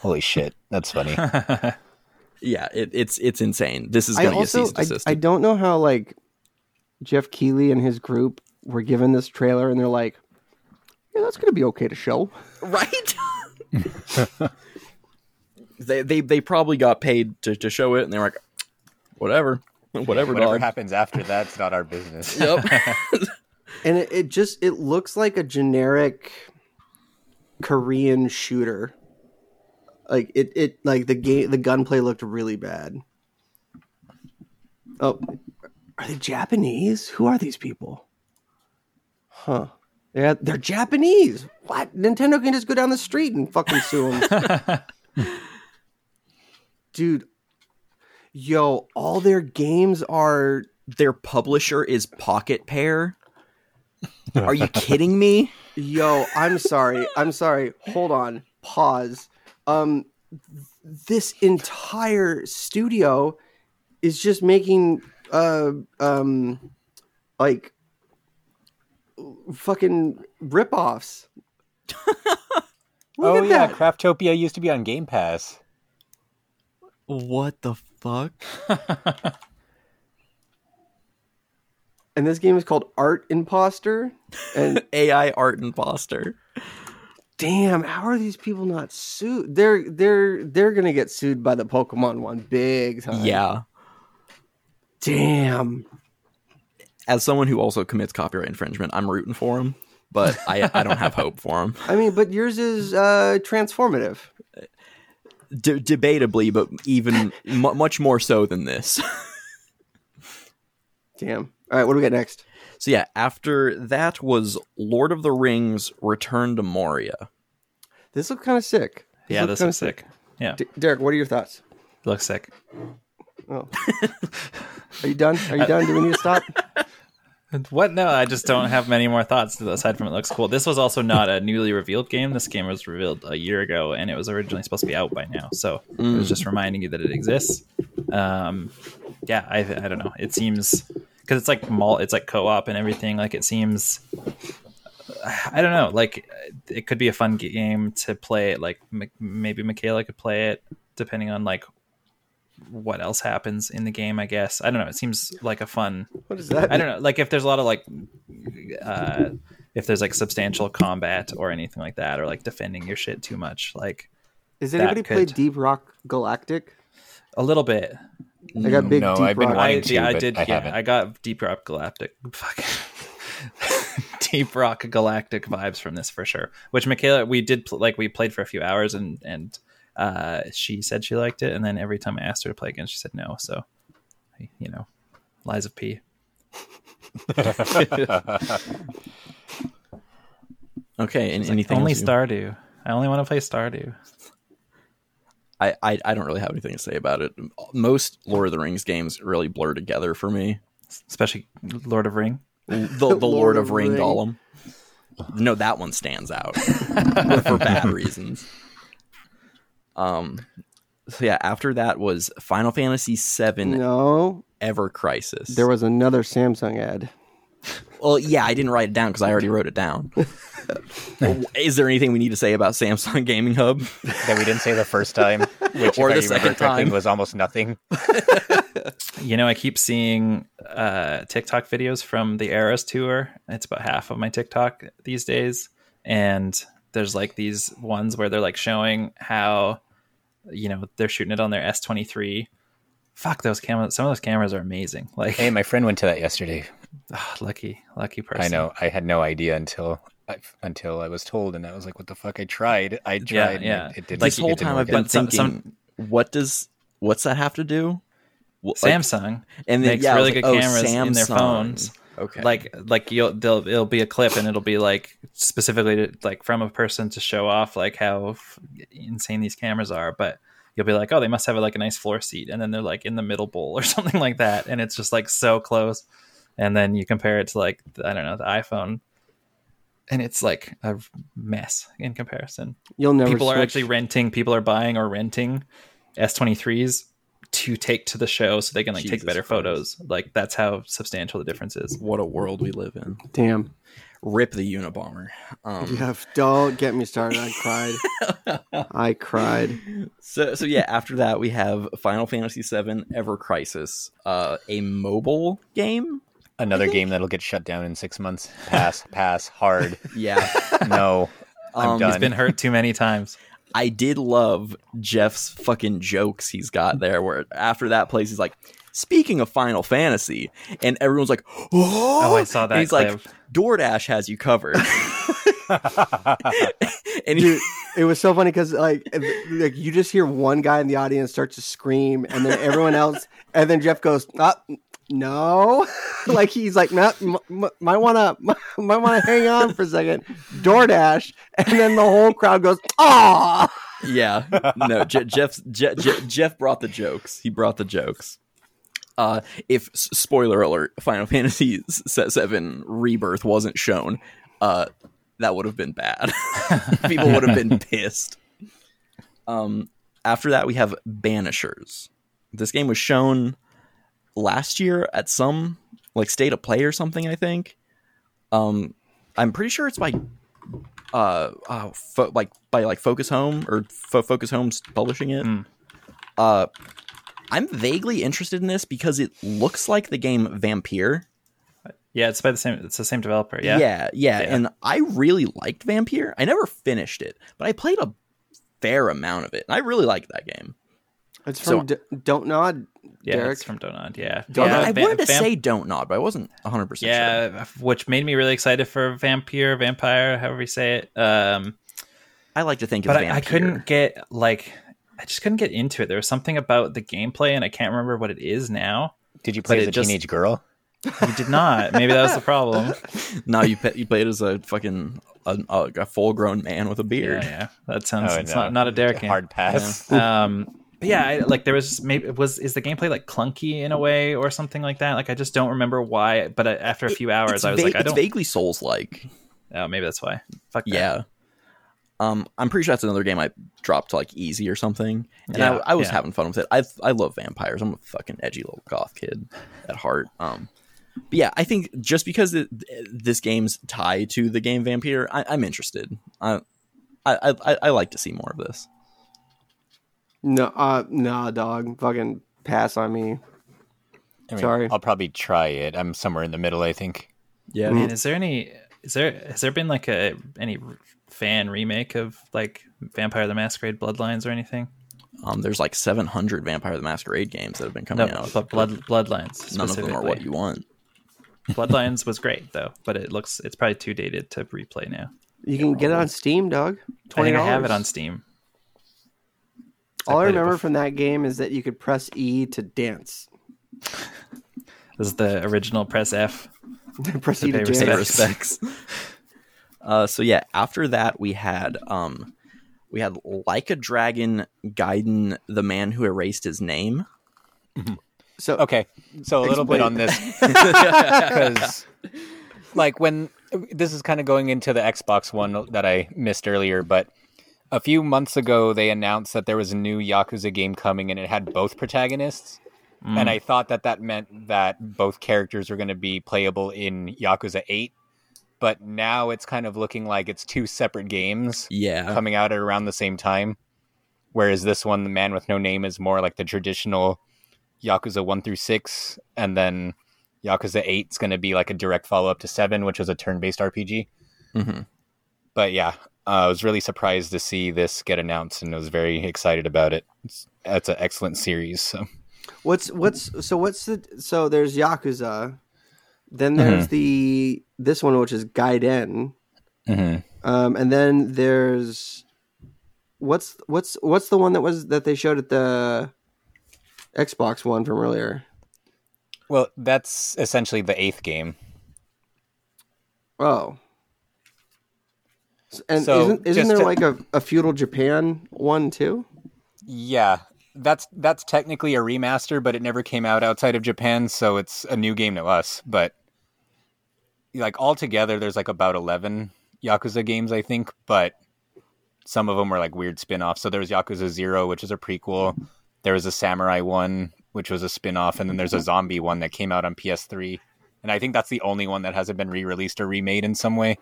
S3: Holy shit, that's funny.
S4: Yeah, it, it's it's insane. This is going to get
S2: also,
S4: cease and
S2: I,
S4: desist.
S2: I don't know how like Geoff Keighley and his group were given this trailer, and they're like, "Yeah, that's gonna be okay to show."
S4: right? they, they they probably got paid to, to show it, and they're like, whatever, whatever,
S3: Whatever
S4: dog.
S3: happens after that's not our business.
S4: Yep.
S2: And it, it just it looks like a generic Korean shooter. Like it, it like the game, the gunplay looked really bad. Oh, are they Japanese? Who are these people? Huh? Yeah, they're Japanese. What? Nintendo can just go down the street and fucking sue them. Dude, yo, all their games are
S4: Their publisher is Pocketpair. Are you kidding me?
S2: Yo, I'm sorry. I'm sorry. Hold on. Pause. Um this entire studio is just making uh um like fucking ripoffs. Look
S3: oh
S2: at
S3: yeah,
S2: that.
S3: Craftopia used to be on Game Pass.
S4: What the fuck?
S2: And this game is called Art Imposter. And
S4: AI art imposter.
S2: damn, how are these people not sued? They're they're they're gonna get sued by the Pokemon one big time.
S4: Yeah.
S2: Damn.
S4: As someone who also commits copyright infringement, I'm rooting for him, but I I don't have hope for him.
S2: I mean, but yours is uh transformative.
S4: De- debatably, but even mu much more so than this.
S2: Damn. All right, what do we got next?
S4: So yeah, after that was Lord of the Rings: Return to Moria.
S2: This looks kind of sick.
S1: yeah, this
S2: kinda
S1: looks sick. Yeah,
S2: D- Derek, what are your thoughts?
S1: looks sick.
S2: Oh. are you done? Are you done? Do we need to stop?
S1: What? No, I just don't have many more thoughts aside from it looks cool. This was also not a newly revealed game. This game was revealed a year ago, and it was originally supposed to be out by now. So it was just reminding you that it exists. Um, yeah, I, I don't know. It seems because it's like mall, it's like co-op and everything. Like it seems. I don't know. Like it could be a fun game to play. Like m- maybe Michaela could play it, depending on like what else happens in the game. I guess I don't know. It seems like a fun
S2: What is that?
S1: I don't know, like if there's a lot of like, uh, if there's like substantial combat or anything like that, or like defending your shit too much, like
S2: is
S1: that
S2: anybody played Deep Rock Galactic?
S1: a little bit.
S2: I got big
S3: No,
S2: Deep
S3: I've been
S2: Rock.
S3: wanting
S1: I,
S3: to,
S1: yeah, I did.
S3: I
S1: yeah,
S3: haven't.
S1: I got Deep Rock Galactic. Fuck. Deep Rock Galactic vibes from this for sure. Which Michaela, we did pl- like we played for a few hours and and uh, she said she liked it, and then every time I asked her to play again, she said no. So, you know, lies of P.
S4: Okay, and
S1: Like,
S4: anything
S1: only
S4: else you-
S1: Stardew. I only want to play Stardew.
S4: I, I I don't really have anything to say about it. Most Lord of the Rings games really blur together for me.
S1: especially Lord of Ring.
S4: The, the Lord, of Ring,
S2: Ring.
S4: Gollum. No, that one stands out for, for bad reasons. Um, so yeah, after that was Final Fantasy VII
S2: No,
S4: Ever Crisis.
S2: there was another Samsung ad.
S4: well, yeah, I didn't write it down because I already wrote it down. Is there anything we need to say about Samsung Gaming Hub?
S3: that we didn't say the first time, which
S4: Or
S3: if
S4: the
S3: I
S4: second time.
S3: was almost nothing.
S1: You know, I keep seeing uh, TikTok videos from the Eras tour. It's about half of my TikTok these days, and there's like these ones where they're like showing how, you know, they're shooting it on their S twenty three. Fuck those cameras! Some of those cameras are amazing. Like,
S3: Hey, my friend went to that yesterday.
S1: ah, lucky, lucky person.
S3: I know. I had no idea until I, until I was told, and I was like, "What the fuck?" I tried. I tried.
S1: Yeah,
S3: and
S1: yeah.
S3: It, it didn't.
S4: this
S3: it
S4: whole time I've been
S1: But some-
S4: thinking, what does what's that have to do? Wh- like-
S1: Samsung
S4: and then
S1: makes
S4: yeah,
S1: really
S4: like,
S1: good
S4: oh,
S1: cameras in their phones.
S4: Okay,
S1: like like you'll they'll it'll be a clip and it'll be like specifically to, like from a person to show off like how insane these cameras are but you'll be like oh they must have like a nice floor seat and then they're like in the middle bowl or something like that and it's just like so close and then you compare it to like the, i don't know the iphone and it's like a mess in comparison
S2: You'll never.
S1: people are actually renting people are buying or renting s23s to take to the show so they can like take better
S4: Christ.
S1: photos like that's how substantial the difference is
S4: what a world we live in.
S2: Damn.
S4: Rip the Unabomber. Um,
S2: Yeah, don't get me started. I cried. I cried.
S4: So so yeah, after that we have Final Fantasy VII Ever Crisis, uh, a mobile game.
S3: Another game that'll get shut down in six months. Pass. pass. Hard.
S4: Yeah,
S3: No. I'm
S4: Um,
S3: done.
S1: He's been hurt too many times.
S4: I did love Geoff's fucking jokes he's got there. Where after that place, he's like, "Speaking of Final Fantasy," and everyone's like, "Oh,
S1: Oh, I saw that
S4: And he's
S1: clip.
S4: like, "DoorDash has you covered." and he,
S2: Dude, it was so funny because like, like you just hear one guy in the audience start to scream, and then everyone else, and then Geoff goes, ah, "No," like he's like, "No, m- m- might wanna, might wanna hang on for a second. DoorDash," and then the whole crowd goes, "Ah!"
S4: yeah, no, Je- Geoff's Je- Je- Geoff brought the jokes. He brought the jokes. Uh, if spoiler alert, Final Fantasy VII Rebirth wasn't shown, uh, that would have been bad. People would have been pissed. Um, after that, we have Banishers. This game was shown last year at some like state of play or something. I think. Um, I'm pretty sure it's by uh, uh fo- like by like Focus Home or Fo- Focus Home's publishing it.
S1: Mm.
S4: Uh, I'm vaguely interested in this because it looks like the game Vampyr.
S1: Yeah, it's by the same. It's the same developer. Yeah.
S4: yeah, yeah,
S1: Yeah.
S4: and I really liked Vampyr. I never finished it, but I played a fair amount of it, and I really liked that game.
S2: It's
S4: So-
S2: from D- Don't Nod.
S1: yeah,
S2: Derek?
S1: it's from Donut. Yeah,
S2: Donut?
S1: yeah.
S4: I
S1: Va-
S4: wanted to
S1: Vamp-
S4: say Don't Nod, but I wasn't 100 percent sure.
S1: Yeah, which made me really excited for Vampyr, Vampyr, however you say it. Um,
S4: I like to think
S1: but
S4: it's
S1: I,
S4: Vampyr.
S1: I couldn't get like, I just couldn't get into it. There was something about the gameplay, and I can't remember what it is now.
S3: Did you play as a
S1: just-
S3: teenage girl?
S1: You did not. Maybe that was the problem.
S4: No, you pa- you played as a fucking a, a, a full grown man with a beard.
S1: yeah. That sounds.
S3: Oh,
S1: it's
S3: no.
S1: not not a Derek game.
S3: Hard pass.
S1: um but yeah I, like there was maybe was is the gameplay like clunky in a way or something like that like i just don't remember why but after a few hours
S4: It's,
S1: i was
S4: va-
S1: like i
S4: it's
S1: don't
S4: vaguely Souls like.
S1: oh maybe that's why fuck that.
S4: Yeah. Um, I'm pretty sure that's another game I dropped to like easy or something, and
S1: Yeah,
S4: I, I was
S1: yeah.
S4: having fun with it. I I love vampires. I'm a fucking edgy little goth kid at heart. Um, but yeah, I think just because it, this game's tied to the game Vampyr, I, I'm interested. I, I I I like to see more of this.
S2: No, uh, nah, dog. Fucking pass on me.
S3: I mean,
S2: Sorry.
S3: I'll probably try it. I'm somewhere in the middle, I think.
S4: Yeah,
S1: Man, is there any is there has there been like a any fan remake of like vampire the masquerade bloodlines or anything
S4: um, there's like 700 Vampire the Masquerade games that have been
S1: no
S4: coming out.
S1: but blood bloodlines
S4: None of them are what you want.
S1: bloodlines was great though but it looks it's probably too dated to replay now
S2: You can get it on Steam, dog.
S1: i
S2: Twenty
S1: think
S2: dollars.
S1: i have it on steam
S2: All I
S1: played it
S2: remember from that game is that you could press E to dance.
S1: this is the original press f
S2: press
S1: To
S2: E to
S1: pay
S2: dance.
S4: Pay
S1: respects.
S4: respects. uh, so yeah, after that we had um, we had like a dragon Gaiden, the man who erased his name.
S2: So
S3: Okay, so a little bit on this because, like, when this is kind of going into the Xbox One that I missed earlier, but a few months ago they announced that there was a new Yakuza game coming and it had both protagonists. And I thought that that meant that both characters were going to be playable in Yakuza 8. But now it's kind of looking like it's two separate games
S4: Yeah,
S3: coming out at around the same time. Whereas this one, The Man with No Name, is more like the traditional Yakuza 1 through 6 and then Yakuza 8 is going to be like a direct follow up to 7 which was a turn-based RPG.
S4: hmm
S3: But yeah, I was really surprised to see this get announced and I was very excited about it. It's, it's an excellent series. So.
S2: What's what's so what's the so there's Yakuza, then there's the this one which is Gaiden,
S3: Mm-hmm.
S2: um, and then there's what's what's what's the one that was that they showed at the Xbox one from earlier.
S3: Well, that's essentially the eighth game.
S2: Oh, and
S3: So,
S2: isn't isn't there
S3: to-
S2: like a, a feudal Japan one too?
S3: Yeah, that's that's technically a remaster, but it never came out outside of Japan, so it's a new game to us. But like altogether, there's like about eleven Yakuza games, I think, but some of them were like weird spin-offs. So there was Yakuza Zero, which is a prequel. There was a Samurai one, which was a spin-off, and then there's a zombie one that came out on PS3. And I think that's the only one that hasn't been re-released or remade in some way.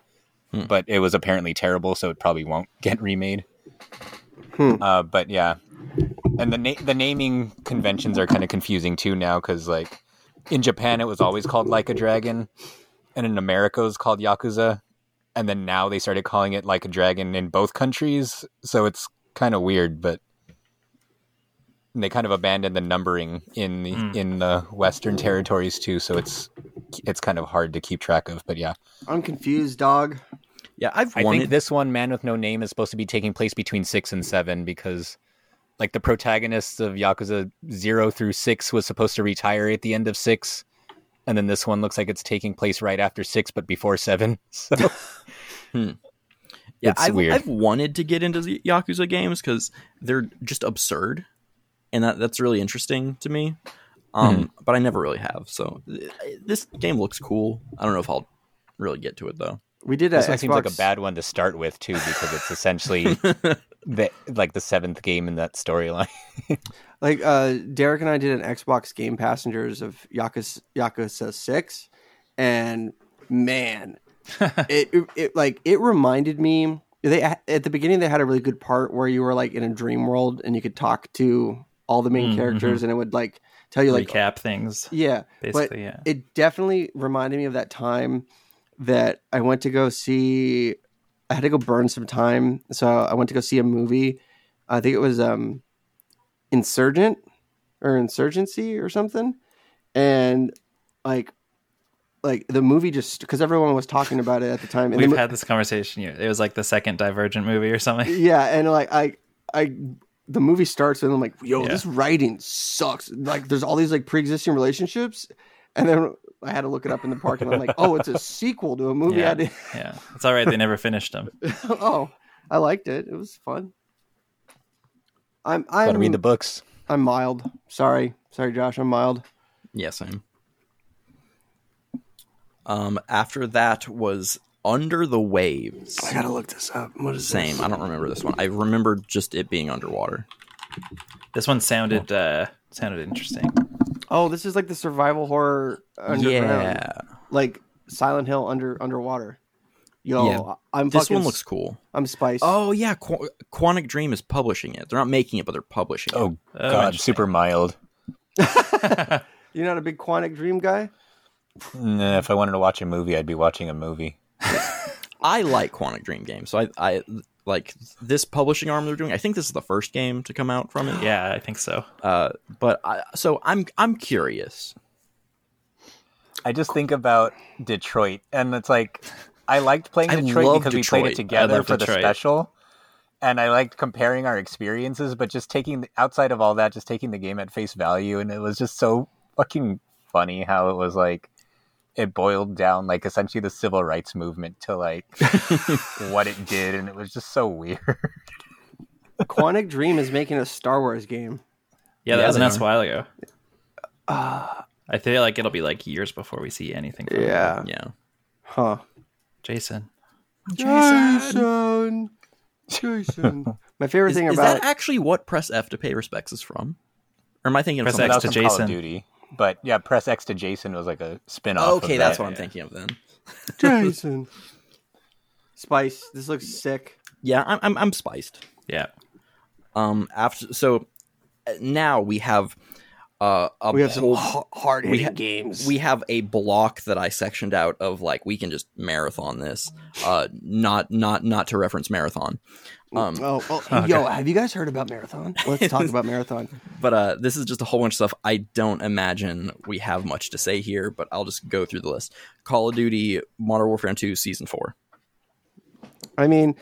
S4: Hmm.
S3: But it was apparently terrible, so it probably won't get remade.
S2: Hmm.
S3: Uh, but yeah, and the na- the naming conventions are kind of confusing too now because like in Japan it was always called Like a Dragon, and in America it was called Yakuza, and then now they started calling it Like a Dragon in both countries. So it's kind of weird, but they kind of abandoned the numbering in the,
S1: Mm.
S3: in the Western territories too. So it's it's kind of hard to keep track of. But yeah,
S2: I'm confused, dog.
S4: Yeah, I've
S3: I
S4: wanted
S3: think this one, Man with No Name, is supposed to be taking place between six and seven because, like, the protagonists of Yakuza zero through six was supposed to retire at the end of six, and then this one looks like it's taking place right after six but before seven. So
S4: yeah,
S3: it's
S4: I've,
S3: weird.
S4: I've wanted to get into the Yakuza games because they're just absurd, and that that's really interesting to me. Um,
S3: Hmm.
S4: but I never really have. So th- this game looks cool. I don't know if I'll really get to it though.
S2: We did a
S3: this one seems like a bad one to start with too because it's essentially the like the seventh game in that storyline.
S2: Like uh, Derek and I did an Xbox Game Passengers of Yakuza, Yakuza Six, and man, it, it it like it reminded me. They at the beginning they had a really good part where you were like in a dream world and you could talk to all the main
S1: Mm,
S2: characters and it would like tell you like
S1: recap things.
S2: yeah,
S1: Basically,
S2: but
S1: yeah.
S2: it definitely reminded me of that time that I went to go see. I had to go burn some time, so I went to go see a movie. I think it was um, Insurgent or Insurgency or something, and like, like the movie just because everyone was talking about it at the time. And
S1: We've
S2: mo-
S1: had this conversation. It was like the second Divergent movie or something.
S2: yeah, and like I, I, the movie starts and I'm like, yo,
S1: Yeah.
S2: this writing sucks. Like, there's all these like pre-existing relationships, and then I had to look it up in the park, and I'm like, oh, it's a sequel to a movie I
S1: Yeah.
S2: did.
S1: Yeah, it's all right. They never finished them.
S2: oh, I liked it. It was fun. I'm
S3: Gotta
S2: I'm
S3: read the books.
S2: I'm mild. Sorry, sorry, Josh. I'm mild.
S4: Yeah, same. Um, after that was Under the Waves.
S2: I gotta look this up. What is the
S4: Same.
S2: This?
S4: I don't remember this one. I remember just it being underwater.
S1: This one sounded uh, sounded interesting.
S2: Oh, this is like the survival horror underground,
S4: Yeah.
S2: like Silent Hill under underwater. Yo,
S4: Yeah.
S2: I'm
S4: This
S2: fucking.
S4: one looks cool.
S2: I'm spiced.
S4: Oh yeah, Qu- Quantic Dream is publishing it. They're not making it, but they're publishing it.
S3: Oh,
S1: Oh,
S3: god,
S1: interesting.
S3: super mild.
S2: You're not a big Quantic Dream guy?
S3: Nah, if I wanted to watch a movie, I'd be watching a movie.
S4: I like Quantic Dream games, so I, I like this publishing arm they're doing. I think this is the first game to come out from it.
S1: Yeah, I think so.
S4: Uh, but I, so I'm I'm curious.
S3: I just think about Detroit, and it's like I liked playing Detroit
S4: love
S3: because we played it together
S1: love
S3: for the special, and I liked comparing our experiences. But just taking outside of all that, just taking the game at face value, and it was just so fucking funny how it was like it boiled down like essentially the civil rights movement to like what it did, and it was just so weird.
S2: Quantic Dream is making a Star Wars game.
S1: Yeah, that
S4: Yeah,
S1: was
S4: they
S1: announced a while ago. Uh, I feel like it'll be like years before we see anything. From it.
S2: Yeah.
S4: Yeah.
S2: Huh.
S1: Jason.
S2: Jason. Jason. My favorite
S4: Is,
S2: thing about is
S4: that actually what Press F to pay respects is from? Or am I thinking of
S1: Press
S4: something
S1: X
S3: That
S1: to
S3: was Call of
S1: Jason.
S3: Duty, but yeah, press X to Jason was like a spin off.
S4: Okay,
S3: of
S4: that's
S3: that.
S4: what I'm thinking of then.
S2: Jason. Spice. This looks sick.
S4: Yeah, I'm I'm, I'm spiced.
S1: Yeah.
S4: Um, after so uh, now we have uh, a
S2: we have some hard hitting
S4: ha-
S2: games.
S4: we have a block that I sectioned out of like we can just marathon this. Uh, not not not to reference marathon. Um,
S2: oh, well, yo, have you guys heard about Marathon? Let's talk about Marathon.
S4: but uh, this is just a whole bunch of stuff. I don't imagine we have much to say here, but I'll just go through the list. Call of Duty Modern Warfare 2 Season 4.
S2: I mean,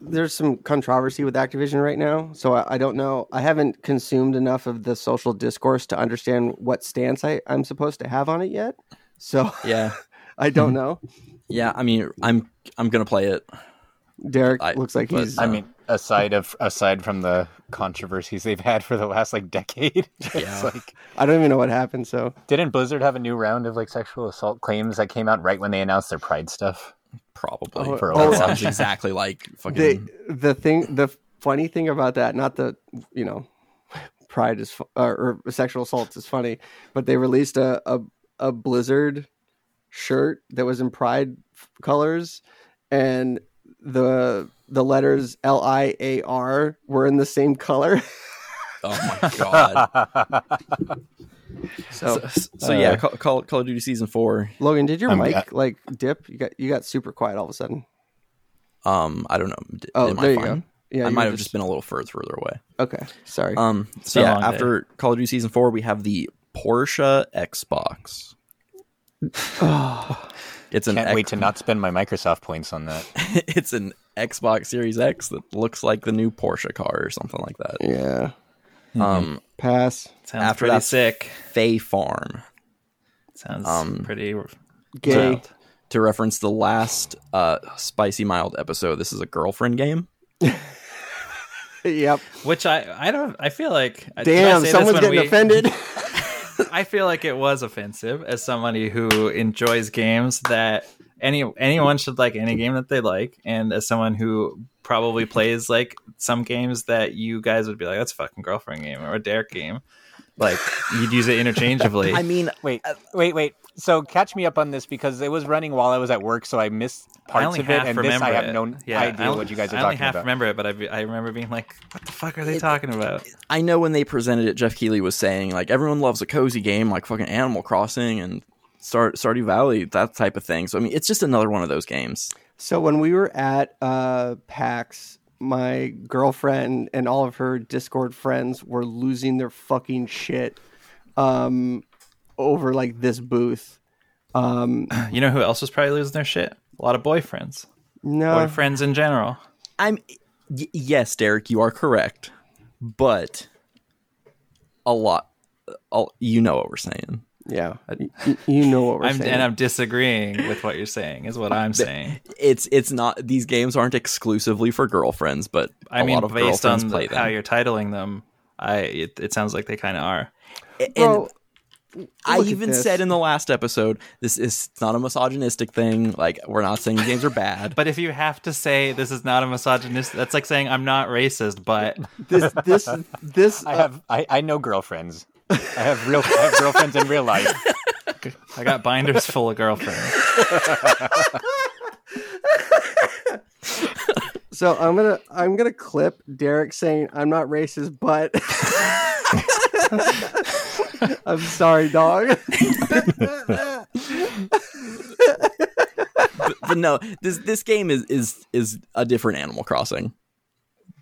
S2: there's some controversy with Activision right now, so I, I don't know. I haven't consumed enough of the social discourse to understand what stance I, I'm supposed to have on it yet. So
S4: Yeah.
S2: I don't know.
S4: Yeah, I mean, I'm I'm going to play it.
S2: Derek
S4: I-
S2: looks like
S4: but-
S2: he's.
S3: I uh, mean, aside of aside from the controversies they've had for the last like decade, it's
S4: Yeah.
S3: like
S2: I don't even know what happened. So
S3: didn't Blizzard have a new round of like sexual assault claims that came out right when they announced their Pride stuff?
S4: Probably.
S2: Oh,
S3: for a
S2: oh,
S3: while.
S4: Uh, sounds exactly like fucking.
S2: the the thing, the funny thing about that, not the you know, pride is fu- or, or sexual assaults is funny, but they released a a, a Blizzard shirt that was in pride colors, and the the letters L I A R were in the same color.
S4: oh my god.
S2: So,
S4: so, so yeah,
S2: uh,
S4: Call, Call, Call of Duty Season 4.
S2: Logan, did your
S3: I'm-
S2: mic like dip? You got you got super quiet all of a sudden.
S4: Um, I don't know. D-
S2: Oh,
S4: am I
S2: there you
S4: fine?
S2: go. Yeah,
S4: I might have just been a little further further away.
S2: okay. Sorry.
S4: Um, so yeah,
S1: long day.
S4: after Call of Duty Season 4, we have the Porsche Xbox. It's an
S3: Can't
S4: X-
S3: wait to not spend my Microsoft points on that.
S4: it's an Xbox Series X that looks like the new Porsche car or something like that.
S2: yeah.
S4: Um,
S2: Pass.
S1: Sounds
S4: After
S1: pretty
S4: that's-
S1: sick.
S4: Fae Farm
S1: Sounds
S4: um,
S1: pretty
S2: Gay.
S1: wild.
S4: to reference the last uh, Spicy Mild episode. This is a girlfriend game.
S2: Yep.
S1: Which I I don't I feel like did I
S2: Damn, someone's getting
S1: we-
S2: offended.
S1: I feel like it was offensive as somebody who enjoys games that any anyone should like any game that they like, and as someone who probably plays like some games that you guys would be like, that's a fucking girlfriend game or a Derek game. Like you'd use it interchangeably.
S4: I mean,
S3: Wait, wait, wait. So catch me up on this because it was running while I was at work, so I missed parts
S1: only
S3: of it, and
S1: remember
S3: this I have
S1: it.
S3: no
S1: Yeah,
S3: idea what you guys are
S1: I only
S3: talking
S1: half
S3: about.
S1: remember it, but I, I remember being like, "What the fuck are they talking about?"
S4: I know when they presented it, Geoff Keighley was saying like everyone loves a cozy game like fucking Animal Crossing and Star Stardew Valley, that type of thing. So I mean, it's just another one of those games.
S2: So when we were at uh, PAX, my girlfriend and all of her Discord friends were losing their fucking shit um, over like this booth. Um,
S1: You know who else was probably losing their shit? A lot of boyfriends,
S2: no,
S1: boyfriends in general.
S4: I'm y- yes, Derek, you are correct, but a lot. All, you know what we're saying.
S2: Yeah, you know what we're
S1: I'm,
S2: saying.
S1: and I'm disagreeing with what you're saying. Is what I'm saying.
S4: It's it's not these games aren't exclusively for girlfriends, but
S1: I
S4: a
S1: mean,
S4: lot of
S1: based on
S4: play
S1: the, how you're titling them, I it, it sounds like they kind of are.
S4: And
S2: Bro,
S4: I even said in the last episode, this is not a misogynistic thing. Like we're not saying games are bad.
S1: But if you have to say this is not a misogynist, that's like saying I'm not racist, but
S2: this this this
S3: I
S2: uh,
S3: have I, I know girlfriends. I have real I have girlfriends in real life.
S1: I got binders full of girlfriends.
S2: so I'm gonna I'm gonna clip Derek saying I'm not racist, but I'm sorry, dog.
S4: but, but no, this this game is is is a different Animal Crossing.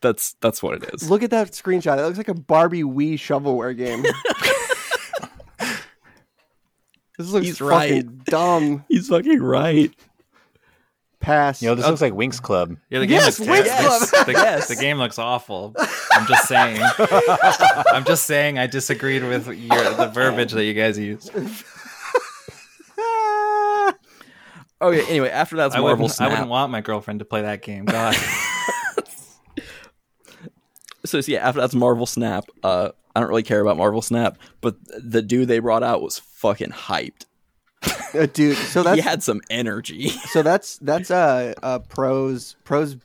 S4: That's that's what it is.
S2: Look at that screenshot. It looks like a Barbie Wii shovelware game. this looks
S4: He's
S2: fucking
S4: right.
S2: dumb.
S4: He's fucking right.
S2: Pass.
S3: You know, this looks like Winx Club.
S1: Yeah, the game
S2: Yes,
S1: looks
S2: Winx
S1: terrible.
S2: Club.
S1: The,
S4: Yes.
S1: the game looks awful. I'm just saying. I'm just saying. I disagreed with your, the verbiage that you guys used.
S4: Okay. Anyway, after that's
S1: I
S4: Marvel
S1: wouldn't, I wouldn't want my girlfriend to play that game. God.
S4: So yeah, after that's Marvel Snap. Uh, I don't really care about Marvel Snap, but the dude they brought out was fucking hyped.
S2: Uh, dude. So
S4: he had some energy.
S2: so that's that's uh, uh pros pros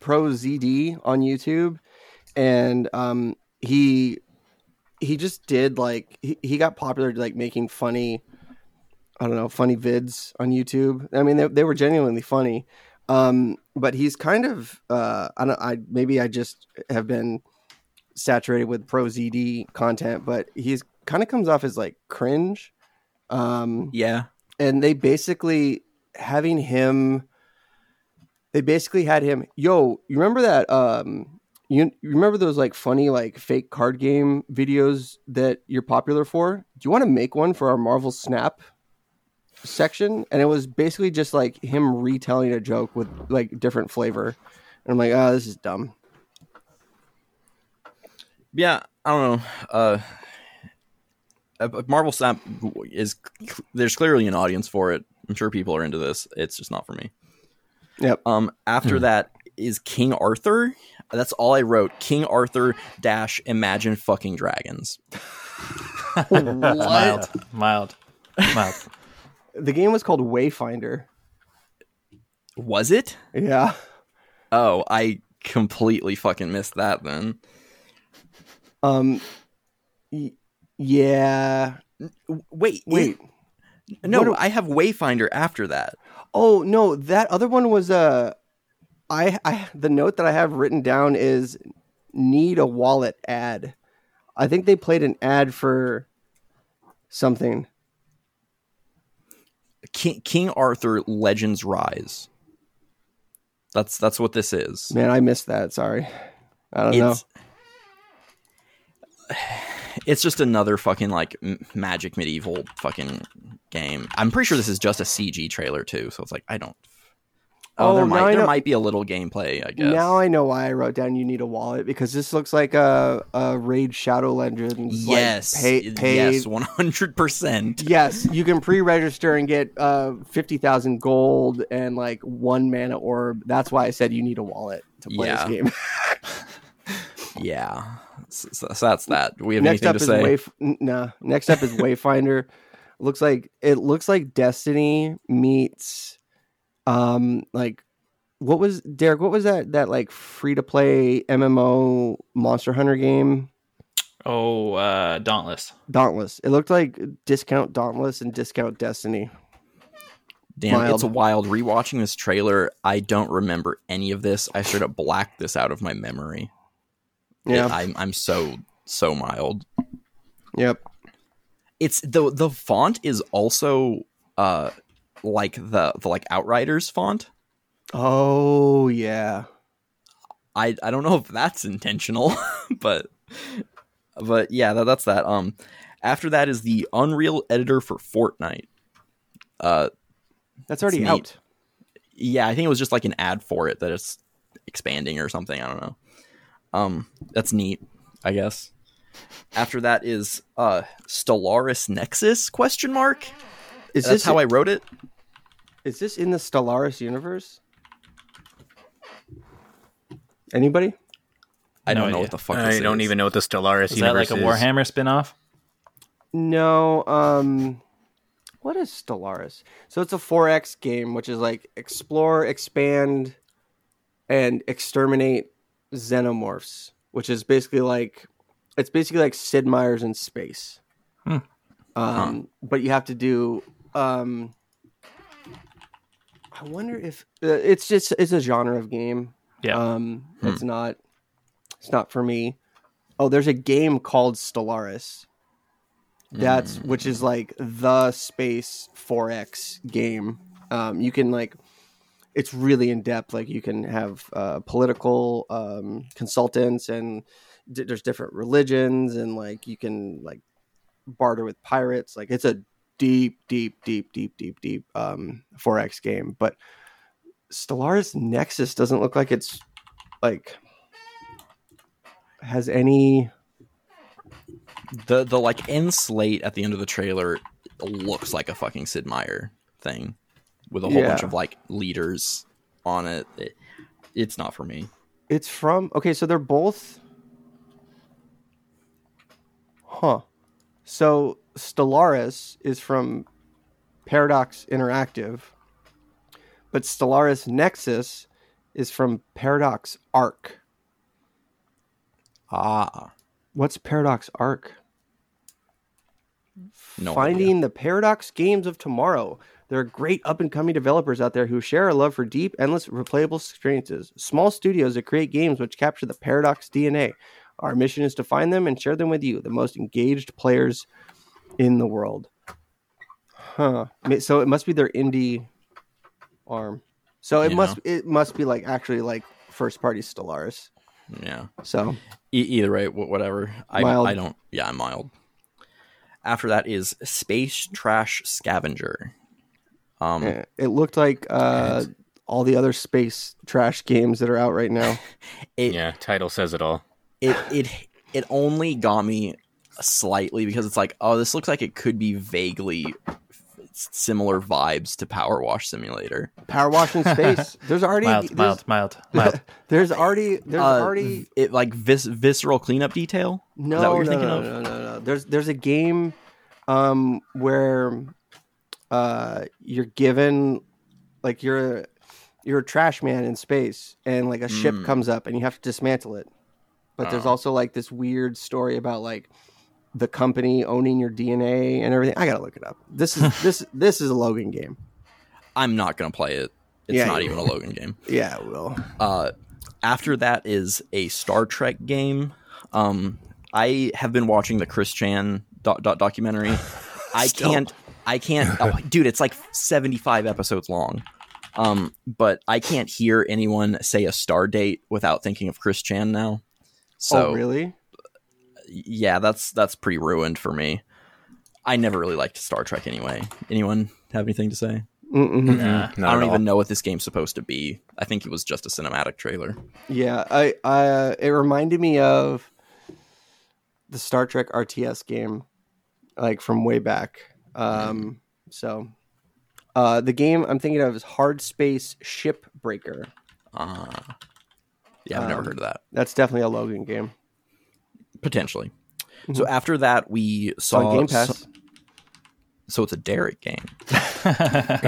S2: ProZD on YouTube, and um he he just did like he, he got popular like making funny I don't know funny vids on YouTube. I mean they they were genuinely funny, um but he's kind of uh I don't I maybe I just have been saturated with ProZD content, but he's kind of comes off as like cringe. Um,
S4: Yeah.
S2: and they basically having him they basically had him yo you remember that um you, you remember those like funny like fake card game videos that you're popular for do you want to make one for our marvel snap section and it was basically just like him retelling a joke with like different flavor and i'm like oh this is dumb
S4: Yeah, I don't know. Uh, uh, Marvel Snap is there's clearly an audience for it. I'm sure people are into this. It's just not for me.
S2: Yep.
S4: Um. After that is King Arthur. That's all I wrote. King Arthur dash Imagine fucking dragons.
S1: Mild, mild, mild.
S2: The game was called wayfinder
S4: Was it?
S2: yeah
S4: Oh, I completely fucking missed that. Then
S2: um y- yeah
S4: wait,
S2: wait
S4: no,
S2: do-
S4: I have Wayfinder after that.
S2: Oh no, that other one was uh I I the note that I have written down is need a wallet ad. I think they played an ad for something.
S4: King, King Arthur Legends Rise. That's that's what this is.
S2: Man, I missed that. Sorry. I don't know.
S4: it's it's just another fucking like m- magic medieval fucking game. I'm pretty sure this is just a CG trailer too, so it's like I don't. Oh,
S2: Oh,
S4: there might there might be a little gameplay, I guess.
S2: Now I know why I wrote down you need a wallet because this looks like a, a Raid Shadow Legends. like,
S4: yes,
S2: pay,
S4: yes, one hundred percent.
S2: Yes, you can pre-register and get uh, fifty thousand gold and like one mana orb. That's why I said you need a wallet to play
S4: Yeah.
S2: this game.
S4: Yeah, so, so- so that's that. Do we have
S2: next
S4: anything
S2: up
S4: to
S2: is
S4: say?
S2: Wayf- nah. Next up is Wayfinder. looks like it looks like Destiny meets, um, like what was Derek? What was that? That like free to play MMO Monster Hunter game,
S1: Oh, uh, Dauntless.
S2: Dauntless. It looked like discount Dauntless and discount Destiny.
S4: Damn,
S2: Mild.
S4: it's a wild. Rewatching this trailer, I don't remember any of this. I straight up blacked this out of my memory.
S2: Yeah.
S4: It- I'm I'm so so mild.
S2: Yep.
S4: It's the the font is also uh like the the like Outriders font.
S2: Oh yeah.
S4: I I don't know if that's intentional, but but yeah, that, that's that. Um, after that is the Unreal editor for Fortnite. Uh,
S2: That's already
S4: neat.
S2: out.
S4: yeah, I think it was just like an ad for it that it's expanding or something. I don't know. Um, that's neat, I guess. After that is uh Stellaris Nexus question mark.
S2: Is
S4: That's
S2: this
S4: how I wrote it.
S2: Is this in the Stellaris universe? Anybody?
S4: I
S1: No
S4: don't know what the fuck.
S3: I
S4: this
S3: don't
S4: is.
S3: even know what the Stellaris
S1: Is Is that like a Warhammer spin-off?
S2: No. Um, what is Stellaris? So it's a 4X game, which is like explore, expand, and exterminate xenomorphs, which is basically like it's basically like Sid Meier's in space.
S1: Hmm.
S2: Um, but you have to do. Um, I wonder if uh, it's just it's a genre of game.
S1: Yeah.
S2: Um,
S4: Hmm.
S2: it's not. It's not for me. Oh, there's a game called Stellaris. That's
S4: Mm.
S2: which is like the space 4X game. Um, you can like, it's really in depth. Like you can have uh, political um, consultants, and d- there's different religions, and like you can like barter with pirates. Like it's a deep, deep, deep, deep, deep, deep um, 4X game. But Stellaris Nexus doesn't look like it's like has any.
S4: the the like end slate at the end of the trailer looks like a fucking Sid Meier thing with a whole bunch of like leaders on it. It- It's not for me.
S2: It's from okay, so they're both Huh. So Stellaris is from Paradox Interactive, but Stellaris Nexus is from Paradox Arc.
S4: Ah,
S2: What's Paradox Arc?
S4: no
S2: Finding
S4: idea.
S2: the Paradox games of tomorrow. There are great up and coming developers out there who share a love for deep, endless, replayable experiences. Small studios that create games which capture the Paradox DNA. Our mission is to find them and share them with you, the most engaged players in the world. Huh. So it must be their indie arm. So it
S4: Yeah.
S2: must it must be like actually like first party Stellaris.
S4: Yeah.
S2: So
S4: E- either way, wh- whatever. I,
S2: Mild.
S4: I don't. Yeah, I'm mild. After that is Space Trash Scavenger. Um,
S2: yeah, it looked like uh, all the other space trash games that are out right now.
S4: it,
S3: Yeah, title says it all.
S4: It it it only got me slightly because it's like, oh, this looks like it could be vaguely similar vibes to Power Wash Simulator.
S2: Power wash in space. There's already
S1: Mild,
S2: there's,
S1: mild, mild, mild.
S2: there's already there's
S4: Uh,
S2: already
S4: it like vis- Viscera Cleanup Detail.
S2: no
S4: Is that what you're
S2: no,
S4: thinking
S2: no,
S4: of?
S2: no no no There's there's a game um where uh you're given like you're a, you're a trash man in space and like a ship
S4: Mm.
S2: comes up and you have to dismantle it. But there's
S4: Oh.
S2: also like this weird story about like the company owning your DNA and everything. I gotta look it up. This is this this is a Logan game.
S4: I'm not gonna play it. It's
S2: Yeah,
S4: not even a Logan game.
S2: Yeah, it will.
S4: Uh, after that is a Star Trek game. Um, I have been watching the Chris Chan doc- doc- documentary. I can't. I can't. Oh, dude, it's like seventy-five episodes long. Um, but I can't hear anyone say a star date without thinking of Chris Chan now. So
S2: oh really?
S4: yeah, that's that's pretty ruined for me. I never really liked Star Trek anyway. Anyone have anything to say?
S2: Mm-mm.
S1: Nah.
S4: I don't even know what this game's supposed to be. I think it was just a cinematic trailer.
S2: Yeah, I, I, uh, it reminded me of the Star Trek RTS game, like from way back. Um, so, uh, the game I'm thinking of is Hard Space Shipbreaker.
S4: Uh, yeah, I've never
S2: Um,
S4: heard of that.
S2: That's definitely a Logan game.
S4: Potentially. So after that, we
S2: It's
S4: saw.
S2: on Game Pass.
S4: So, so it's a Derek game.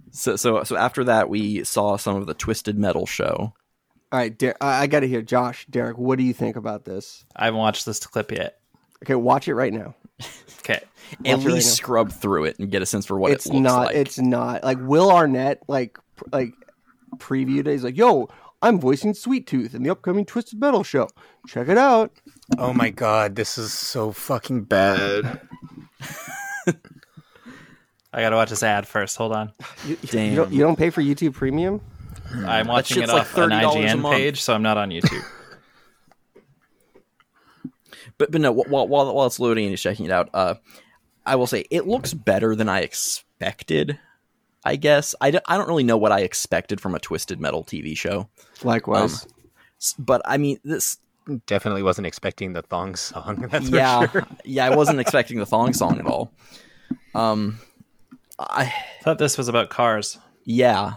S4: so so so after that, we saw some of the Twisted Metal show.
S2: All right, Der- I, I got to hear Josh, Derek. What do you think about this?
S1: I haven't watched this clip yet.
S2: Okay, watch it right now.
S1: Okay.
S4: At
S2: Watch it right
S4: least
S2: now.
S4: scrub through it and get a sense for what
S2: it's
S4: it looks
S2: not.
S4: like.
S2: It's not like Will Arnett like pr- like previewed it. He's like, "Yo, I'm voicing Sweet Tooth in the upcoming Twisted Metal show. Check it out."
S3: Oh my god, this is so fucking bad.
S1: I gotta watch this ad first. Hold on.
S2: You,
S4: Damn.
S2: You don't, you don't pay for YouTube Premium?
S1: I'm watching it
S4: shit's like
S1: off an
S4: $30
S1: IGN page, so I'm not on YouTube.
S4: but but no, while while while it's loading and he's checking it out, uh, I will say it looks better than I expected. I guess I, don't- I don't really know what I expected from a Twisted Metal TV show,
S2: Likewise.
S4: S- but I mean this.
S3: Definitely wasn't expecting the thong song. That's for
S4: yeah,
S3: sure.
S4: yeah, I wasn't expecting the thong song at all. Um, I
S1: thought this was about cars.
S4: yeah,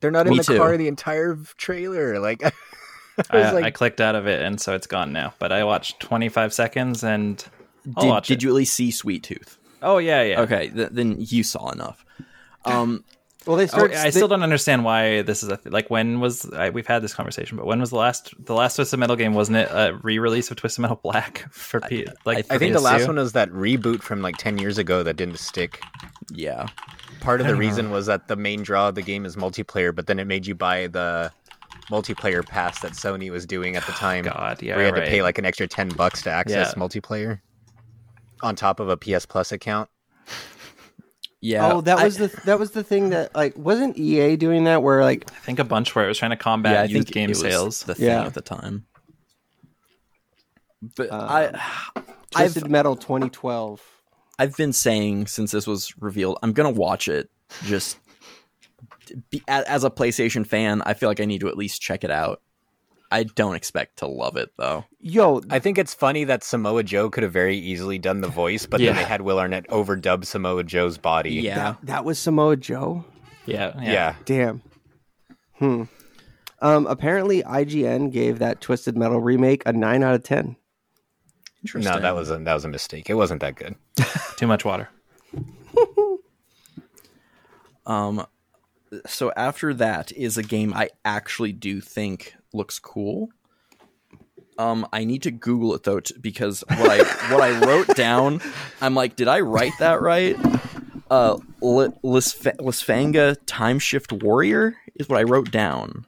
S3: They're not in
S4: Me
S3: the
S4: too.
S3: car the entire trailer. Like, I
S1: I,
S3: like,
S1: I clicked out of it, and so it's gone now. But I watched 25 seconds, and I'll
S4: did,
S1: watch
S4: did
S1: it.
S4: you at least see Sweet Tooth?
S1: Oh yeah, yeah.
S4: Okay, th- then you saw enough. Um,
S2: well, they
S1: Oh,
S2: start.
S1: I still don't understand why this is a th- like. When was I, we've had this conversation? But when was the last the last Twisted Metal game? Wasn't it a re-release of Twisted Metal Black for P? Like
S4: I
S3: I think the
S1: PS2?
S3: last one was that reboot from like 10 years ago that didn't stick.
S4: yeah,
S3: Part of the reason was that the main draw of the game is multiplayer, but then it made you buy the multiplayer pass that Sony was doing at the time.
S1: God, yeah,
S3: where you had
S1: right.
S3: to pay like an extra 10 bucks to access
S1: Yeah.
S3: multiplayer on top of a PS Plus account.
S4: Yeah.
S2: Oh, that
S4: I-
S2: was the that was the thing that like wasn't EA doing that where like
S1: I think a bunch where it was trying to combat
S4: yeah. I
S1: used
S4: think
S1: game
S4: it was
S1: sales.
S4: the thing
S2: Yeah.
S4: at the time. But
S2: Um,
S4: I, I've
S2: Metal 2012.
S4: I've been saying since this was revealed, I'm gonna watch it. Just be, as a PlayStation fan, I feel like I need to at least check it out. I don't expect to love it though.
S2: Yo,
S3: I think it's funny that Samoa Joe could have very easily done the voice, but
S1: Yeah.
S3: then they had Will Arnett overdub Samoa Joe's body.
S4: Yeah,
S2: that, that was Samoa Joe.
S1: yeah, yeah,
S3: Yeah.
S2: Damn. Hmm. Um. Apparently, IGN gave that Twisted Metal remake a nine out of ten.
S4: interesting.
S3: No, that was a, that was a mistake. It wasn't that good.
S1: Too much water.
S4: Um, so after that is a game I actually do think looks cool. Um, I need to Google it though, t- because what I what I wrote down, I'm like, did I write that right? Uh, Li- Lisf- Lysfanga Time Shift Warrior is what I wrote down.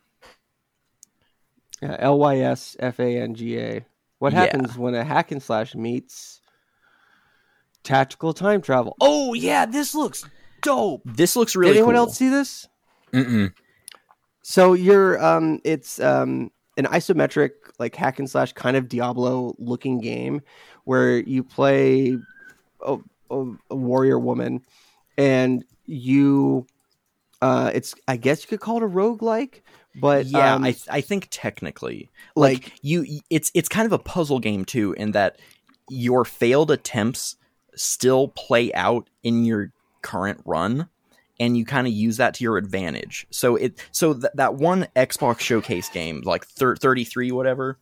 S2: Yeah, L Y S F A N G A. What
S4: Yeah.
S2: happens when a hack and slash meets tactical time travel? Oh yeah, this looks dope.
S4: This looks really
S2: Did anyone
S4: cool.
S2: else see this?
S3: Mm-mm.
S2: So you're um it's um an isometric like hack and slash kind of Diablo looking game where you play a, a, a warrior woman and you uh it's I guess you could call it a roguelike, but
S4: yeah,
S2: um,
S4: I I think technically,
S2: like
S4: like you, it's it's kind of a puzzle game too, in that your failed attempts still play out in your current run, and you kind of use that to your advantage. So it so th- that one Xbox Showcase game, like thir- thirty three, whatever,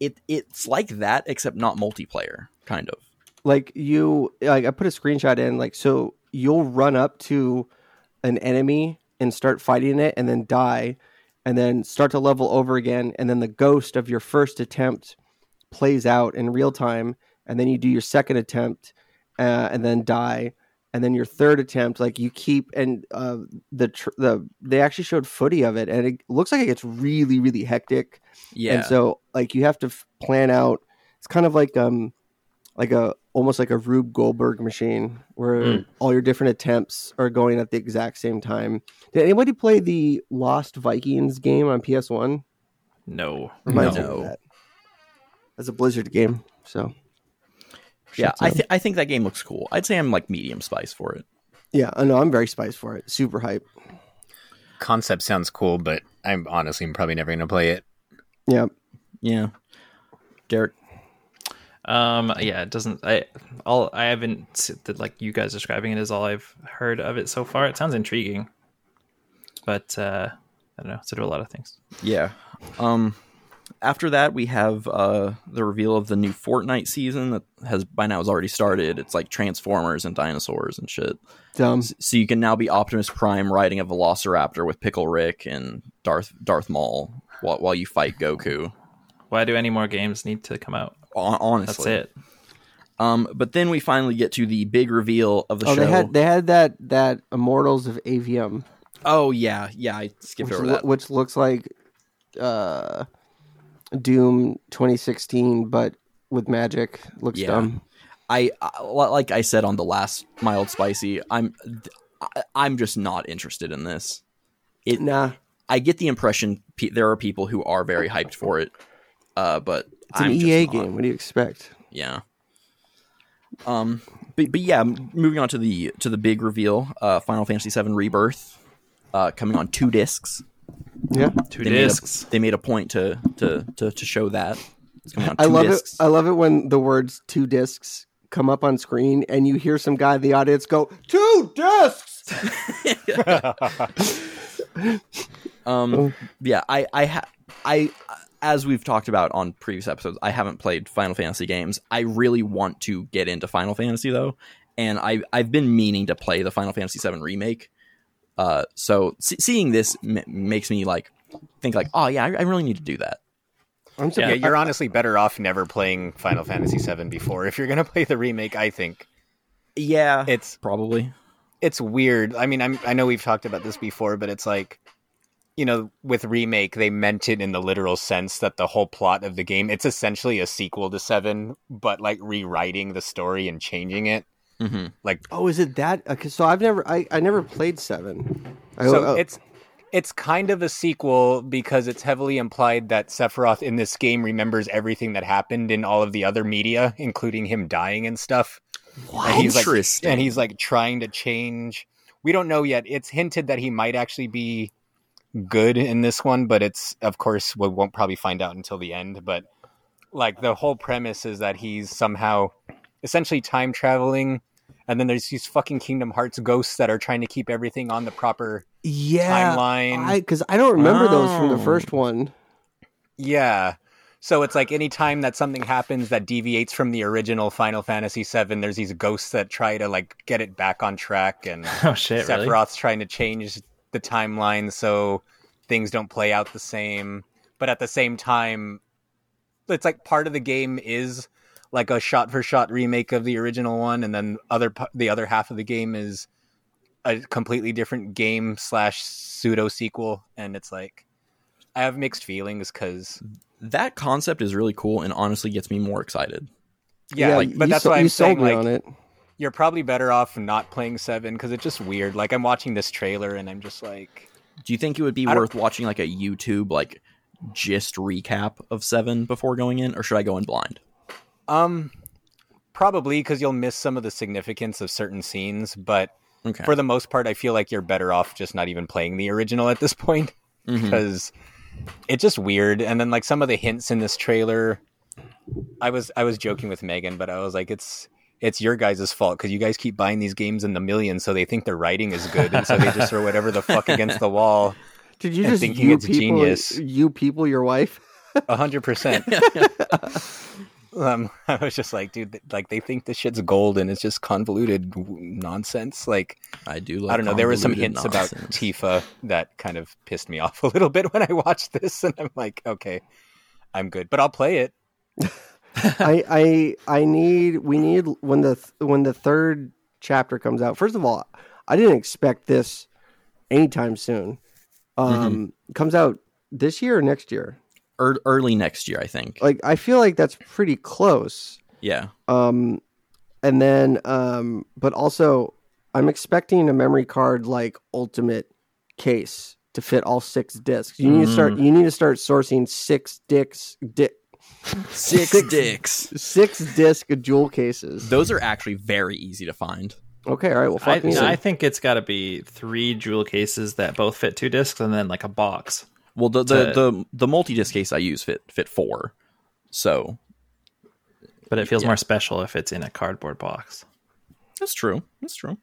S4: it it's like that except not multiplayer, kind of.
S2: like you like I put a screenshot in like so you'll run up to an enemy and start fighting it and then die and then start to level over again and then the ghost of your first attempt plays out in real time and then you do your second attempt uh, and then die and then your third attempt like you keep and uh, the tr- the they actually showed footy of it and it looks like it gets really really hectic
S4: Yeah,
S2: and so like you have to f- plan out it's kind of like um like a almost like a Rube Goldberg machine where
S4: Mm.
S2: all your different attempts are going at the exact same time. Did anybody play the Lost Vikings game on PS1?
S1: No.
S2: Reminds
S4: No.
S2: that. That's a Blizzard game, so
S4: yeah, I
S2: up.
S4: th- I think that game looks cool. I'd say I'm like medium spice for it.
S2: yeah, I know I'm very spiced for it. Super hype.
S3: Concept sounds cool, but I'm honestly probably never going to play it.
S2: Yeah,
S4: Yeah, Derek.
S1: Um. Yeah. It doesn't. I. All. I haven't. that, Like you guys describing it is all I've heard of it so far. It sounds intriguing, but uh, I don't know. So do a lot of things.
S4: Yeah. Um after that we have uh the reveal of the new Fortnite season that has by now has already started. It's like Transformers and dinosaurs and shit.
S2: dumb.
S4: So you can now be Optimus Prime riding a Velociraptor with Pickle Rick and Darth Darth Maul while while you fight Goku.
S1: Why do any more games need to come out?
S4: Hon-
S1: That's it.
S4: Um but then we finally get to the big reveal of the
S2: Oh,
S4: show.
S2: they had they had that that Immortals of Aveum,
S4: oh yeah, yeah, I skipped
S2: which,
S4: over
S2: lo-
S4: that.
S2: which looks like uh, Doom 2016, but with magic. Looks
S4: Yeah.
S2: dumb.
S4: I, I like I said on the last mild spicy, I'm I'm just not interested in this. It
S2: Nah,
S4: I get the impression pe- there are people who are very hyped for it, uh, but
S2: it's an
S4: I'm just
S2: EA
S4: not.
S2: game. What do you expect?
S4: Yeah. Um, but but yeah, moving on to the to the big reveal, uh, Final Fantasy VII Rebirth, uh, coming on two discs.
S2: Yeah,
S1: Two
S4: They made,
S1: discs.
S4: a, they made a point to to to, to show that it's coming on two
S2: I love
S4: discs.
S2: it. I love it when the words two discs come up on screen and you hear some guy in the audience go two discs.
S4: Um, yeah, I, I, ha- I, as we've talked about on previous episodes, I haven't played Final Fantasy games. I really want to get into Final Fantasy though, and I, I've been meaning to play the Final Fantasy VII remake. Uh, so se- seeing this m- makes me like think like, oh yeah, I, I really need to do that.
S2: I'm
S3: Yeah,
S2: surprised.
S3: you're honestly better off never playing Final Fantasy VII before. If you're going to play the remake, I think
S4: Yeah,
S3: it's
S4: probably.
S3: it's weird. I mean, I'm, I know we've talked about this before, but it's like, you know, with remake, they meant it in the literal sense that the whole plot of the game, it's essentially a sequel to Seven, but like rewriting the story and changing it.
S4: Hmm
S3: Like,
S2: oh, is it that? Okay, so I've never, I, I never played seven. I,
S3: so
S2: oh,
S3: it's it's kind of a sequel because it's heavily implied that Sephiroth in this game remembers everything that happened in all of the other media, including him dying and stuff. And he's like,
S4: Interesting.
S3: and he's like trying to change. We don't know yet. It's hinted that he might actually be good in this one, but it's of course we won't probably find out until the end. But like the whole premise is that he's somehow essentially time traveling, and then there's these fucking Kingdom Hearts ghosts that are trying to keep everything on the proper
S2: yeah,
S3: timeline.
S2: because I, don't remember those from the
S4: Oh.
S2: first one.
S3: Yeah. So it's like any time that something happens that deviates from the original Final Fantasy VII, there's these ghosts that try to like get it back on track, and
S1: Oh shit! Really?
S3: Sephiroth's trying to change the timeline so things don't play out the same. But at the same time, it's like part of the game is like a shot for shot remake of the original one, and then other the other half of the game is a completely different game slash pseudo sequel, and it's like I have mixed feelings because
S4: That concept is really cool and honestly gets me more excited.
S3: yeah, like, but that's
S2: so-
S3: why I'm saying like
S2: on it.
S3: you're probably better off not playing seven because it's just weird. Like I'm watching this trailer and I'm just like,
S4: Do you think it would be
S3: I don't-
S4: worth watching like a YouTube like gist recap of Seven before going in, or should I go in blind?
S3: Um, probably because you'll miss some of the significance of certain scenes. But
S4: Okay.
S3: for the most part, I feel like you're better off just not even playing the original at this point because it's just weird. And then like some of the hints in this trailer, I was I was joking with Megan, but I was like, it's it's your guys' fault because you guys keep buying these games in the millions, so they think their writing is good, and so they just throw whatever the fuck against the wall.
S2: Did you just
S3: thinking
S2: you
S3: it's
S2: people,
S3: genius.
S2: You people, your wife.
S3: A hundred percent. Um, I was just like, dude, like they think this shit's gold and it's just convoluted nonsense. Like,
S4: I do. Like
S3: I don't know. There were some
S4: convoluted
S3: hints about. Tifa that kind of pissed me off a little bit when I watched this, and I'm like, okay, I'm good, but I'll play it.
S2: I I I need we need when the when the third chapter comes out. First of all, I didn't expect this anytime soon. Um comes out this year or next year.
S4: Ear- early next year, I think.
S2: Like I feel like that's pretty close.
S4: yeah.
S2: Um and then um but also I'm expecting a memory card like ultimate case to fit all six discs. You need to start you need to start sourcing six dicks di-
S4: Six
S2: Six-
S4: dicks.
S2: six disc jewel cases.
S4: Those are actually very easy to find.
S2: Okay, all right. Well,
S1: I,
S2: fuck me.
S1: I think it's got to be three jewel cases that both fit two discs, and then like a box.
S4: Well, the the
S1: To-
S4: the, the multi disc case I use fit fit four. So
S1: But it feels
S4: Yeah.
S1: more special if it's in a cardboard box.
S4: that's true. That's true.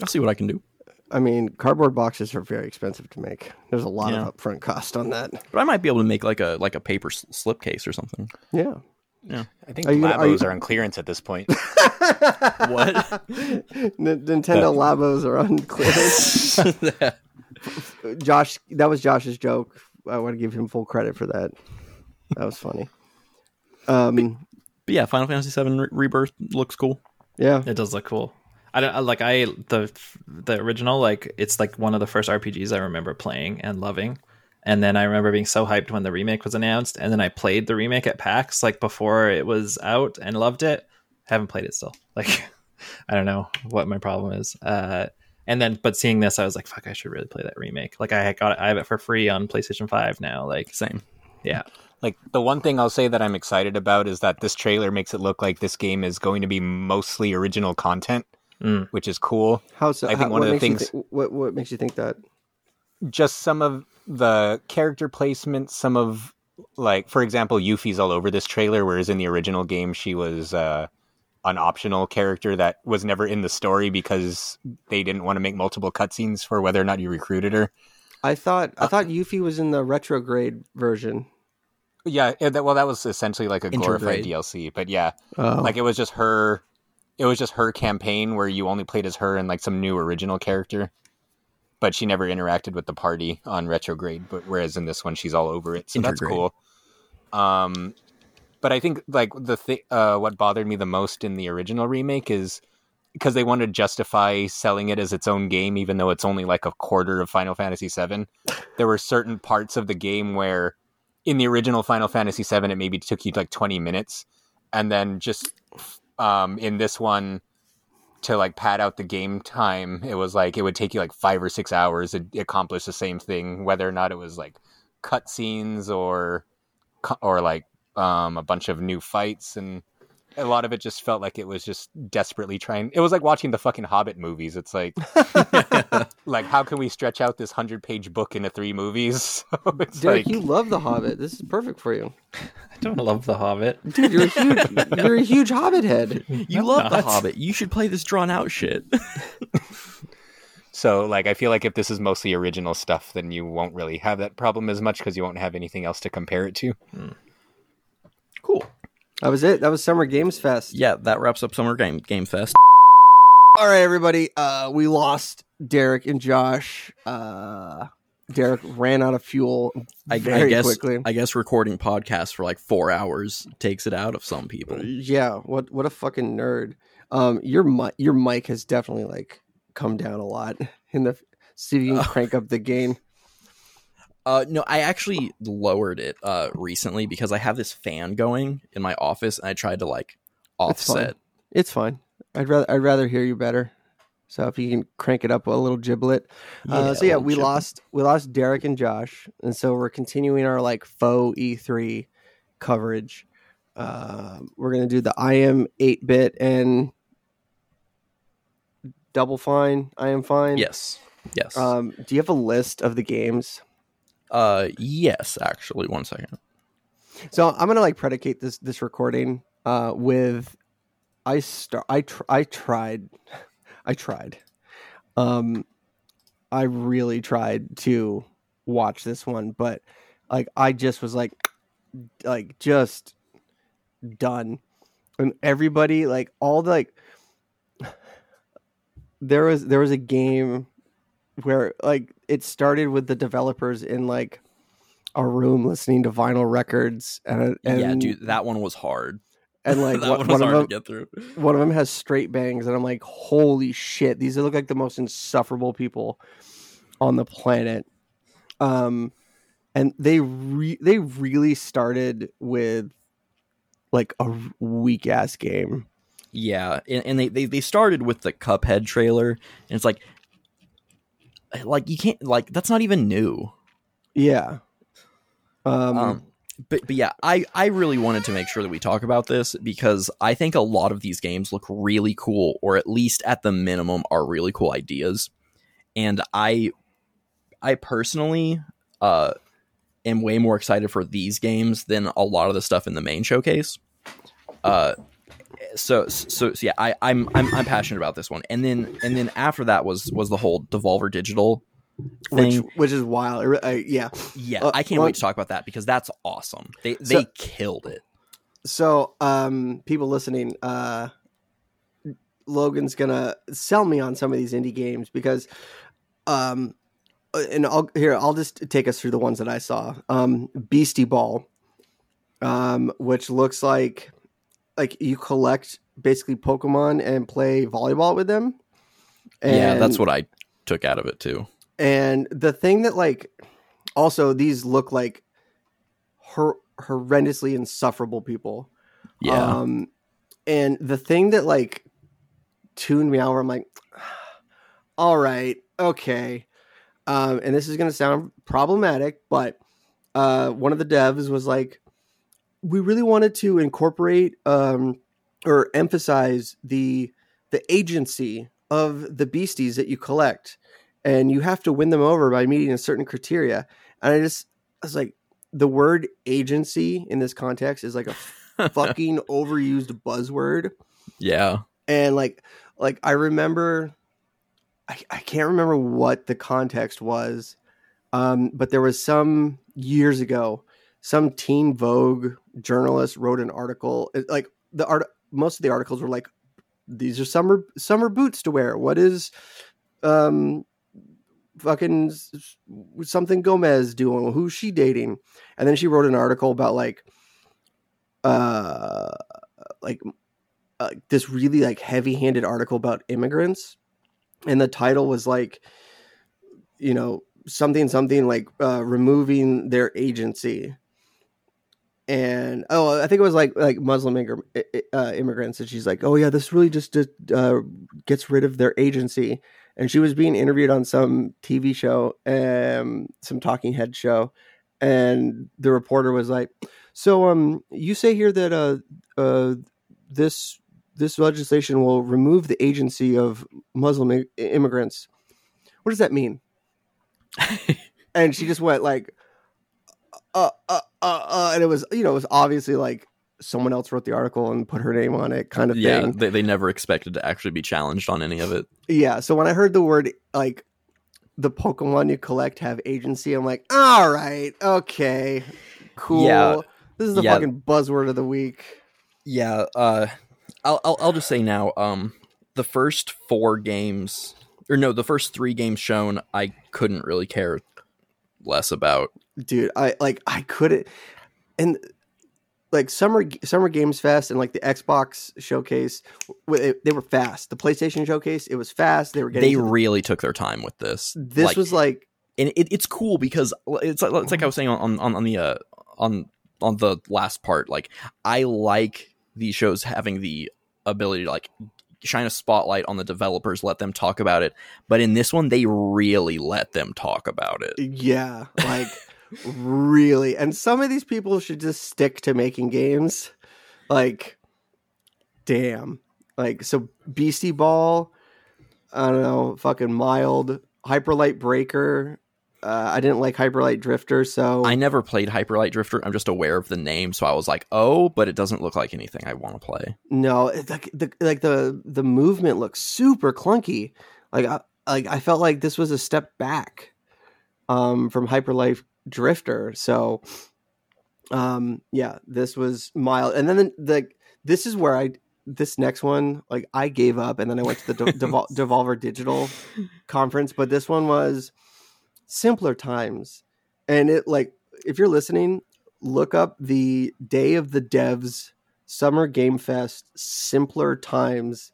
S4: I'll see what I can do.
S2: I mean, cardboard boxes are very expensive to make. There's a lot
S4: Yeah.
S2: of upfront cost on that.
S4: But I might be able to make like a like a paper s- slip case or something.
S2: Yeah. Yeah.
S3: I think
S2: Are you- are
S3: Labos
S2: you-
S3: are on clearance at this point.
S4: What?
S2: N- Nintendo Labos are on clearance. Josh, that was Josh's joke. I want to give him full credit for that. That was funny. Um,
S4: But yeah, Final Fantasy VII Re- Rebirth looks cool.
S2: yeah.
S1: It does look cool. I don't I- like I the the original like it's like one of the first RPGs I remember playing and loving. And then I remember being so hyped when the remake was announced, and then I played the remake at PAX like before it was out and loved it. Haven't played it still. Like I don't know what my problem is. Uh, and then but seeing this, I was like, fuck, I should really play that remake. Like I got it, I have it for free on PlayStation Five now. Like
S4: Same.
S1: yeah,
S3: Like the one thing I'll say that I'm excited about is that this trailer makes it look like this game is going to be mostly original content,
S1: Mm.
S3: which is cool.
S2: How so?
S3: I think
S2: how-
S3: one of the things-
S2: thi- what what makes you think that?
S3: Just some of the character placement, some of like, for example, Yuffie's all over this trailer, whereas in the original game she was uh, an optional character that was never in the story because they didn't want to make multiple cutscenes for whether or not you recruited her.
S2: I thought
S3: Uh,
S2: I thought Yuffie was in the Intergrade version.
S3: Yeah, that, well, that was essentially like a glorified DLC, but yeah,
S2: Oh,
S3: like it was just her it was just her campaign where you only played as her and like some new original character but she never interacted with the party on Intergrade but whereas in this one she's all over it so that's cool. Um but i think like the thing uh what bothered me the most in the original remake is because they wanted to justify selling it as its own game even though it's only like a quarter of final fantasy VII. there were certain parts of the game where in the original final fantasy VII, it maybe took you like 20 minutes and then just um in this one to like pad out the game time it was like it would take you like five or six hours to accomplish the same thing whether or not it was like cutscenes or or like um a bunch of new fights and a lot of it just felt like it was just desperately trying it was like watching the fucking hobbit movies it's like like how can we stretch out this 100 page book into three movies so it's
S2: Derek,
S3: like
S2: you love The Hobbit. This is perfect for you,
S1: I don't love The Hobbit.
S2: dude. You're a huge you're a huge Hobbit head.
S4: You love The. Hobbit. You should play this drawn out shit.
S3: So, like, I feel like if this is mostly original stuff, then you won't really have that problem as much because you won't have anything else to compare it to.
S4: Cool.
S2: That was it. That was Summer Games Fest.
S4: Yeah, that wraps up Summer Game Game Fest.
S2: All right, everybody. Uh, we lost Derek and Josh. Uh, Derek ran out of fuel
S4: I,
S2: very
S4: I guess
S2: quickly.
S4: I guess recording podcasts for like four hours takes it out of some people.
S2: yeah, what what a fucking nerd. Um, your mic your mic has definitely like come down a lot in the. See if you can crank up the gain.
S4: Uh, no, I actually lowered it uh recently because I have this fan going in my office, and I tried to like
S2: It's fine.
S4: offset.
S2: It's fine. I'd rather I'd rather hear you better. So if you can crank it up a little giblet. uh, so yeah, we
S4: chip.
S2: lost we lost Derek and Josh, and so we're continuing our like faux E3 coverage. Uh, we're gonna do the I am eight bit and double fine. I am fine.
S4: Yes, yes.
S2: Um, do you have a list of the games?
S4: Uh, yes. Actually, one second.
S2: So I'm gonna like predicate this this recording uh, with I start I tr- I tried I tried um I really tried to watch this one but like I just was like like just done and everybody like all the like there was there was a game where like it started with the developers in like a room listening to vinyl records and, and
S4: yeah, dude, that one was hard.
S2: and like
S4: that
S2: one,
S4: one
S2: of
S4: hard
S2: them
S4: to get through.
S2: one of them has straight bangs and i'm like holy shit these look like the most insufferable people on the planet um and they re- they really started with like a weak ass game
S4: Yeah, and, and they, they they started with the Cuphead trailer, and it's like, like you can't like that's not even new.
S2: yeah um,
S4: Um, but but yeah, I I really wanted to make sure that we talk about this because I think a lot of these games look really cool, or at least at the minimum are really cool ideas, and I I personally uh am way more excited for these games than a lot of the stuff in the main showcase. Uh. So, so, so yeah, I, I'm, I'm, I'm passionate about this one, and then, and then after that was, was the whole Devolver Digital
S2: which
S4: thing.
S2: which is wild I- yeah
S4: Yeah,
S2: Uh,
S4: I can't
S2: well-
S4: wait to talk about that because that's awesome. They
S2: So-
S4: they killed it.
S2: so um people listening uh logan's gonna sell me on some of these indie games because um uh, and i'll here i'll just take us through the ones that i saw um beastie ball um which looks like like you collect basically pokemon and play volleyball with them
S4: yeah, that's what I took out of it too.
S2: and the thing that like also these look like hor- horrendously insufferable people
S4: Yeah,
S2: um, and the thing that like tuned me out, where I'm like, all right, okay. Um, and this is going to sound problematic, but uh, one of the devs was like, we really wanted to incorporate um, or emphasize the the agency of the beasties that you collect, and you have to win them over by meeting a certain criteria. And I just I was like, the word agency in this context is like a fucking overused buzzword.
S4: Yeah,
S2: and like like i remember I, I can't remember what the context was um but there was some years ago some teen vogue journalist wrote an article like the art most of the articles were like these are summer summer boots to wear. What is um fucking something gomez doing? Who's she dating? And then she wrote an article about like uh like uh, this really like heavy-handed article about immigrants. And the title was like you know something something like uh removing their agency and oh i think it was like like muslim immig- uh, immigrants and she's like oh yeah this really just uh, gets rid of their agency and she was being interviewed on some tv show um some talking head show and the reporter was like so um you say here that uh uh this this legislation will remove the agency of Muslim i- immigrants. What does that mean? and she just went like, uh, uh, uh, uh, and it was, you know, it was obviously like someone else wrote the article and put her name on it, kind of
S4: yeah.
S2: thing.
S4: They, they never expected to actually be challenged on any of it.
S2: Yeah. So when I heard the word like the Pokemon you collect have agency, I'm like, all right, okay, cool.
S4: Yeah.
S2: This is the
S4: Yeah.
S2: fucking buzzword of the week.
S4: Yeah, uh, I'll, I'll I'll just say now, um, the first four games, or no, the first three games shown, I couldn't really care less about.
S2: Dude i like i couldn't and like summer summer games fest and like the xbox showcase they were fast the playstation showcase it was fast they were getting
S4: They
S2: to the-
S4: really took their time with this.
S2: this
S4: Like,
S2: was like
S4: and it, it's cool because it's like, it's like I was saying on on on the uh, on on the last part. Like I like these shows having the ability to like shine a spotlight on the developers, let them talk about it. But in this one, they really let them talk about it.
S2: Yeah, like really. And some of these people should just stick to making games. Like, damn. Like, so Beastie Ball, I don't know, fucking mild. Hyperlight Breaker. Uh, I didn't like Hyperlight Drifter, so
S4: I never played Hyperlight Drifter. I'm just aware of the name, so I was like, "Oh," but it doesn't look like anything I want to play.
S2: no, like the like the the movement looks super clunky. Like I like I felt like this was a step back um from Hyperlight Drifter. So um yeah, this was mild. And then the, the this is where I this next one like I gave up and then I went to the De- Devol- Devolver Digital conference, but this one was simpler times. And it like if you're listening, look up the Day of the Devs Summer Game Fest Simpler Times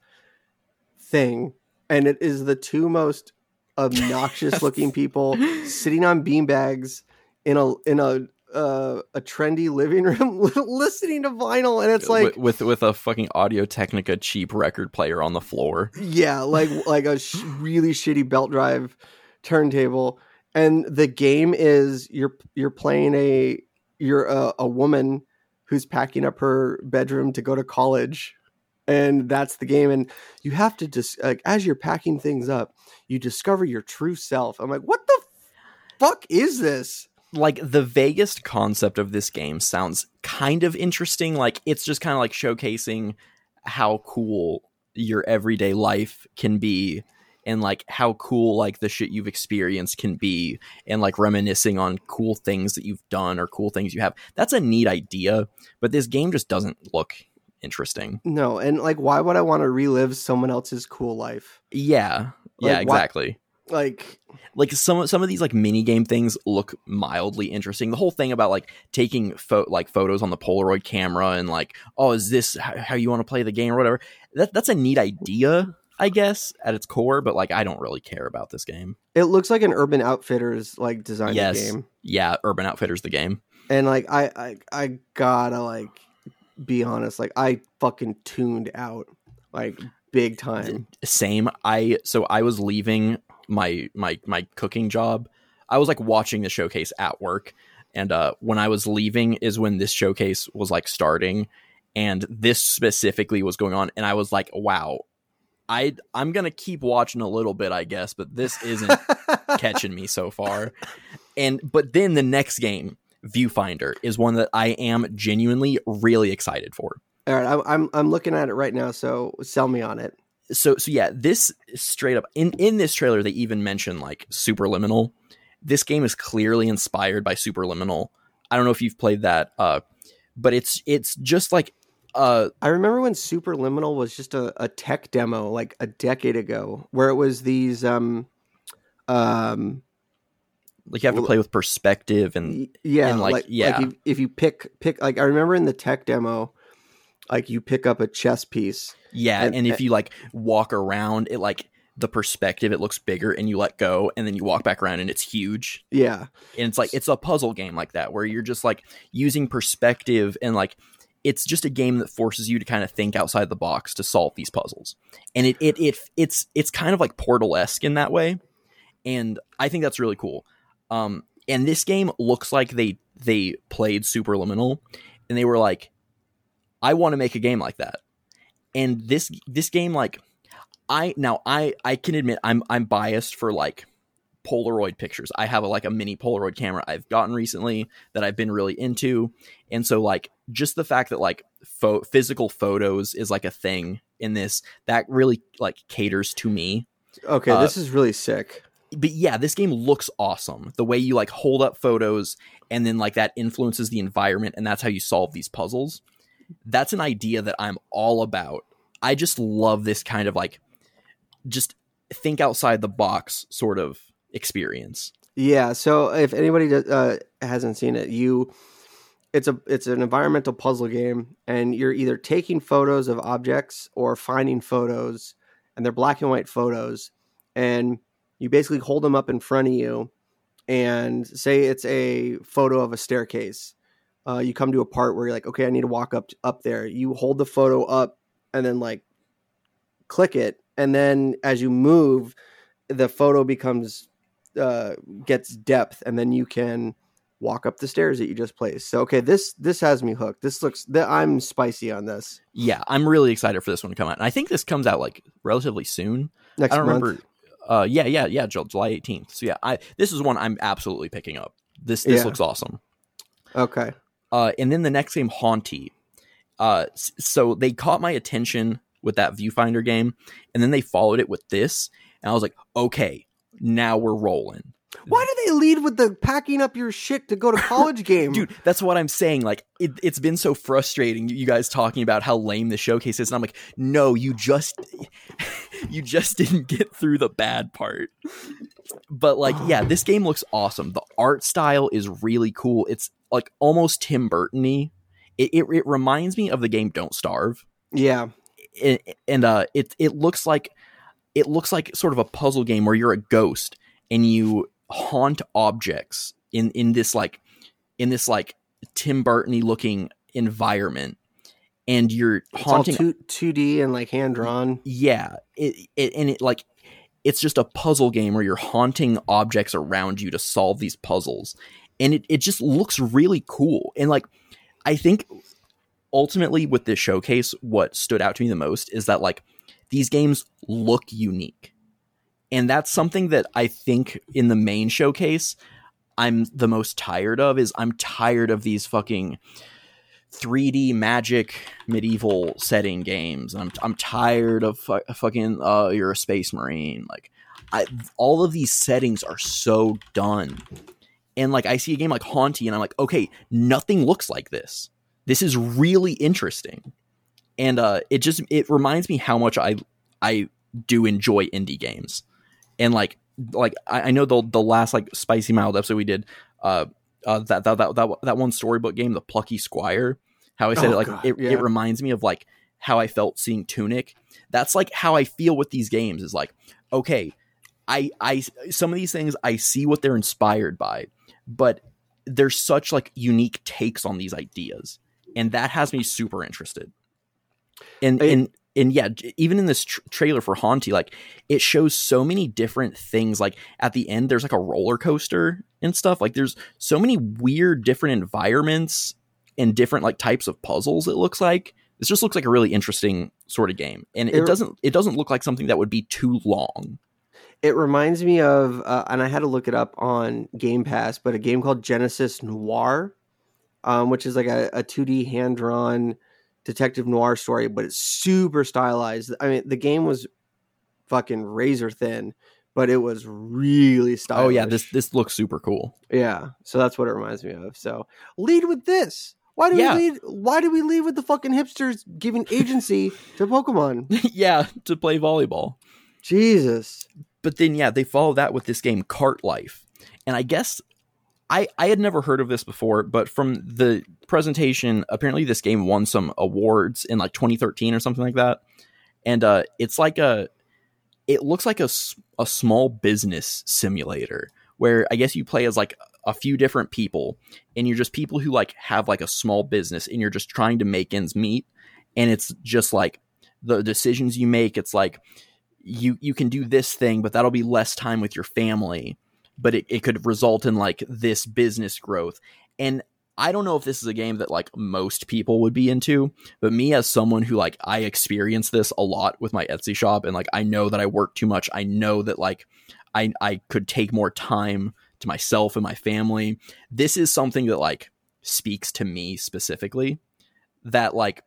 S2: thing and it is the two most obnoxious looking people sitting on beanbags in a in a uh, a trendy living room listening to vinyl and it's like
S4: with, with with a fucking Audio Technica cheap record player on the floor.
S2: yeah like like a sh- really shitty belt drive turntable and the game is you're you're playing a you're a, a woman who's packing up her bedroom to go to college and that's the game and you have to just like as you're packing things up you discover your true self i'm like what the fuck is this
S4: like the vaguest concept of this game sounds kind of interesting. Like it's just kind of like showcasing how cool your everyday life can be and like how cool like the shit you've experienced can be and like reminiscing on cool things that you've done or cool things you have. That's a neat idea but this game just doesn't look interesting.
S2: No and like why would i want to relive someone else's cool life?
S4: Yeah. Yeah
S2: Like, why-
S4: exactly
S2: like
S4: like some some of these like mini game things look mildly interesting. The whole thing about like taking pho- like photos on the Polaroid camera and like, oh, is this how, how you want to play the game or whatever? That that's a neat idea, I guess, at its core. But like, I don't really care about this game.
S2: it looks like an urban outfitters like design
S4: Yes.
S2: game
S4: Yeah, Urban Outfitters the game.
S2: and like I, I i gotta like be honest like i fucking tuned out like big time
S4: Same. I so I was leaving my my my cooking job. I was like watching the showcase at work, and uh, when I was leaving is when this showcase was like starting, and this specifically was going on, and I was like, wow. I I'm gonna keep watching a little bit, I guess, but this isn't catching me so far. And but then the next game, Viewfinder, is one that I am genuinely really excited for.
S2: all right I'm, I'm i'm looking at it right now so sell me on it
S4: so so yeah this straight up in in this trailer they even mention like superliminal this game is clearly inspired by superliminal i don't know if you've played that uh but it's it's just like uh
S2: i remember when superliminal was just a, a tech demo like a decade ago where it was these um um
S4: like you have to play with perspective and
S2: yeah
S4: and, like,
S2: like,
S4: yeah.
S2: if, if you pick pick like i remember in the tech demo like you pick up a chess piece
S4: yeah
S2: And-
S4: and, if you like walk around it like the perspective it looks bigger and you let go and then you walk back around and it's huge.
S2: Yeah.
S4: And it's like it's a puzzle game like that where you're just like using perspective and like it's just a game that forces you to kind of think outside the box to solve these puzzles. And it it, it it's it's kind of like portal-esque in that way. And i think that's really cool. Um and this game looks like they they played superliminal and they were like i want to make a game like that and this this game like i now i i can admit i'm i'm biased for like Polaroid pictures. I have a, like a mini Polaroid camera I've gotten recently that I've been really into, and so like just the fact that like pho- physical photos is like a thing in this that really like caters to me.
S2: okay
S4: Uh,
S2: this is really sick
S4: But yeah, this game looks awesome. The way you like hold up photos and then like that influences the environment, and that's how you solve these puzzles. That's an idea that I'm all about. I just love this kind of like just think outside the box sort of experience.
S2: Yeah, so if anybody does, uh, hasn't seen it, you it's a it's an environmental puzzle game, and you're either taking photos of objects or finding photos, and they're black and white photos, and you basically hold them up in front of you, and say it's a photo of a staircase. Uh, you come to a part where you're like, okay, I need to walk up up there. You hold the photo up and then like click it, and then as you move, the photo becomes uh, gets depth, and then you can walk up the stairs that you just placed. So okay, this this has me hooked. This looks th- I'm spicy on this.
S4: Yeah, I'm really excited for this one to come out. And I think this comes out like relatively soon.
S2: Next
S4: I don't
S2: month.
S4: remember. Uh, yeah, yeah, yeah, Ju- July 18th. So yeah, I this is one I'm absolutely picking up. This this
S2: Yeah.
S4: looks awesome.
S2: Okay.
S4: Uh, and then the next game, Haunty. Uh, so they caught my attention with that viewfinder game, and then they followed it with this, and I was like, okay, now we're rolling.
S2: Why do they lead with the packing up your shit to go to college game?
S4: Dude, that's what I'm saying. Like, it, it's been so frustrating. You guys talking about how lame the showcase is, and I'm like, no, you just, you just didn't get through the bad part. But like, yeah, this game looks awesome. The art style is really cool. It's like almost Tim Burton-y. It, it it reminds me of the game Don't Starve,
S2: yeah.
S4: and, and uh, it it looks like it looks like sort of a puzzle game where you're a ghost and you haunt objects in in this like in this like Tim Burton-y looking environment, and you're
S2: It's
S4: haunting.
S2: two two D and like hand drawn.
S4: yeah, it, it and it like it's just a puzzle game where you're haunting objects around you to solve these puzzles, and it it just looks really cool. And like, I think ultimately with this showcase, what stood out to me the most is that like these games look unique. And that's something that I think in the main showcase I'm the most tired of is I'm tired of these fucking 3D magic medieval setting games. I'm I'm tired of fu- fucking uh you're a space marine like I all of these settings are so done. And like I see a game like Haunty and I'm like, okay, nothing looks like this. This is really interesting. And uh it just it reminds me how much I I do enjoy indie games. And like like I, I know the the last like spicy mild episode we did uh uh that that that that, that one storybook game, the Plucky Squire, how I said
S2: Oh,
S4: it like
S2: God,
S4: it,
S2: yeah.
S4: it reminds me of like how I felt seeing Tunic. That's like how I feel with these games is like, okay, I I some of these things I see what they're inspired by, but there's such like unique takes on these ideas. And that has me super interested. And
S2: I-
S4: and and yeah, even in this tr- trailer for Haunty, like it shows so many different things. Like at the end, there's like a roller coaster and stuff. Like there's so many weird different environments and different like types of puzzles. It looks like this just looks like a really interesting sort of game, and it,
S2: It-
S4: doesn't it doesn't look like something that would be too long.
S2: It reminds me of, uh, and I had to look it up on Game Pass, but a game called Genesis Noir, um, which is like a, a 2D hand drawn detective noir story, but it's super stylized. I mean, the game was fucking razor thin, but it was really stylish.
S4: Oh yeah, this this looks super cool.
S2: yeah. So that's what it reminds me of. So lead with this. Why do
S4: Yeah.
S2: we lead? Why do we lead with the fucking hipsters giving agency to Pokemon?
S4: yeah, to play volleyball.
S2: Jesus.
S4: But then yeah they follow that with this game cart life. And i guess i i had never heard of this before but from the presentation apparently this game won some awards in like 2013 or something like that. And uh it's like a it looks like a, a small business simulator where i guess you play as like a few different people and you're just people who like have like a small business and you're just trying to make ends meet. And it's just like the decisions you make it's like you you can do this thing but that'll be less time with your family but it, it could result in like this business growth. And i don't know if this is a game that like most people would be into but me as someone who like i experience this a lot with my etsy shop and like i know that i work too much i know that like i i could take more time to myself and my family. This is something that like speaks to me specifically that like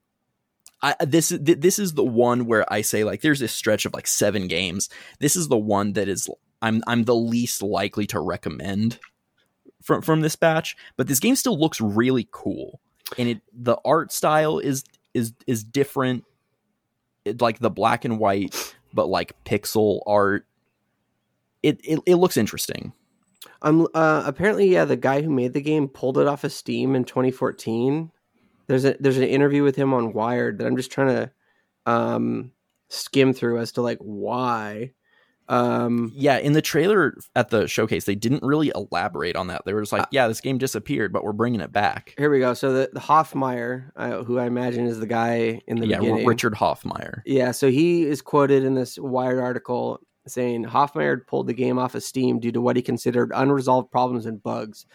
S4: This is th- this is the one where I say like there's this stretch of like seven games. This is the one that is I'm I'm the least likely to recommend from from this batch, but this game still looks really cool, and it the art style is is is different, it, like the black and white, but like pixel art. It it, it looks interesting.
S2: Um. Uh. Apparently, yeah. The guy who made the game pulled it off of Steam in 2014. There's a there's an interview with him on Wired that I'm just trying to um skim through as to like why. Um,
S4: Yeah, in the trailer at the showcase, they didn't really elaborate on that. They were just like,
S2: Uh,
S4: "Yeah, this game disappeared, but we're bringing it back."
S2: here we go. So the, the Hofmeier, uh, who I imagine is the guy in the
S4: yeah,
S2: beginning.
S4: Richard Hofmeier.
S2: Yeah, so he is quoted in this Wired article saying Hofmeier pulled the game off of Steam due to what he considered unresolved problems and bugs.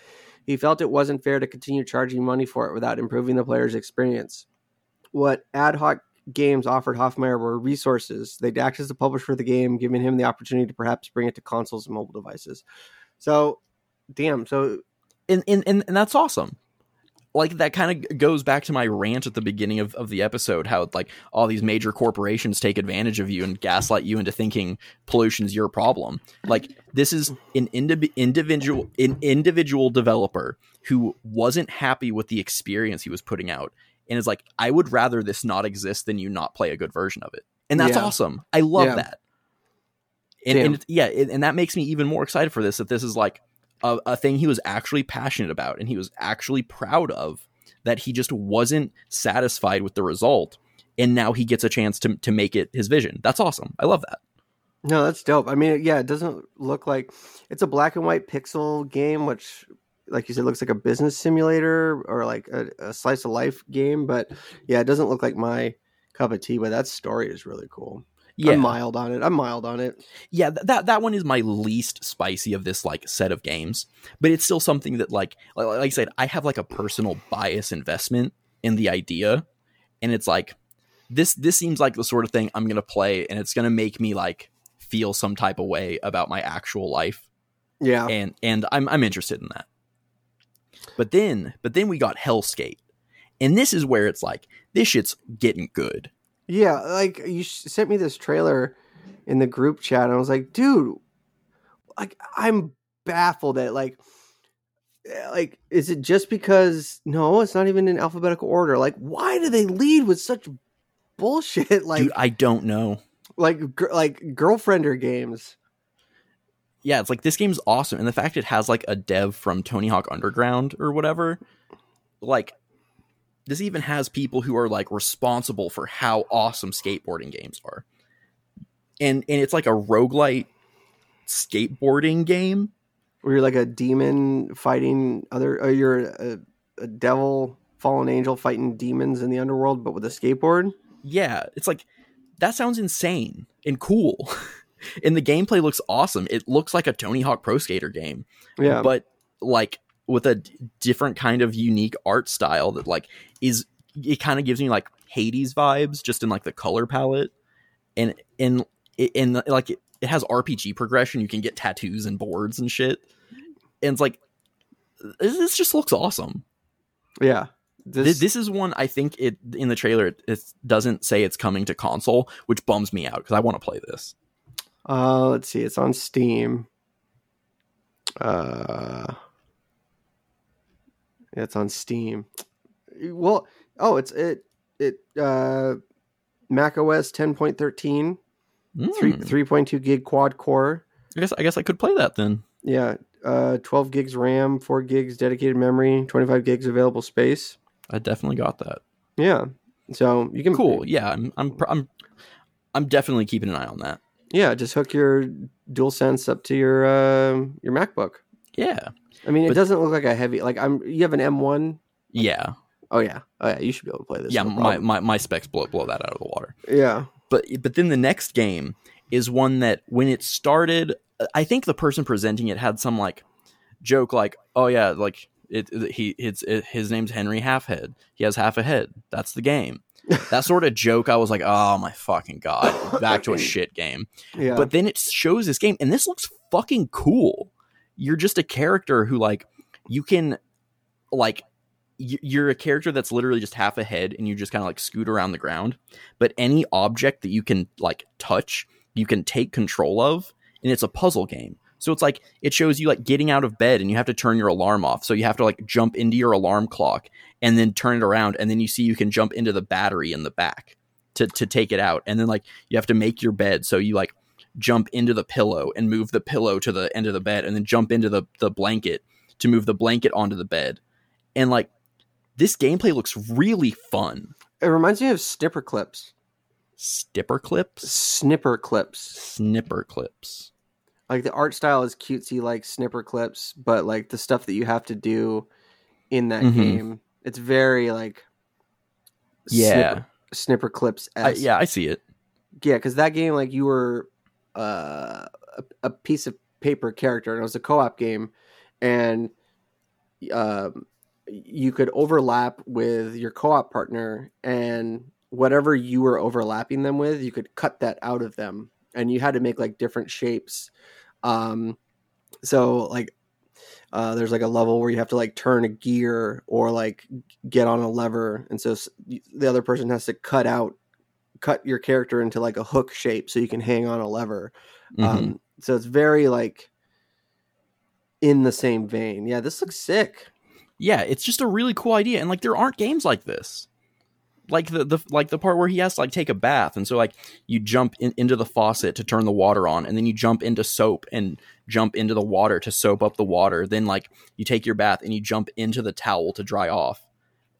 S2: He felt it wasn't fair to continue charging money for it without improving the player's experience. What ad hoc games offered Hofmeier were resources. They'd act as the publisher for the game, giving him the opportunity to perhaps bring it to consoles and mobile devices. So, damn. So,
S4: and and and, and that's awesome like that kind of goes back to my rant at the beginning of, of the episode how like all these major corporations take advantage of you and gaslight you into thinking pollution's your problem. Like this is an indi- individual an individual developer who wasn't happy with the experience he was putting out and is like i would rather this not exist than you not play a good version of it. And that's
S2: Yeah.
S4: awesome. I love
S2: Yeah.
S4: that. And, and yeah and that makes me even more excited for this that this is like a, a thing he was actually passionate about and he was actually proud of that he just wasn't satisfied with the result and now he gets a chance to, to make it his vision that's awesome i love that
S2: No, that's dope. I mean, yeah, it doesn't look like it's a black and white pixel game, which, like you said, looks like a business simulator or like a, a slice of life game. But yeah, it doesn't look like my cup of tea. But that story is really cool.
S4: Yeah
S2: I'm mild on it. I'm mild on it.
S4: yeah th- that that one is my least spicy of this like set of games but it's still something that like like, like i said i have like a personal bias investment in the idea and it's like this this seems like the sort of thing i'm gonna play and it's gonna make me like feel some type of way about my actual life
S2: Yeah,
S4: and and I'm I'm interested in that. But then but then we got Helskate. And this is where it's like this shit's getting good.
S2: Yeah. Like you sent me this trailer in the group chat, and I was like, dude, like I'm baffled at like. eh, Like, is it just because no, it's not even in alphabetical order? Like, why do they lead with such bullshit? Like,
S4: Dude, I don't know.
S2: like gr- like girlfriender games.
S4: Yeah, it's like this game's awesome and the fact it has like a dev from Tony Hawk Underground or whatever like this even has people who are like responsible for how awesome skateboarding games are. And and it's like a roguelite skateboarding game
S2: Where you're like a demon fighting other, or you're a, a devil, fallen angel fighting demons in the underworld, but with a skateboard.
S4: yeah, it's like that sounds insane and cool. and the gameplay looks awesome. It looks like a Tony Hawk Pro Skater game,
S2: Yeah,
S4: but like with a different kind of unique art style that like is it kind of gives me like Hades vibes just in like the color palette and and in like it, it has RPG progression. You can get tattoos and boards and shit. And it's like this, just looks awesome.
S2: yeah.
S4: This,
S2: This,
S4: this is one I think it in the trailer it, it doesn't say it's coming to console, which bums me out because I want to play this.
S2: uh, let's see, it's on Steam. Uh, it's on Steam. Well, oh, it's it it uh, Mac OS ten point thirteen, three
S4: Hmm.
S2: three point two gig quad core.
S4: I guess I guess I could play that then.
S2: Yeah, uh, 12 gigs RAM, 4 gigs dedicated memory, 25 gigs available space.
S4: I definitely got that.
S2: Yeah. So you can
S4: Cool. Yeah, I'm I'm I'm I'm definitely keeping an eye on that.
S2: Yeah, just hook your DualSense up to your uh, your MacBook.
S4: Yeah.
S2: I mean, it doesn't look like a heavy like I'm. You have an M1.
S4: Yeah.
S2: Oh yeah, oh yeah. You should be able to play this.
S4: yeah,
S2: no
S4: my, my my specs blow blow that out of the water.
S2: yeah.
S4: But but then the next game is one that when it started, I think the person presenting it had some like joke like, "Oh yeah, like it, it- he it's it, his name's Henry Halfhead. He has half a head. That's the game." that sort of joke, I was like, "Oh my fucking god, back to a shit game."
S2: Yeah.
S4: But then it shows this game, and this looks fucking cool. You're just a character who, like, you can, like, you're a character that's literally just half a head, and you just kind of like scoot around the ground. But any object that you can like touch, you can take control of, and it's a puzzle game. So it's like it shows you like getting out of bed, and you have to turn your alarm off. So you have to like jump into your alarm clock, and then turn it around, and then you see you can jump into the battery in the back to to take it out, and then like you have to make your bed. So you like jump into the pillow and move the pillow to the end of the bed and then jump into the the blanket to move the blanket onto the bed. And like this gameplay looks really fun.
S2: it reminds me of Snipper Clips.
S4: Stipper clips,
S2: Snipper clips.
S4: snipper clips.
S2: Like the art style is cutesy, like snipper clips, but like the stuff that you have to do in that
S4: Mhm.
S2: game, it's very like
S4: Yeah,
S2: snipper, snipper clips.
S4: Yeah, I see it.
S2: yeah, because that game, like you were uh, a, a piece of paper character, and it was a co-op game, and um, you could overlap with your co-op partner, and whatever you were overlapping them with, you could cut that out of them, and you had to make like different shapes. Um, so like. Uh, there's like a level where you have to like turn a gear or like get on a lever, and so s- the other person has to cut out cut your character into like a hook shape so you can hang on a lever.
S4: Mhm.
S2: Um, so it's very like in the same vein. Yeah, this looks sick.
S4: Yeah, it's just a really cool idea, and like there aren't games like this. Like the, the like the part where he has to like take a bath, and so like you jump in, into the faucet to turn the water on, and then you jump into soap and jump into the water to soap up the water. Then like you take your bath and you jump into the towel to dry off.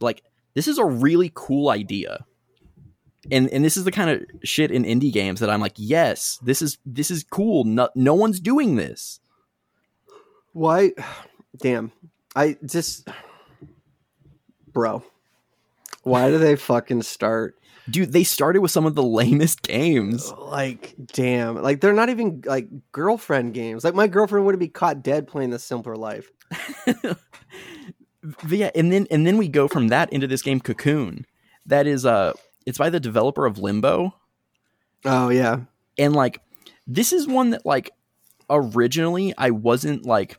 S4: Like this is a really cool idea, and and this is the kind of shit in indie games that I'm like, yes, this is this is cool. No, no one's doing this.
S2: Why? Damn. I just, bro. Why do they fucking start?
S4: Dude, they started with some of the lamest games.
S2: Like, damn. Like, they're not even like girlfriend games. Like, my girlfriend wouldn't be caught dead playing The Simpler Life.
S4: Yeah, and then and then we go from that into this game Cocoon. That is uh it's by the developer of Limbo.
S2: Oh, yeah.
S4: And like this is one that like originally I wasn't like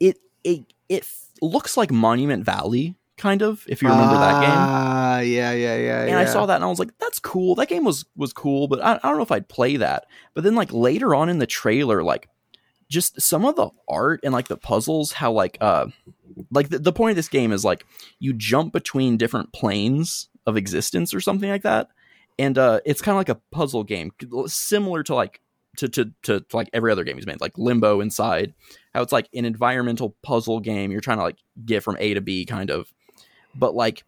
S4: it it it f- looks like Monument Valley kind of if you remember that game.
S2: Ah, yeah, yeah, yeah.
S4: And I saw that and I was like, that's cool. That game was was cool, but I, I don't know if I'd play that. But then like later on in the trailer, like just some of the art and like the puzzles, how like uh like the, the point of this game is like you jump between different planes of existence or something like that. And uh it's kind of like a puzzle game, similar to like to, to to like every other game he's made, like Limbo inside. How it's like an environmental puzzle game. You're trying to like get from A to B kind of. But like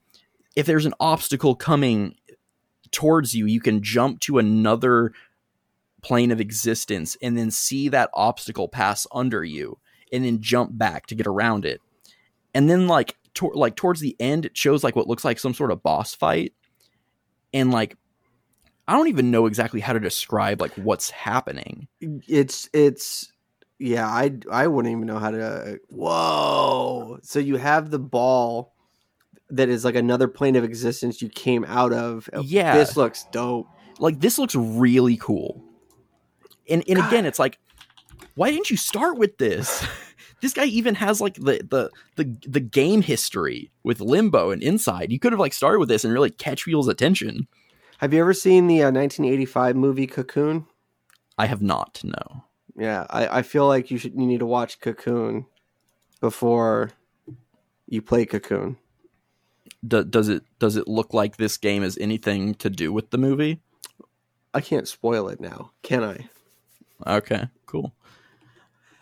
S4: if there's an obstacle coming towards you, you can jump to another plane of existence and then see that obstacle pass under you and then jump back to get around it. And then like to- like towards the end it shows like what looks like some sort of boss fight and like I don't even know exactly how to describe like what's happening.
S2: it's it's yeah i i wouldn't even know how to whoa so you have the ball that is like another plane of existence you came out of Oh,
S4: Yeah.
S2: this looks dope
S4: Like this looks really cool. And and again it's like why didn't you start with this? this guy even has like the the the the game history with Limbo and Inside. You could have like started with this and really catch people's attention.
S2: Have you ever seen the uh, 1985 movie cocoon
S4: I have not. No.
S2: yeah i i feel like you should you need to watch cocoon before you play cocoon
S4: Do, does it does it look like this game has anything to do with the movie?
S2: i can't spoil it now can i
S4: Okay, cool.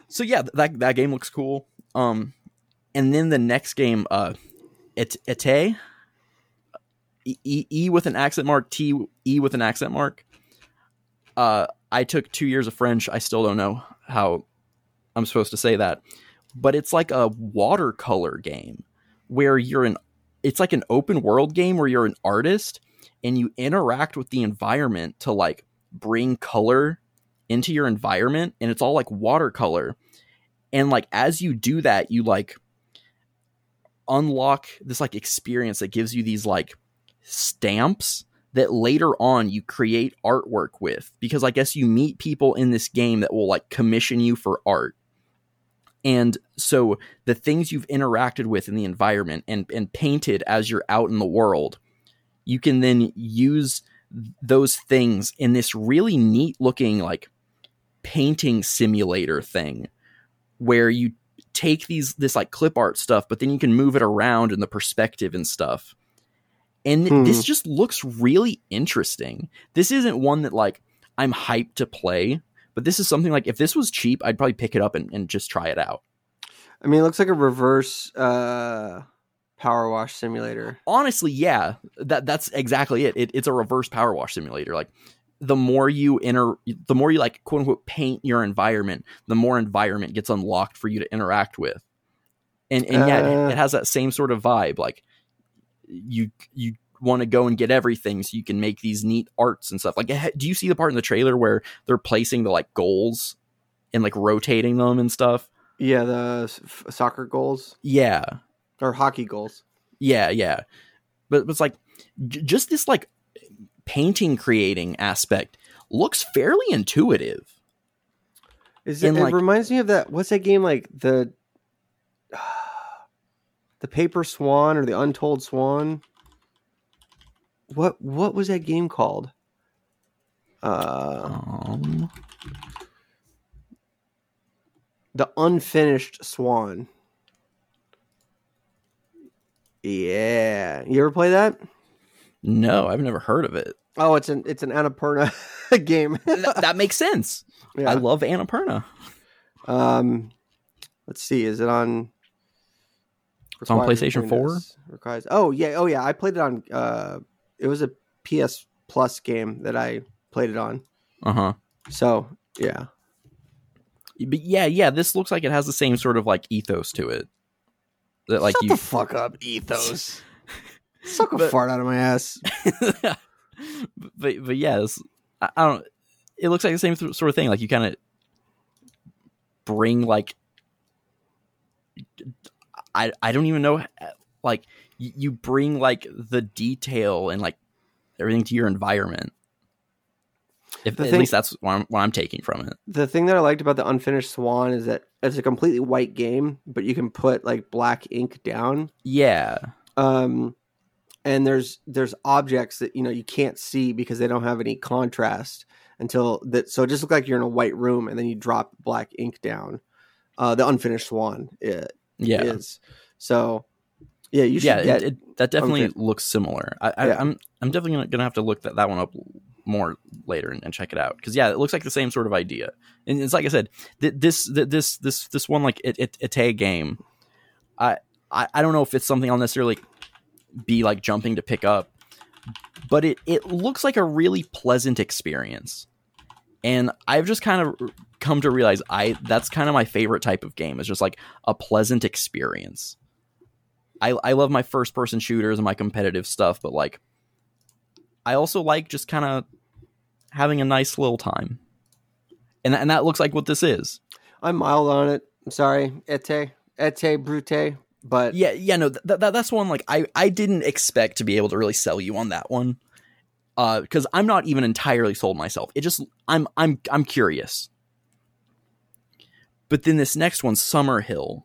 S4: So yeah, that that game looks cool. Um, and then the next game, uh, et Ete, e, e with an accent mark, T E with an accent mark. Uh, I took two years of French. I still don't know how I'm supposed to say that, but it's like a watercolor game where you're an. It's like an open world game where you're an artist and you interact with the environment to like bring color into your environment and it's all like watercolor and like as you do that you like unlock this like experience that gives you these like stamps that later on you create artwork with. Because i guess you meet people in this game that will like commission you for art. And so the things you've interacted with in the environment and and painted as you're out in the world you can then use those things in this really neat looking like painting simulator thing where you take these this like clip art stuff but then you can move it around in the perspective and stuff and
S2: Hmm.
S4: this just looks really interesting this isn't one that like i'm hyped to play but this is something like if this was cheap i'd probably pick it up and, and just try it out
S2: I mean, it looks like a reverse uh power wash simulator.
S4: honestly, yeah, that that's exactly it. it. It's a reverse power wash simulator. Like the more you enter, the more you like quote unquote paint your environment, the more environment gets unlocked for you to interact with. And and yeah,
S2: Uh.
S4: it, it has that same sort of vibe. Like you you want to go and get everything so you can make these neat arts and stuff. Like, do you see the part in the trailer where they're placing the like goals and like rotating them and stuff?
S2: Yeah, the f- soccer goals
S4: Yeah,
S2: or hockey goals.
S4: Yeah, yeah. But, but it's like j- just this like painting creating aspect looks fairly intuitive.
S2: Is it,
S4: And,
S2: it
S4: like-
S2: reminds me of that what's that game like the the paper swan or the untold swan? What what was that game called? Uh
S4: Um,
S2: the unfinished swan. Yeah. You ever play that?
S4: no, I've never heard of it.
S2: Oh, it's an it's an Annapurna game.
S4: Th- that makes sense.
S2: yeah.
S4: I love Annapurna.
S2: Um, let's see. Is it on?
S4: It's on PlayStation 4?
S2: Requires. Oh yeah. Oh yeah. I played it on. Uh, it was a PS Plus game that I played it on.
S4: Uh huh.
S2: So yeah.
S4: But yeah, yeah, this looks like it has the same sort of like ethos to it. That like
S2: Shut
S4: you.
S2: the fuck up, ethos. Suck a
S4: But-
S2: fart out of my ass.
S4: but but yeah, I, I don't. It looks like the same th- sort of thing. Like you kind of bring like I I don't even know like you bring like the detail and like everything to your environment. If
S2: The
S4: at least that's what I'm, what I'm taking from it.
S2: The thing that I liked about the unfinished swan is that it's a completely white game, but you can put like black ink down.
S4: Yeah,
S2: um and there's there's objects that you know you can't see because they don't have any contrast until that so it just looks like you're in a white room and then you drop black ink down uh the unfinished swan it
S4: yeah,
S2: is so yeah you should
S4: yeah.
S2: get
S4: It, it, that definitely
S2: Okay.
S4: looks similar. I, I,
S2: Yeah.
S4: I'm I'm definitely gonna, gonna have to look that, that one up more later and, and check it out because yeah, it looks like the same sort of idea. And it's like I said, th- this th- this this this one like it it, it a game. I, I I don't know if it's something I'll necessarily be like jumping to pick up, but it it looks like a really pleasant experience. And I've just kind of come to realize I that's kind of my favorite type of game. It's just like a pleasant experience. I I love my first person shooters and my competitive stuff, but like I also like just kind of having a nice little time. And and that looks like what this is.
S2: i'm mild on it i'm sorry ete ete brute but
S4: Yeah, yeah, no, th- th- that's one like I I didn't expect to be able to really sell you on that one. Uh cuz I'm not even entirely sold myself. It just I'm I'm I'm curious. But then this next one Summer Hill.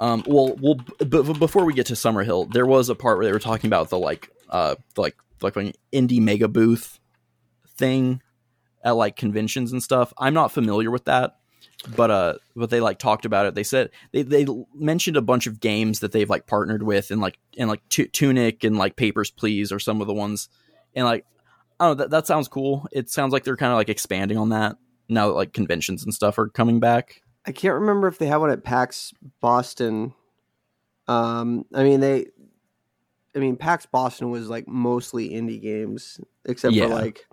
S4: Um well, well b- b- before we get to Summer Hill, there was a part where they were talking about the like uh like like an indie mega booth thing at like conventions and stuff. I'm not familiar with that but uh but they like talked about it they said they they mentioned a bunch of games that they've like partnered with and like and like Tu- tunic and like papers please are some of the ones and like oh that, that sounds cool it sounds like they're kind of like expanding on that now that like conventions and stuff are coming back
S2: i can't remember if they have one at pax boston um i mean they i mean pax boston was like mostly indie games except
S4: Yeah.
S2: for like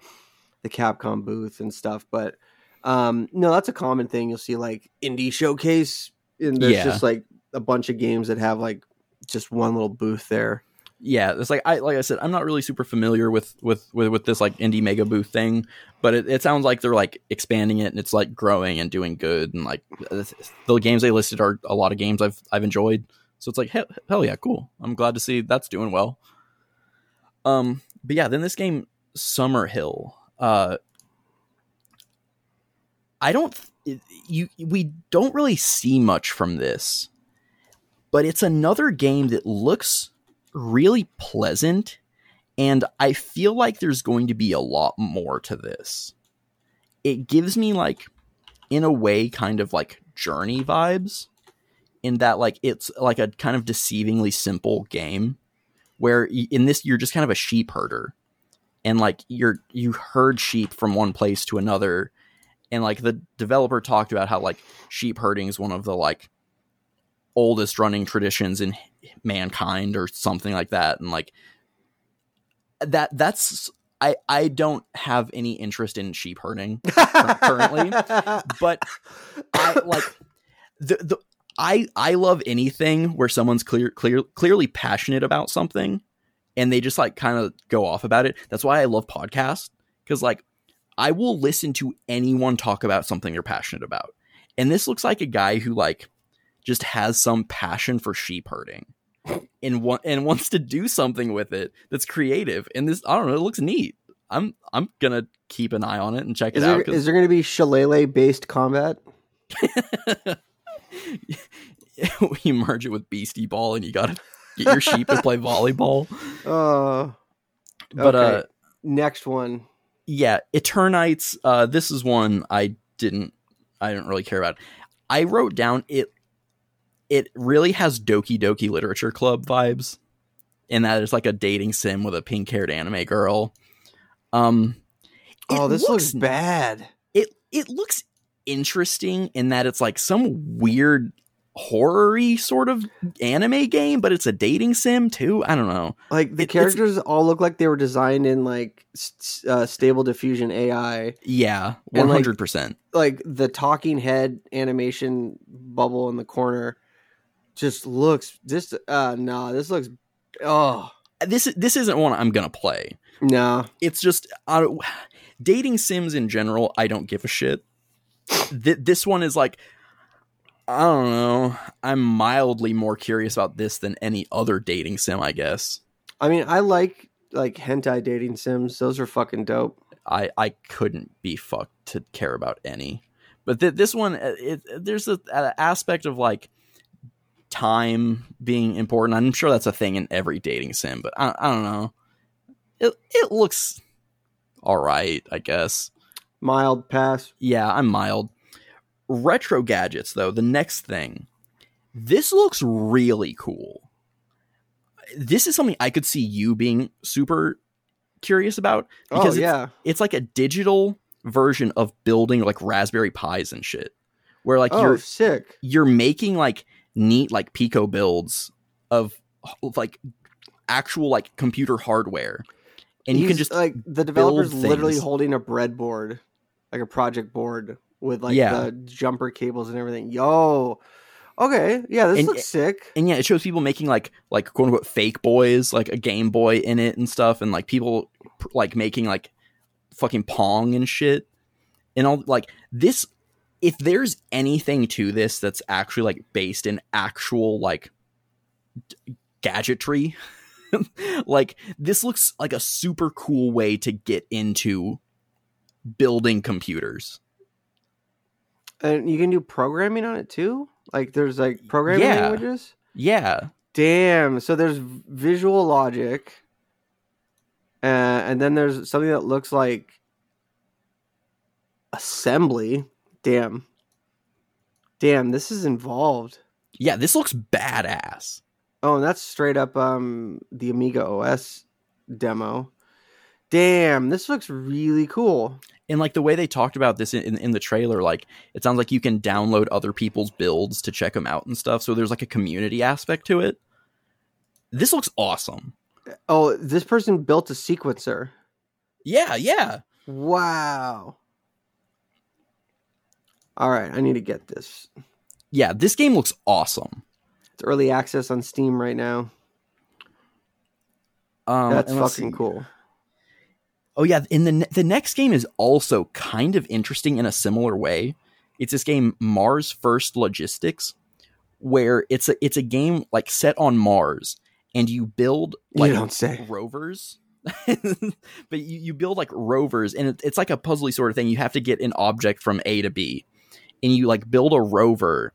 S2: the capcom booth and stuff but um no that's a common thing you'll see like indie showcase and there's
S4: Yeah.
S2: just like a bunch of games that have like just one little booth there
S4: yeah it's like i like i said i'm not really super familiar with with with, with this like indie mega booth thing but it, it sounds like they're like expanding it and it's like growing and doing good and like the games they listed are a lot of games i've i've enjoyed. So it's like hell, hell yeah cool. I'm glad to see that's doing well. Um but yeah then this game summer hill uh i don't you we don't really see much from this but it's another game that looks really pleasant and i feel like there's going to be a lot more to this. It gives me like in a way kind of like journey vibes in that like it's like a kind of deceivingly simple game where in this you're just kind of a sheep herder and like you're you herd sheep from one place to another and like the developer talked about how like sheep herding is one of the like oldest running traditions in mankind or something like that and like that that's I I don't have any interest in sheep herding currently but I like the the I I love anything where someone's clear clear clearly passionate about something and they just like kind of go off about it. That's why I love podcasts cuz like I will listen to anyone talk about something they're passionate about. And this looks like a guy who like just has some passion for sheep herding and wa- and wants to do something with it that's creative. And this I don't know, it looks neat. I'm I'm going to keep an eye on it and check
S2: Is
S4: it
S2: there,
S4: out
S2: is there going to be shillelagh based combat?
S4: you merge it with Beastie Ball and you gotta get your sheep to play volleyball.
S2: Uh,
S4: But
S2: Okay.
S4: uh
S2: next one.
S4: yeah, Eternights, uh this is one I didn't I didn't really care about. I wrote down it it really has Doki Doki Literature Club vibes. And that is like a dating sim with a pink haired anime girl. Um
S2: Oh, this looks, bad.
S4: it it looks interesting in that it's like some weird horror-y sort of anime game, but it's a dating sim too. I don't know.
S2: Like the
S4: It-
S2: characters all look like they were designed in like uh, stable diffusion AI.
S4: Yeah, one hundred percent.
S2: Like the talking head animation bubble in the corner just looks this uh no, this looks oh
S4: This this isn't one I'm gonna play.
S2: no.
S4: It's just uh, dating sims in general. I don't give a shit. Th- this one is like. I don't know. I'm mildly more curious about this than any other dating sim, I guess.
S2: I mean, I like like hentai dating sims. Those are fucking dope.
S4: I I couldn't be fucked to care about any. But th- this one, uh, it, there's a, a aspect of like time being important. I'm sure that's a thing in every dating sim, but I, I don't know. It it looks all right, I guess.
S2: Mild pass.
S4: Yeah, I'm mild. Retro gadgets, though, the next thing. This looks really cool. This is something I could see you being super curious about
S2: Oh
S4: because it's,
S2: yeah.
S4: it's like a digital version of building like Raspberry Pis and shit, where like
S2: oh,
S4: you're
S2: sick.
S4: you're making like neat like Pico builds of of, like actual like computer hardware, and you can just
S2: like the developer's literally holding a breadboard, like a project board with like
S4: Yeah.
S2: the jumper cables and everything. Yo, okay, yeah, this
S4: And-
S2: looks sick.
S4: and yeah, it shows people making like like quote unquote fake boys, like a Game Boy in it and stuff, and like people pr- like making like fucking Pong and shit, and all like this. If there's anything to this that's actually like based in actual like d- gadgetry, like this looks like a super cool way to get into building computers.
S2: And you can do programming on it too. Like there's like programming
S4: Yeah.
S2: languages.
S4: Yeah,
S2: Damn. So there's visual logic, uh, and then there's something that looks like assembly. Damn. Damn, this is involved.
S4: yeah, this looks badass.
S2: Oh, and that's straight up um the Amiga OS demo. Damn, this looks really cool.
S4: and like the way they talked about this in, in, in the trailer like it sounds like you can download other people's builds to check them out and stuff so there's like a community aspect to it this looks awesome
S2: Oh, this person built a sequencer.
S4: yeah yeah
S2: Wow. All right, I need to get this.
S4: yeah this game looks awesome
S2: It's early access on Steam right now.
S4: um,
S2: That's fucking
S4: see.
S2: cool.
S4: oh yeah and the, ne- the next game is also kind of interesting in a similar way it's this game mars first logistics where it's a it's a game like set on mars and you build like
S2: you don't say.
S4: rovers but you, you build like rovers and it, it's like a puzzly sort of thing you have to get an object from a to b and you like build a rover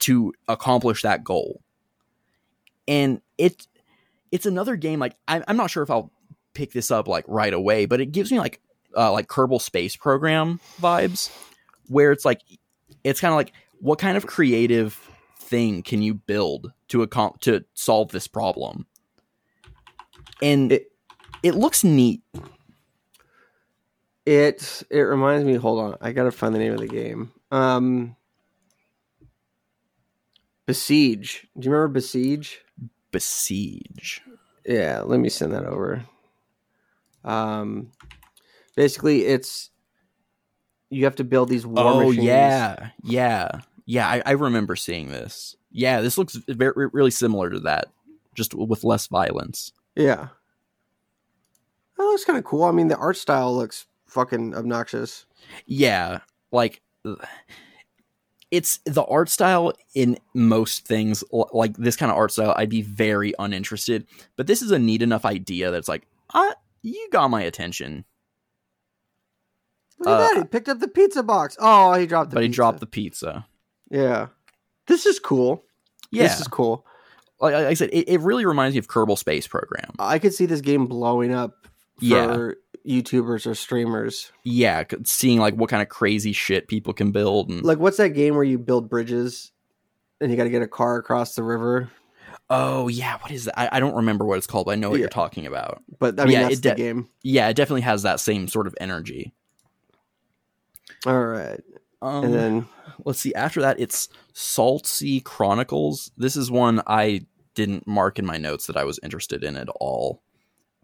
S4: to accomplish that goal. And it it's another game like I, i'm not sure if i'll pick this up like right away but it gives me like uh, like kerbal space program vibes where it's like it's kind of like what kind of creative thing can you build to accom- to solve this problem? And It-
S2: it
S4: looks neat
S2: It it reminds me. Hold on, I gotta find the name of the game. Um, Besiege. Do you remember Besiege?
S4: Besiege.
S2: Yeah, let me send that over. Um, basically, it's you have to build these war
S4: Oh
S2: machines.
S4: yeah, yeah, yeah. I, I remember seeing this. Yeah, this looks very really similar to that, just with less violence.
S2: yeah. That looks kind of cool. I mean, the art style looks fucking obnoxious.
S4: Yeah, like it's the art style in most things like this kind of art style I'd be very uninterested, but this is a neat enough idea that's like, uh, you got my attention.
S2: Look at
S4: Uh,
S2: that! He picked up the pizza box. Oh, he dropped the.
S4: but he
S2: pizza.
S4: dropped the pizza.
S2: Yeah, this is cool.
S4: Yeah,
S2: This is cool.
S4: like, like I said, it, it really reminds me of Kerbal Space Program.
S2: I could see this game blowing up for
S4: Yeah.
S2: YouTubers or streamers.
S4: Yeah, seeing like what kind of crazy shit people can build and
S2: Like, what's that game where you build bridges and you got to get a car across the river?
S4: oh yeah, what is that? I, I don't remember what it's called, but I know what
S2: Yeah.
S4: you're talking about.
S2: But I mean,
S4: Yeah,
S2: that's
S4: it
S2: the
S4: de-
S2: game.
S4: Yeah, it definitely has that same sort of energy.
S2: All right,
S4: Um,
S2: and then
S4: let's see after that it's salt sea chronicles this is one i didn't mark in my notes that i was interested in at all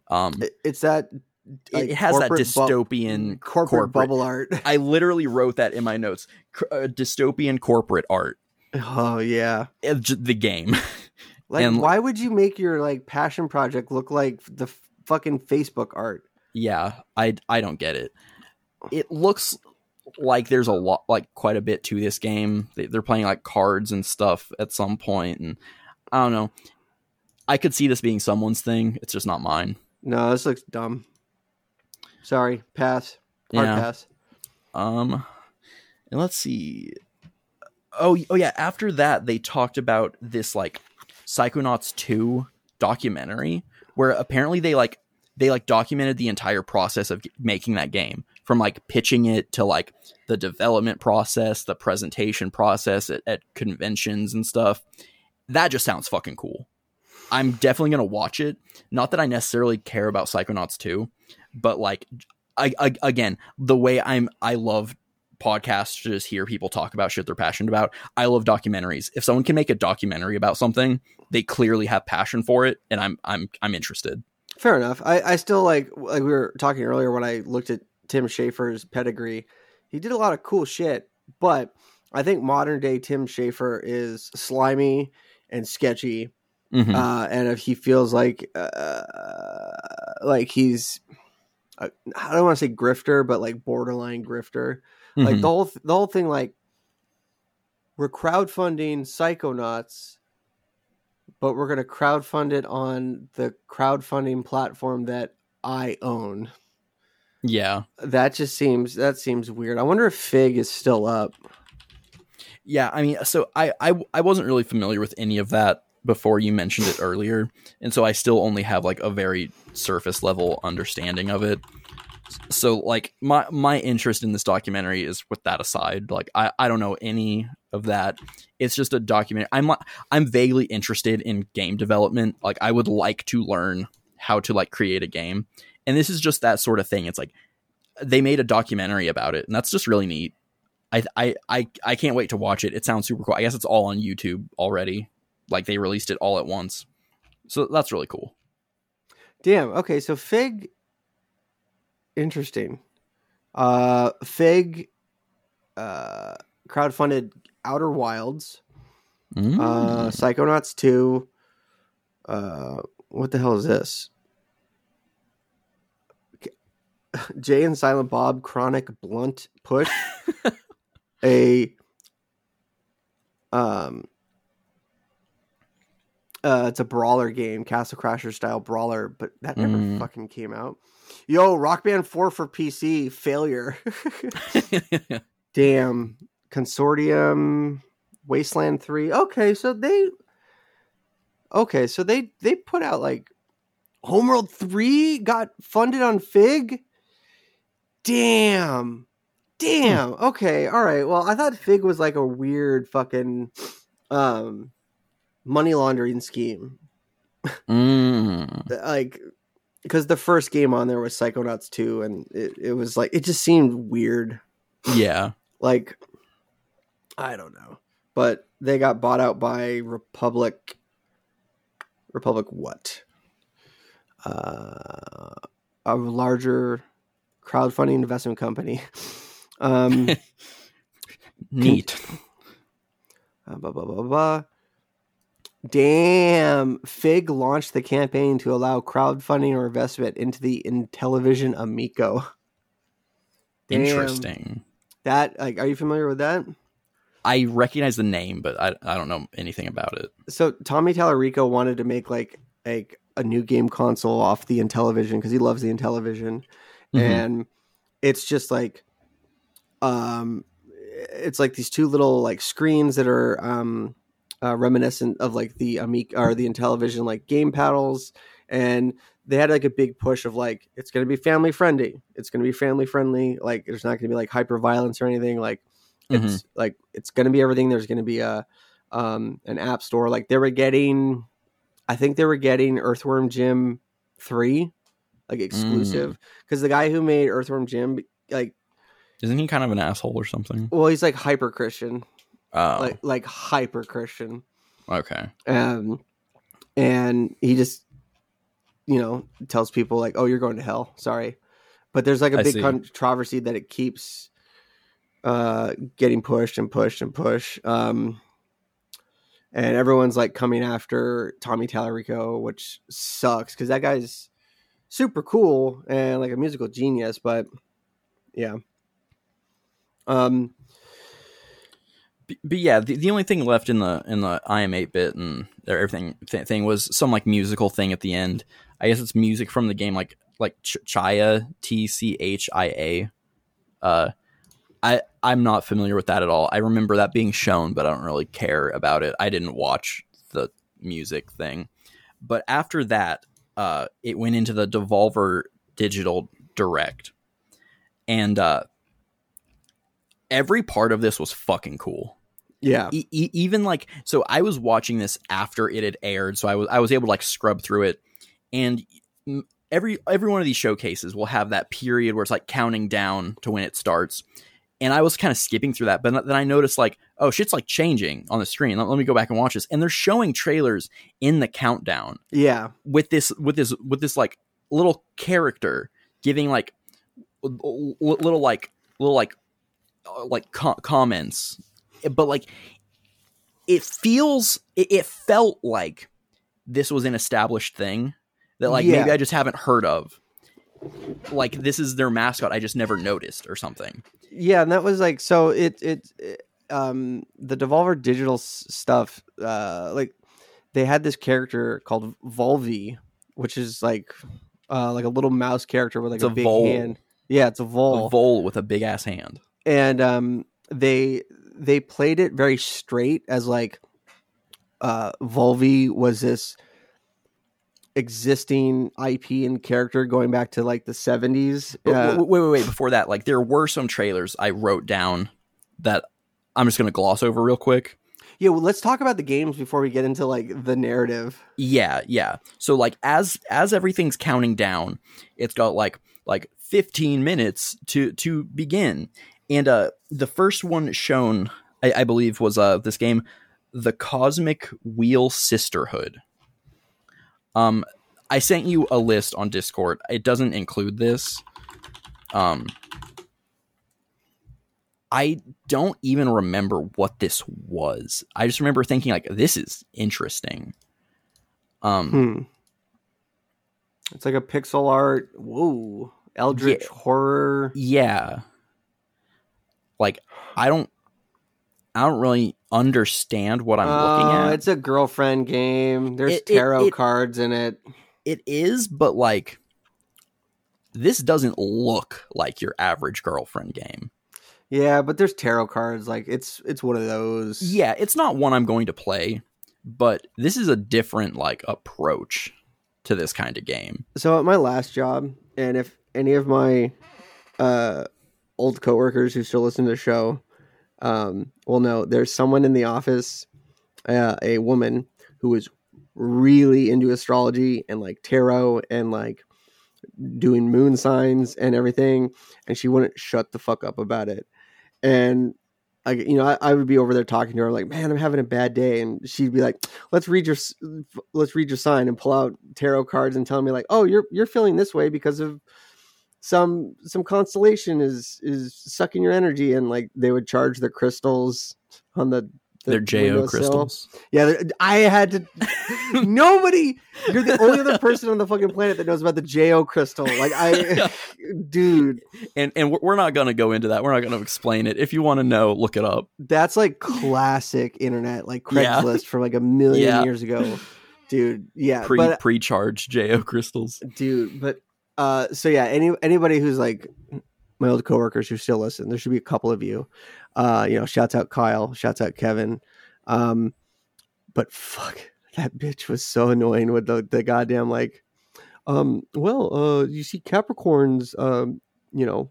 S4: um
S2: it's that like,
S4: it has that
S2: corporate bu-
S4: dystopian
S2: corporate,
S4: corporate-
S2: bubble art.
S4: i literally wrote that in my notes. Uh, dystopian corporate art.
S2: Oh yeah,
S4: Uh, j- the game.
S2: Like
S4: And-
S2: why would you make your like passion project look like the f- fucking Facebook art?
S4: yeah i i don't get it. It looks like there's a lot like quite a bit to this game. They, they're playing like cards and stuff at some point and i don't know. I could see this being someone's thing. It's just not mine.
S2: No, this looks dumb. Sorry, pass. Hard
S4: Yeah.
S2: pass.
S4: Um, and let's see. Oh, oh yeah. After that, they talked about this like Psychonauts two documentary where apparently they like they like documented the entire process of making that game from like pitching it to like the development process, the presentation process at, at conventions and stuff. That just sounds fucking cool. I'm definitely gonna watch it. Not that I necessarily care about Psychonauts 2, but like I, I again, the way I'm I love podcasts to just hear people talk about shit they're passionate about. I love documentaries. If someone can make a documentary about something, they clearly have passion for it and I'm I'm I'm interested.
S2: Fair enough. I, I still like like we were talking earlier when I looked at Tim Schafer's pedigree. He did a lot of cool shit, but I think modern day Tim Schafer is slimy and sketchy,
S4: Mhm.
S2: uh, and if he feels like uh, like he's I don't want to say grifter, but like borderline grifter. Like
S4: Mhm.
S2: the whole th- the whole thing, like we're crowdfunding Psychonauts, but we're going to crowdfund it on the crowdfunding platform that I own.
S4: yeah.
S2: That just seems that seems weird. I wonder if Fig is still up.
S4: Yeah, I mean, so I, I I wasn't really familiar with any of that before you mentioned it earlier, and so I still only have like a very surface level understanding of it. So like my my interest in this documentary is with that aside. Like I, I don't know any of that. It's just a documentary. I'm I'm vaguely interested in game development. Like I would like to learn how to like create a game. And this is just that sort of thing. It's like they made a documentary about it, and that's just really neat. I I I I can't wait to watch it. It sounds super cool. I guess it's all on YouTube already. Like they released it all at once. So that's really cool.
S2: Damn. Okay, so Fig. Interesting. Uh, Fig. Uh, crowdfunded Outer Wilds.
S4: Mm.
S2: Uh, Psychonauts two. Uh, what the hell is this? Jay and Silent Bob Chronic Blunt Push. a um uh it's a brawler game, Castle Crasher style brawler, but that never
S4: Mm.
S2: fucking came out. Yo, Rock Band 4 for PC, failure. Damn. Consortium Wasteland 3. Okay, so they Okay, so they they put out like Homeworld 3 got funded on Fig. Damn. Damn. Okay. All right. Well, I thought Fig was like a weird fucking um money laundering scheme.
S4: Mm.
S2: Like because the first game on there was Psychonauts 2 and it, it was like it just seemed weird.
S4: Yeah.
S2: Like I don't know. but they got bought out by Republic. Republic what? Uh, a larger crowdfunding investment company. Um,
S4: Neat.
S2: uh, blah, blah, blah, blah. Damn, Fig launched the campaign to allow crowdfunding or investment into the Intellivision Amico. Damn.
S4: Interesting.
S2: That like, are you familiar with that?
S4: I recognize the name, but I, I don't know anything about it.
S2: So Tommy Tallarico wanted to make like like a new game console off the Intellivision because he loves the Intellivision,
S4: Mhm.
S2: and it's just like, um, it's like these two little like screens that are um uh, reminiscent of like the Amic or the Intellivision like game paddles, and they had like a big push of like it's going to be family friendly, it's going to be family friendly, like there's not going to be like hyper violence or anything. Like it's like it's going to be everything. There's going to be a um an app store. Like they were getting i think they were getting earthworm jim 3 like exclusive. Because the guy who made earthworm jim like
S4: Isn't he kind of an asshole or something?
S2: well he's like hyper christian
S4: Oh,
S2: like like hyper christian.
S4: Okay.
S2: um and he just you know tells people like oh you're going to hell. Sorry. But there's like a
S4: I
S2: big
S4: see.
S2: controversy that it keeps uh getting pushed and pushed and pushed. Um and everyone's like coming after tommy tallarico which sucks because that guy's super cool and like a musical genius but yeah. Um
S4: But yeah, the, the only thing left in the in the I am eight bit and everything th- thing was some like musical thing at the end. I guess it's music from the game, like like Ch- Chaya T C H I A. Uh, I I'm not familiar with that at all. I remember that being shown, but I don't really care about it. I didn't watch the music thing. But after that, uh, it went into the Devolver Digital Direct, and uh, every part of this was fucking cool
S2: yeah.
S4: E- e- even like so i was watching this after it had aired so i was i was able to like scrub through it. And every every one of these showcases will have that period where it's like counting down to when it starts. And i was kind of skipping through that but then i noticed like oh shit's like changing on the screen. Let, let me go back and watch this. And they're showing trailers in the countdown
S2: yeah.
S4: with this with this with this like little character giving like little like little like uh, like co- comments but like it feels it, it felt like this was an established thing that like
S2: Yeah.
S4: maybe i just haven't heard of. Like this is their mascot i just never noticed or something.
S2: Yeah and that was like so it it, it um the devolver digital s- stuff uh like they had this character called volvi which is like uh like a little mouse character with like
S4: It's
S2: a,
S4: a
S2: big hand. Yeah it's a
S4: a
S2: vole
S4: vole with a big ass hand.
S2: And um they they played it very straight as like uh volvi was this existing ip and character going back to like the 70s uh,
S4: wait, wait, wait. Before that, like there were some trailers I wrote down that I'm just gonna gloss over real quick.
S2: yeah well let's talk about the games before we get into like the narrative
S4: Yeah, yeah. So like as as everything's counting down, it's got like like 15 minutes to to begin, and uh the first one shown, I, I believe, was uh this game, the Cosmic Wheel Sisterhood. Um, I sent you a list on Discord. It doesn't include this. Um, I don't even remember what this was. I just remember thinking like this is interesting. Um,
S2: Hmm. It's like a pixel art. Whoa. Eldritch
S4: Yeah.
S2: horror.
S4: yeah. Like I don't I don't really understand what I'm looking
S2: Oh,
S4: at.
S2: It's a girlfriend game. There's
S4: It- it-
S2: tarot
S4: it-
S2: cards in it.
S4: It is, but like this doesn't look like your average girlfriend game.
S2: Yeah, but there's tarot cards. Like it's it's one of those.
S4: Yeah, it's not one I'm going to play, but this is a different like approach to this kind of game.
S2: So at my last job, and if any of my uh old coworkers who still listen to the show um will know there's someone in the office, uh, a woman who is really into astrology and like tarot and like doing moon signs and everything and she wouldn't shut the fuck up about it. And like you know, I, I would be over there talking to her, like, man, I'm having a bad day, and she'd be like, let's read your let's read your sign and pull out tarot cards and tell me like, oh, you're you're feeling this way because of some some constellation is is sucking your energy, and like they would charge their crystals on the. the
S4: They're Jo crystals.
S2: Yeah, I had to. nobody. You're the only other person on the fucking planet that knows about the Jo crystal. Like I, dude,
S4: And and we're- not gonna go into that. We're not gonna explain it. If you want to know, look it up.
S2: that's like classic internet, like
S4: Yeah.
S2: Craigslist from like a million
S4: Yeah.
S2: years ago, dude. Yeah,
S4: Pre
S2: but
S4: pre charged Jo crystals.
S2: dude, but uh, so yeah, any anybody who's like my old coworkers who still listen, there should be a couple of you. Uh, you know, shouts out Kyle, shouts out Kevin. Um, but fuck, that bitch was so annoying with the the goddamn like, um, well, uh, you see Capricorns, um, you know,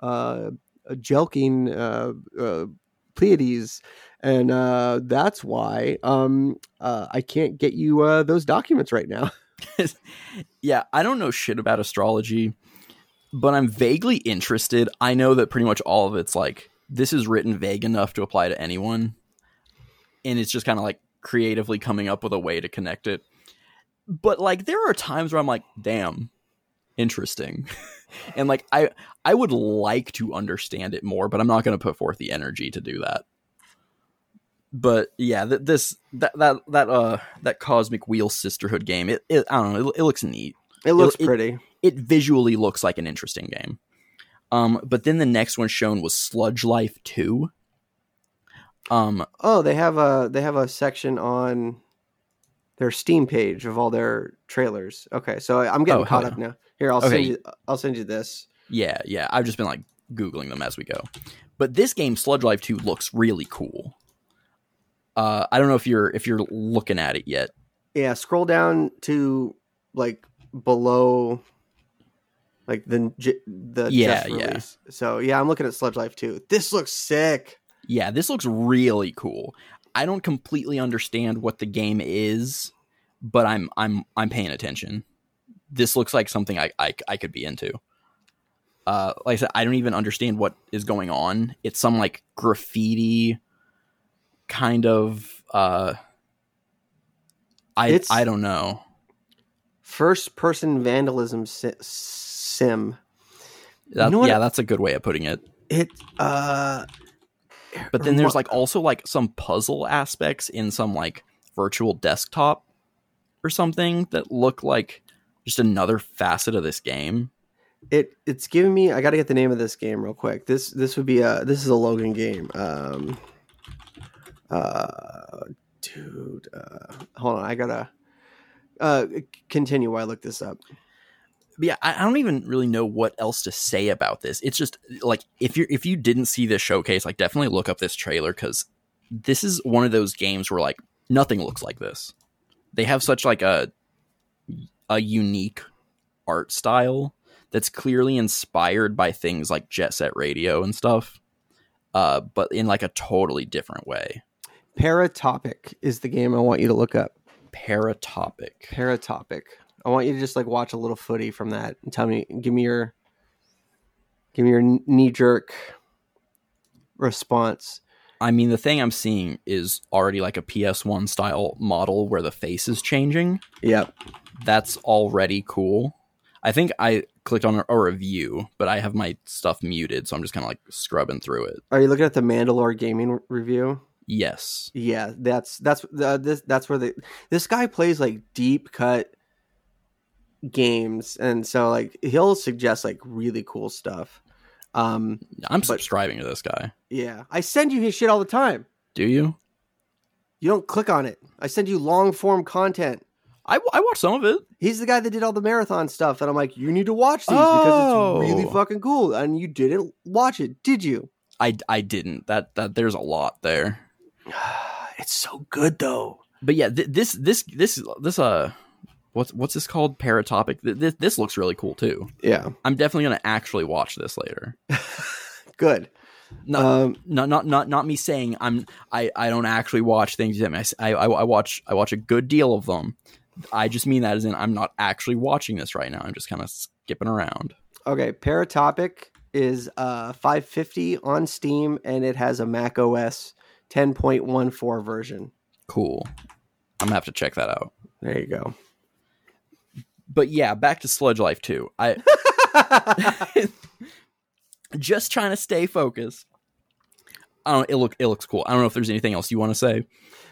S2: uh, jelking, uh, uh, Pleiades. And uh, that's why um, uh, I can't get you uh, those documents right now.
S4: yeah, I don't know shit about astrology, but I'm vaguely interested. I know that pretty much all of it's like this is written vague enough to apply to anyone, and it's just kind of like creatively coming up with a way to connect it. But like, there are times where I'm like, damn, interesting, and like I I would like to understand it more, but I'm not going to put forth the energy to do that. But yeah, th- this that that that uh that cosmic wheel sisterhood game, it, it I don't know, it, it looks neat
S2: It looks
S4: it-
S2: pretty.
S4: it visually looks like an interesting game. Um, but then the next one shown was Sludge Life Two. Um,
S2: Oh, they have a they have a section on their Steam page of all their trailers. Okay, so I'm getting
S4: Oh,
S2: caught up now. Here, I'll
S4: Okay.
S2: send you. I'll send you this.
S4: yeah, yeah, I've just been like googling them as we go. But this game, Sludge Life Two, looks really cool. Uh, I don't know if you're if you're looking at it yet.
S2: Yeah, scroll down to like below, like the the
S4: Yeah, yeah.
S2: So yeah, I'm looking at Sludge Life too. This looks sick.
S4: Yeah, this looks really cool. I don't completely understand what the game is, but I'm I'm I'm paying attention. This looks like something I I, I could be into. Uh, like I said, I don't even understand what is going on. It's some like graffiti kind of uh I
S2: It's-
S4: I don't know.
S2: First person vandalism si- sim.
S4: That,
S2: know
S4: yeah,
S2: I-
S4: that's a good way of putting it.
S2: It uh
S4: But then there's like also like some puzzle aspects in some like virtual desktop or something that look like just another facet of this game.
S2: it it's giving me i gotta get the name of this game real quick this this would be a this is a logan game um uh dude uh hold on i gotta uh continue while i look this up
S4: But yeah, I, I don't even really know what else to say about this. It's just like if you if you didn't see this showcase, like definitely look up this trailer because this is one of those games where like nothing looks like this. They have such like a a unique art style that's clearly inspired by things like Jet Set Radio and stuff, uh, but in like a totally different way.
S2: Paratopic is the game i want you to look up
S4: Paratopic.
S2: paratopic i want you to just like watch a little footy from that and tell me give me your give me your knee jerk response
S4: I mean, the thing I'm seeing is already like a PS1 style model where the face is changing.
S2: yep
S4: that's already cool. I think I clicked on a, a review, but I have my stuff muted, so I'm just kind of like scrubbing through it.
S2: are you looking at the mandalore gaming review
S4: Yes.
S2: Yeah, that's that's uh, this that's where the this guy plays like deep cut games, and so like he'll suggest like really cool stuff. Um,
S4: I'm subscribing to this guy.
S2: yeah, I send you his shit all the time.
S4: Do you?
S2: You don't click on it. I send you long form content.
S4: I, I watched some of it.
S2: He's the guy that did all the marathon stuff, and I'm like, you need to watch these because it's really
S4: Oh.
S2: fucking cool. And you didn't watch it, did you?
S4: I, I didn't. That that there's a lot there.
S2: it's so good though.
S4: But yeah, th- this this this this uh what's what's this called? Paratopic. Th- This this looks really cool too.
S2: Yeah,
S4: I'm definitely gonna actually watch this later.
S2: good.
S4: Not
S2: Um,
S4: not not not not me saying I'm I I don't actually watch things. I, mean, I s- I I watch I watch a good deal of them. I just mean that as in I'm not actually watching this right now. I'm just kind of skipping around.
S2: Okay, Paratopic is uh 550 on Steam and it has a Mac OS 10.14 version.
S4: Cool. I'm gonna have to check that out.
S2: There you go.
S4: But yeah, back to Sludge Life 2. I just trying to stay focused. I don't. It look. It looks cool. I don't know if there's anything else you want to say.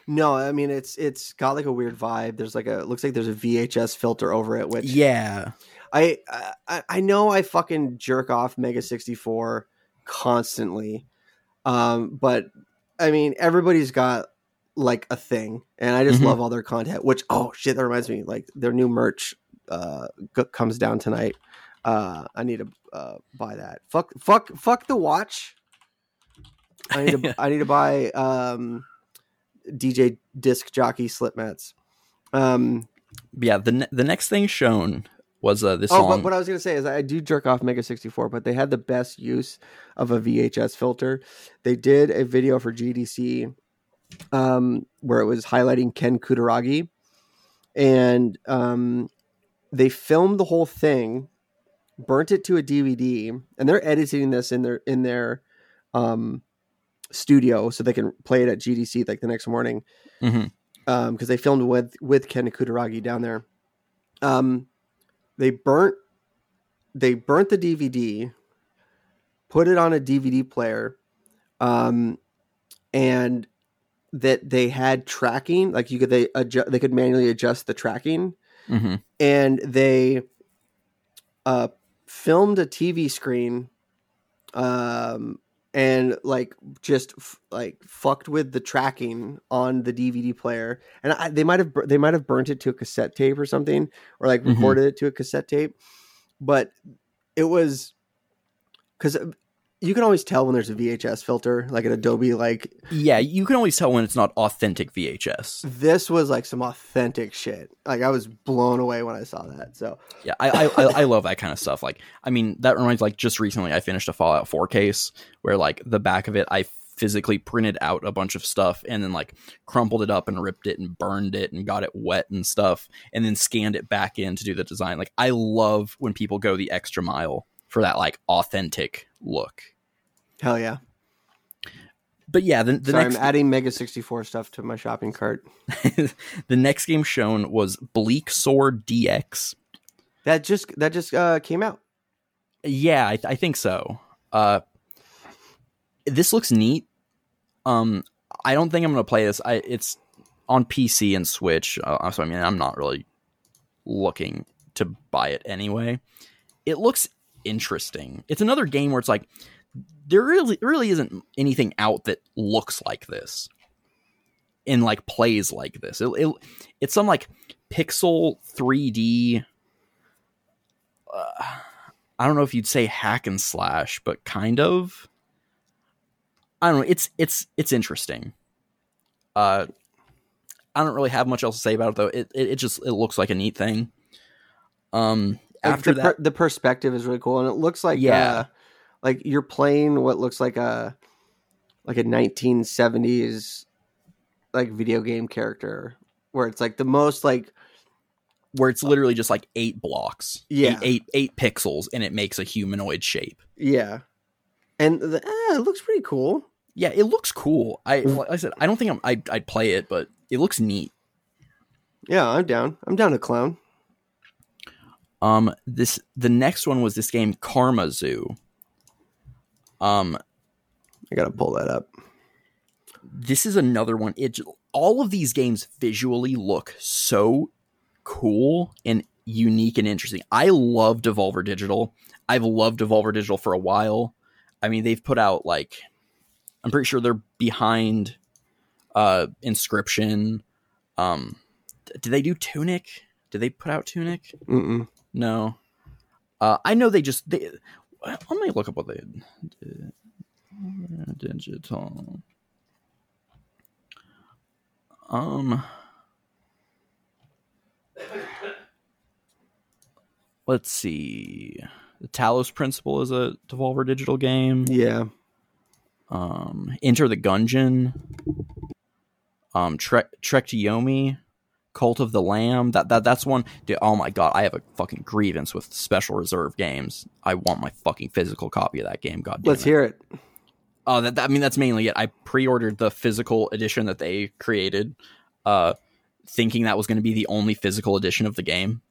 S2: No, I mean it's it's got like a weird vibe. There's like a it looks like there's a VHS filter over it, which
S4: Yeah.
S2: I I I know I fucking jerk off Mega 64 constantly. Um, but I mean everybody's got like a thing and I just
S4: Mhm.
S2: love all their content, which oh shit, that reminds me, like their new merch uh g- comes down tonight. Uh I need to uh buy that. Fuck fuck fuck the watch. I need to I need to buy um DJ disc jockey slip mats. Um
S4: yeah. The ne- the next thing shown was uh, this
S2: Oh,
S4: song.
S2: but what I was gonna say is I do jerk off Mega 64, but they had the best use of a VHS filter. They did a video for GDC um, where it was highlighting Ken Kutaragi, and um, they filmed the whole thing, burnt it to a DVD, and they're editing this in their in their um, studio so they can play it at GDC like the next morning because they filmed with with Ken Kutaragi down there. Um, they burnt they burnt the DVD, put it on a DVD player, um, and that they had tracking like you could they adjust they could manually adjust the tracking
S4: Mhm.
S2: and they uh filmed a TV screen um and like just f- like fucked with the tracking on the DVD player and I, they might have they might have burnt it to a cassette tape or something or like
S4: Mhm.
S2: recorded it to a cassette tape but it was cuz you can always tell when there's a VHS filter like an Adobe like
S4: Yeah. You can always tell when it's not authentic VHS.
S2: this was like some authentic shit like I was blown away when I saw that so
S4: Yeah, I, I I I love that kind of stuff. Like, I mean, that reminds like just recently I finished a Fallout 4 case where like the back of it I physically printed out a bunch of stuff and then like crumpled it up and ripped it and burned it and got it wet and stuff and then scanned it back in to do the design. Like, I love when people go the extra mile for that like authentic look.
S2: Hell yeah
S4: But yeah, the, the
S2: Sorry,
S4: next
S2: I'm adding Mega 64 stuff to my shopping cart.
S4: the next game shown was Bleak Sword DX.
S2: That just that just uh, came out.
S4: Yeah, I, I think so. Uh, this looks neat. Um, I don't think I'm gonna play this. I it's on PC and Switch. Uh, so I mean, I'm not really looking to buy it anyway. It looks interesting. It's another game where it's like there really really isn't anything out that looks like this in like plays like this. It, it it's some like pixel 3D. Uh, I don't know if you'd say hack and slash, but kind of. I don't know. It's it's it's interesting. Uh, I don't really have much else to say about it though. It it, it just it looks like a neat thing. Um,
S2: Like,
S4: after
S2: the,
S4: that,
S2: per- the perspective is really cool, and it looks like
S4: Yeah.
S2: uh, like you're playing what looks like a like a 1970s like video game character, where it's like the most like
S4: where it's literally just like eight blocks,
S2: Yeah.
S4: eight, eight, eight pixels, and it makes a humanoid shape.
S2: yeah, and the, eh, it looks pretty cool.
S4: Yeah, it looks cool. I like I said, I don't think I'm, I'd, I'd play it, but it looks neat.
S2: Yeah, I'm down. I'm down to clown.
S4: Um, this the next one was this game Karma Zoo. Um,
S2: I gotta pull that up.
S4: this is another one. It all of these games visually look so cool and unique and interesting. I love Devolver Digital. I've loved Devolver Digital for a while. I mean, they've put out like I'm pretty sure they're behind uh Inscryption. Um did they do Tunic? Did they put out Tunic?
S2: Mm-mm.
S4: No. Uh I know they just they let me look up what they did. Digital. Um. Let's see. The Talos Principle is a Devolver Digital game.
S2: Yeah,
S4: Um, Enter the Gungeon. Um, Trek Trek to Yomi. Cult of the Lamb. That that that's one. Dude, oh my god, I have a fucking grievance with Special Reserve games. I want my fucking physical copy of that game. God damn
S2: Let's
S4: it.
S2: hear it.
S4: Oh, that, that- I mean, that's mainly it. I pre-ordered the physical edition that they created, uh, thinking that was going to be the only physical edition of the game,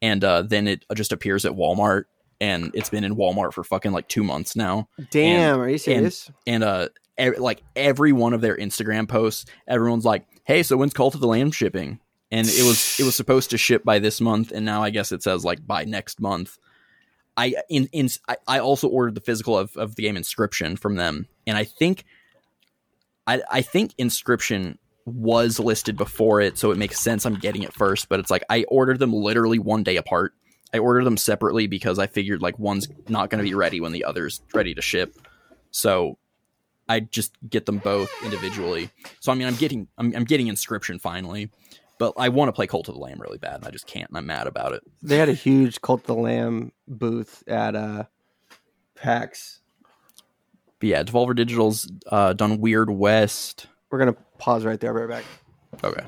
S4: and uh, then it just appears at Walmart, and it's been in Walmart for fucking like two months now.
S2: Damn, are you serious?
S4: And uh, ev- like every one of their Instagram posts, everyone's like, "Hey, so when's Cult of the Lamb shipping?" And it was it was supposed to ship by this month, and now I guess it says like by next month. I in in I, I also ordered the physical of, of the game Inscryption from them, and I think I I think Inscryption was listed before it, so it makes sense I'm getting it first. But it's like I ordered them literally one day apart. I ordered them separately because I figured like one's not going to be ready when the other's ready to ship. So I just get them both individually. So I mean, I'm getting I'm, I'm getting Inscryption finally, but I want to play Cult of the Lamb really bad, and I just can't, and I'm mad about it.
S2: They had a huge Cult of the Lamb booth at uh, PAX.
S4: But yeah, Devolver Digital's uh, done Weird West.
S2: We're gonna pause right there. Right back.
S4: Okay.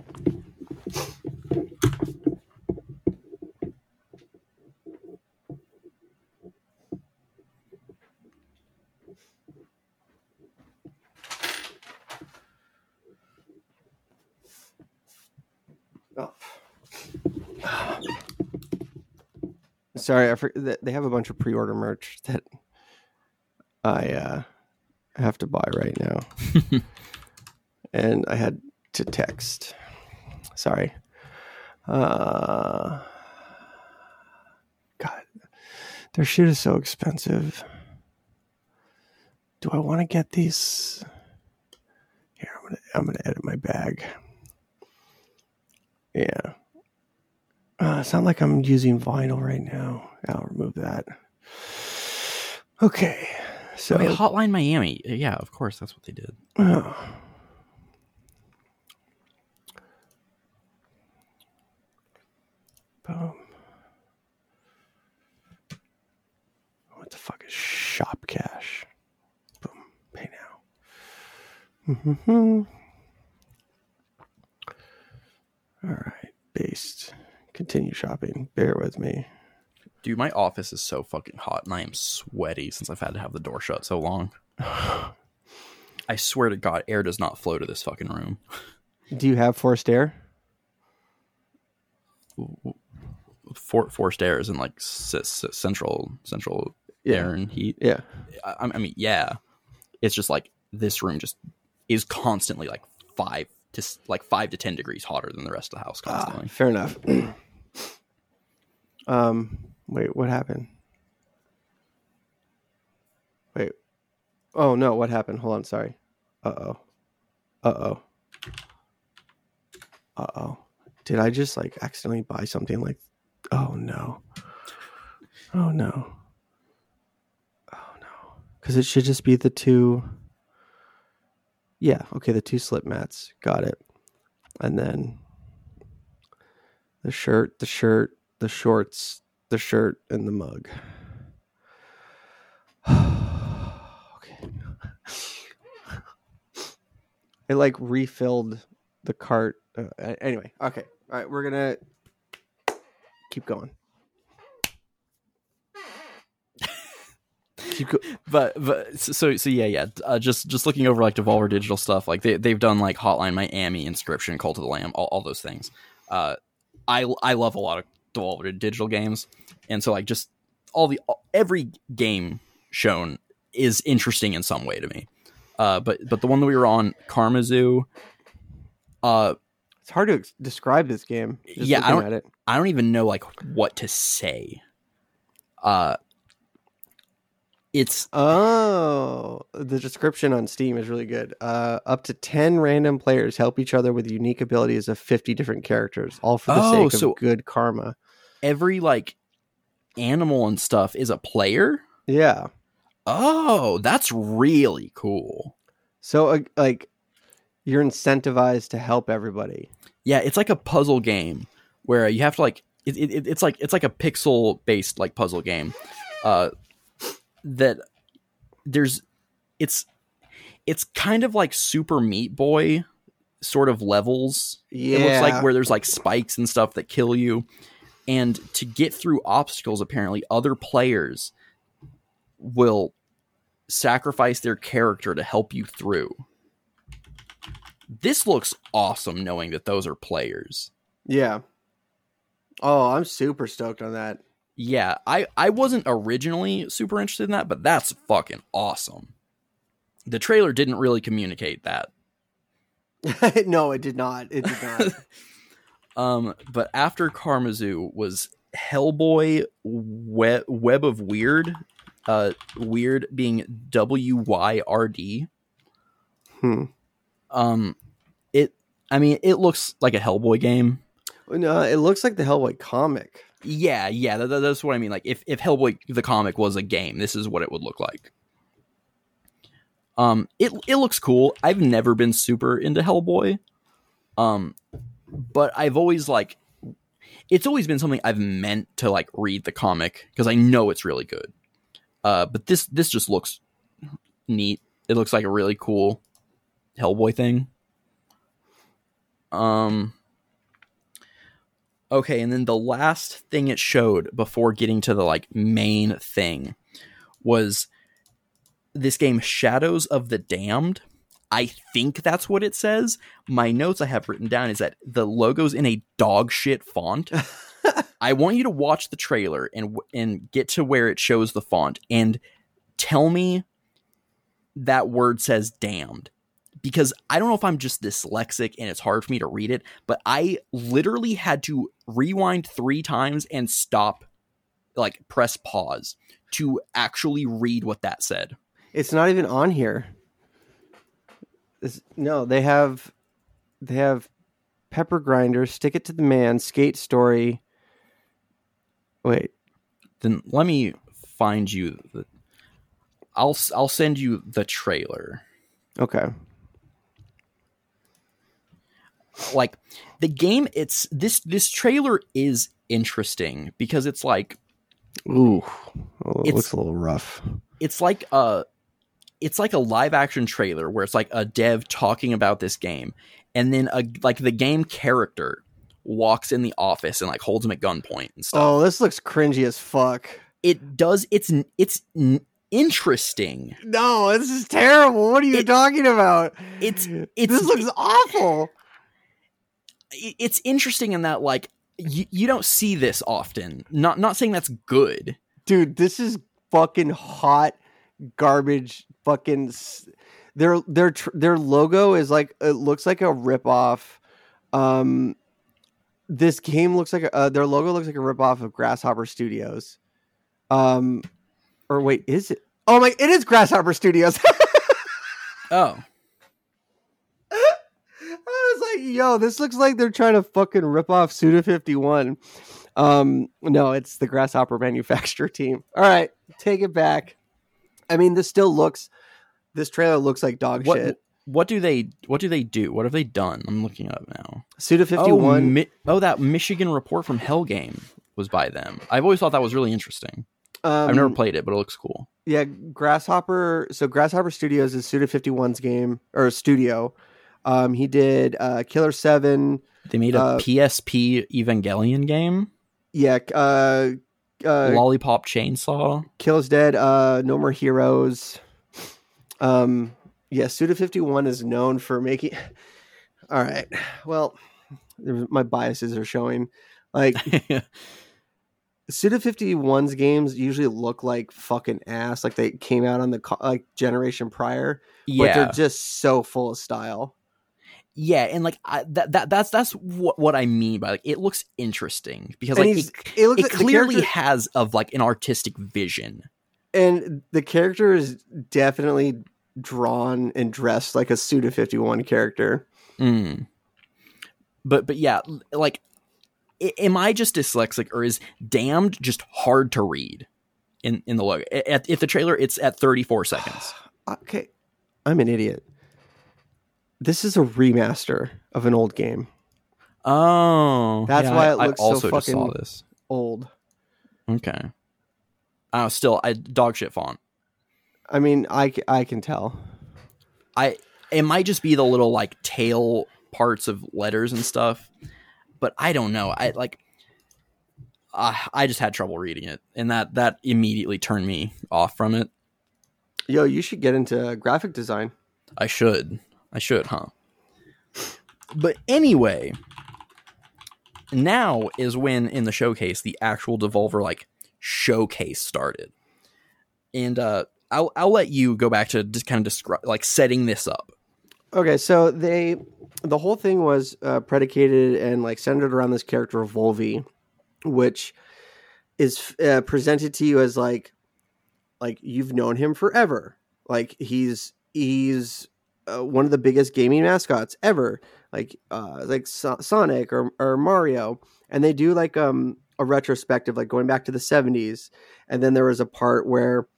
S2: Sorry, I for, they have a bunch of pre-order merch that I uh, have to buy right now, and I had to text. Sorry. Uh, God, their shit is so expensive. Do I want to get these? Here, I'm gonna I'm gonna edit my bag. Yeah. Uh, it's not like I'm using vinyl right now. I'll remove that. Okay. So,
S4: Okay, Hotline Miami. Yeah, of course, that's what they did.
S2: oh. boom. What the fuck is shop cash? Boom. Pay now. Mm-hmm. All right. Based. Continue shopping. Bear with me.
S4: Dude, my office is so fucking hot, and I am sweaty since I've had to have the door shut so long. I swear to God, air does not flow to this fucking room.
S2: Do you have forced air?
S4: For, forced air is in like s- s- central central air and heat.
S2: Yeah.
S4: I, I mean, yeah, it's just like this room just is constantly like five to like five to ten degrees hotter than the rest of the house
S2: Ah,
S4: constantly.
S2: fair enough. um, wait, what happened? Wait. Oh no, what happened? Hold on, sorry. Uh oh. Uh oh. Uh oh. Did I just like accidentally buy something like? Oh no. Oh no. Oh no. Because it should just be the two. Yeah. Okay. The two slip mats. Got it. And then the shirt, the shirt, the shorts, the shirt, and the mug. okay. I like refilled the cart. Uh, anyway, okay. All right, we're going. Keep go-
S4: but but so so yeah yeah uh, just just looking over like devolver digital stuff like they, they've done like hotline miami inscryption cult of the lamb all, all those things uh i i love a lot of devolver digital games and so like just all the every game shown is interesting in some way to me uh but but the one that we were on karma zoo uh
S2: it's hard to ex- describe this game. Just
S4: Yeah, I don't-. I don't even know like what to say. Uh it's
S2: Oh, the description on Steam is really good. Uh, up to 10 random players help each other with unique abilities of 50 different characters, all for the
S4: Oh,
S2: sake
S4: so-
S2: of good karma.
S4: Every like animal and stuff is a player.
S2: Yeah.
S4: Oh, that's really cool.
S2: So, uh, like, you're incentivized to help everybody.
S4: Yeah, it's like a puzzle game where you have to like it, it, it's like it's like a pixel based like puzzle game. Uh that there's it's it's kind of like Super Meat Boy sort of levels.
S2: Yeah.
S4: It looks like where there's like spikes and stuff that kill you. And to get through obstacles, apparently, other players will sacrifice their character to help you through. This looks awesome knowing that those are players.
S2: Yeah. Oh, I'm super stoked on that.
S4: Yeah, I, I wasn't originally super interested in that, but that's fucking awesome. The trailer didn't really communicate that.
S2: no, it did not. It did not.
S4: Um, but after KarmaZoo was Hellboy We- Web of Wyrd, uh, Weird being W Y R D.
S2: hmm.
S4: Um, it, I mean, it looks like a Hellboy game.
S2: No, it looks like the Hellboy comic.
S4: Yeah, yeah, that, that's what I mean. Like, if if Hellboy the comic was a game, this is what it would look like. Um, it it looks cool. I've never been super into Hellboy, um, but I've always like, it's always been something I've meant to like read the comic because I know it's really good. Uh, but this this just looks neat. It looks like a really cool Hellboy thing. Um. Okay, and then the last thing it showed before getting to the like main thing was this game Shadows of the Damned. I think that's what it says. My notes I have written down is that the logo's in a dog shit font. I want you to watch the trailer and and get to where it shows the font and tell me that word says damned because I don't know if I'm just dyslexic and it's hard for me to read it, but I literally had to rewind 3 times and stop like press pause to actually read what that said.
S2: It's not even on here. It's, no, they have they have Pepper Grinder, Stick It to the Man, Skate Story. Wait,
S4: Then let me find you the I'll I'll send you the trailer.
S2: okay.
S4: like the game it's this this trailer is interesting because it's like
S2: Ooh, oh, it looks a little rough.
S4: it's like a it's like a live action trailer where it's like a dev talking about this game and then a like the game character walks in the office and like holds him at gunpoint and stuff
S2: Oh, this looks cringy as fuck.
S4: it does it's it's n- interesting
S2: No, this is terrible. What are you
S4: It-
S2: talking about?
S4: it's it's
S2: this looks awful.
S4: it's interesting in that like you, you don't see this often not not saying that's good
S2: dude this is fucking hot garbage fucking their their their logo is like it looks like a rip off um this game looks like a, uh, their logo looks like a rip off of grasshopper studios um or wait is it oh my it is grasshopper studios
S4: oh
S2: I was like, yo, this looks like they're trying to fucking rip off Suda 51. Um, no, it's the Grasshopper manufacturer team. All right, take it back. I mean, this still looks this trailer looks like dog
S4: what
S2: shit.
S4: what do they what do they do what have they done i'm looking it up now
S2: Suda
S4: Oh,
S2: 51.
S4: Mi- oh, that Michigan report from Hell Game was by them. I've always thought that was really interesting.
S2: um,
S4: I've never played it, but it looks cool.
S2: Yeah, Grasshopper. So Grasshopper Studios is Suda 51's game or studio. Um, he did uh, Killer Seven.
S4: They made a
S2: Uh,
S4: PSP Evangelion game,
S2: Yeah, uh, uh,
S4: Lollipop Chainsaw.
S2: Kills Dead, uh, No More Heroes. Um, yeah, Suda 51 is known for making. All right. Well, my biases are showing. Like, Suda 51's games usually look like fucking ass. Like they came out on the co- like generation prior, but
S4: yeah,
S2: they're just so full of style.
S4: Yeah, and like I, that, that that's that's what what I mean by like it looks interesting because
S2: And
S4: like it,
S2: It looks
S4: it clearly has of like an artistic vision.
S2: and the character is definitely drawn and dressed like a Suda 51 character.
S4: Mm. But but yeah, like, i- am I just dyslexic or is "damned" just hard to read in in the logo? At, if the trailer, it's at thirty four seconds.
S2: Okay, I'm an idiot. This is a remaster of an old game.
S4: Oh,
S2: That's why
S4: I-
S2: it
S4: I
S2: looks so
S4: also just saw
S2: fucking-
S4: this.
S2: Old.
S4: Okay. Oh, still, I dog shit font.
S2: I mean, I, I can tell.
S4: I it might just be the little like tail parts of letters and stuff. But I don't know. I like. Uh, I just had trouble reading it, and that that immediately turned me off from it.
S2: Yo, you should get into graphic design.
S4: I should. I should, huh? But anyway, now is when in the showcase the actual Devolver like showcase started. And uh I'll I'll let you go back to just kind of describe like setting this up.
S2: Okay, so they the whole thing was uh, predicated and like centered around this character Volvy, which is uh, presented to you as like like you've known him forever. Like he's he's uh, one of the biggest gaming mascots ever. Like uh like so- Sonic or or Mario, and they do like um a retrospective like going back to the 70s and then there was a part where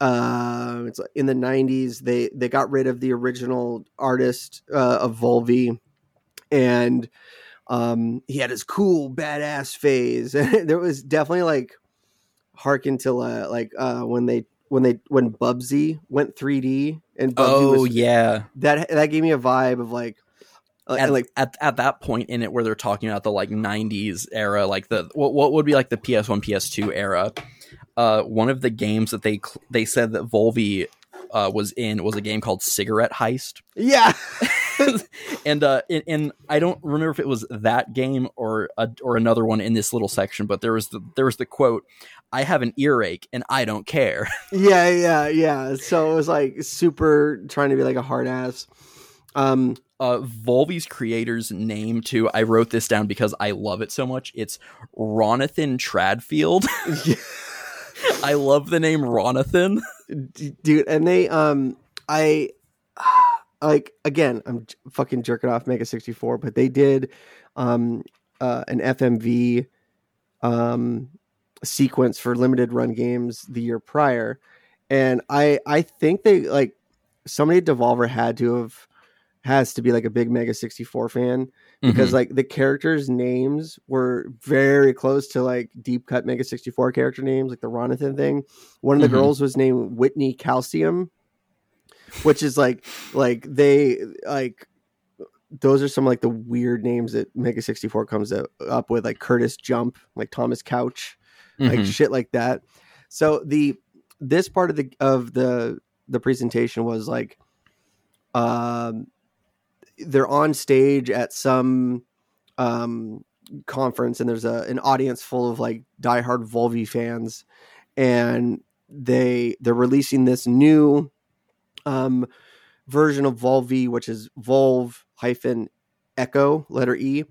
S2: uh, it's in the 90s they they got rid of the original artist uh, of Volvy. And um he had his cool badass phase. There was definitely like harken to uh, like uh when they when they when Bubsy went 3D and Bubsy
S4: Oh
S2: was,
S4: yeah.
S2: that that gave me a vibe of like uh,
S4: At,
S2: like
S4: at at that point in it where they're talking about the like 90s era like the what, what would be like the PS1 PS2 era uh one of the games that they cl- they said that Volvy uh, was in was a game called Cigarette Heist
S2: yeah
S4: and uh and, and I don't remember if it was that game or a, or another one in this little section but there was the there was the quote I have an earache and I don't care.
S2: Yeah yeah yeah. So it was like super trying to be like a hard ass. Um
S4: uh Volvy's creator's name too I wrote this down because I love it so much. It's Ronathan Tradfield. I love the name Ronathan.
S2: Dude and they um i like again i'm fucking jerking off mega 64 but they did um uh an fmv um sequence for limited run games the year prior. And i i think they like somebody at devolver had to have has to be like a big mega 64 fan because like the characters names were very close to like deep cut mega 64 character names like the ronathan thing. One of the
S4: Mhm.
S2: girls was named whitney calcium which is like like they like those are some like the weird names that mega 64 comes up with like curtis jump like thomas couch like
S4: Mhm.
S2: shit like that so the this part of the of the the presentation was like um they're on stage at some um conference and there's a an audience full of like diehard Volvy fans and they they're releasing this new um version of Volvy which is Volv hyphen Echo letter E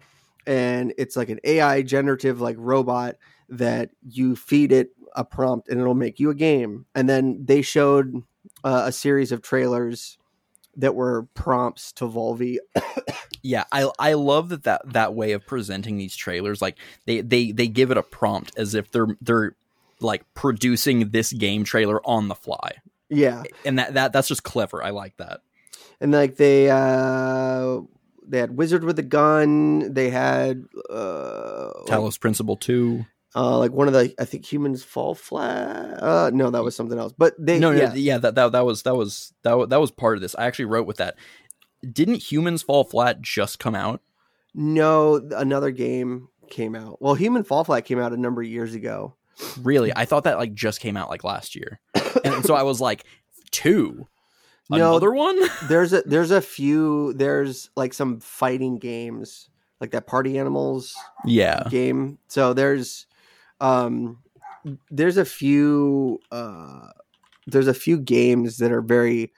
S2: and it's like an AI generative like robot that you feed it a prompt and it'll make you a game. And then they showed uh, a series of trailers that were prompts to Volvy.
S4: Yeah I I love that, that that way of presenting these trailers. Like they they they give it a prompt as if they're they're like producing this game trailer on the fly.
S2: Yeah.
S4: And that that that's just clever. I like that.
S2: And like they uh they had wizard with a gun. They had uh
S4: Talos Principle 2
S2: uh like one of the i think humans fall flat uh no that was something else but they
S4: no, no,
S2: yeah,
S4: yeah, that, that that was that was that was, that was part of this. I actually wrote with that. Didn't Humans Fall Flat just come out?
S2: no another game came out well human fall flat came out a number of years ago
S4: Really, I thought that like just came out like last year, and so I was like, two,
S2: No.
S4: another one.
S2: there's a there's a few there's like some fighting games like that party animals
S4: yeah,
S2: game. So there's um there's a few uh there's a few games that are very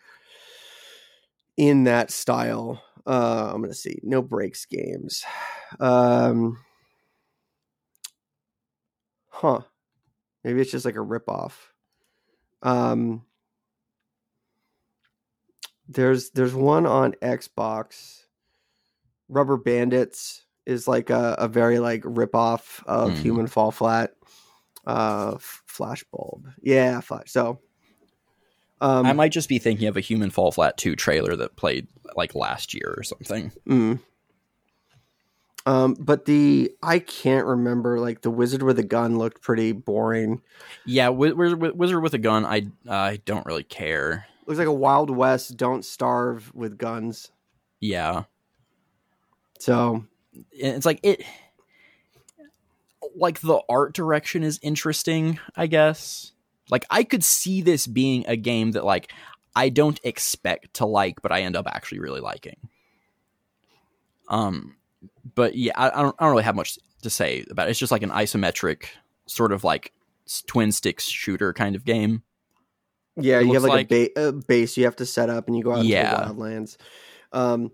S2: in that style. Uh I'm gonna see. No Brakes games. Um Huh. Maybe it's just like a ripoff. Um there's there's one on Xbox. Rubber Bandits is like a, a very like ripoff of
S4: Hmm.
S2: Human Fall Flat. Uh, F- Flashbulb, yeah, Flash. So, um,
S4: I might just be thinking of a Human Fall Flat two trailer that played like last year or something.
S2: mm. um, but the I can't remember. Like the Wizard with a Gun looked pretty boring.
S4: Yeah, Wi- Wi- Wizard with a Gun. I I don't really care.
S2: Looks like a Wild West. Don't starve with guns.
S4: Yeah,
S2: So
S4: it's like it like the art direction is interesting, I guess. Like I could see this being a game that like I don't expect to like, but I end up actually really liking. Um, but yeah, I, I don't. I don't really have much to say about it. It's just like an isometric sort of like twin sticks shooter kind of game.
S2: Yeah,
S4: It
S2: you have
S4: looks
S2: like, a, ba- a base you have to set up, and you go out
S4: Yeah.
S2: into the wildlands. Um,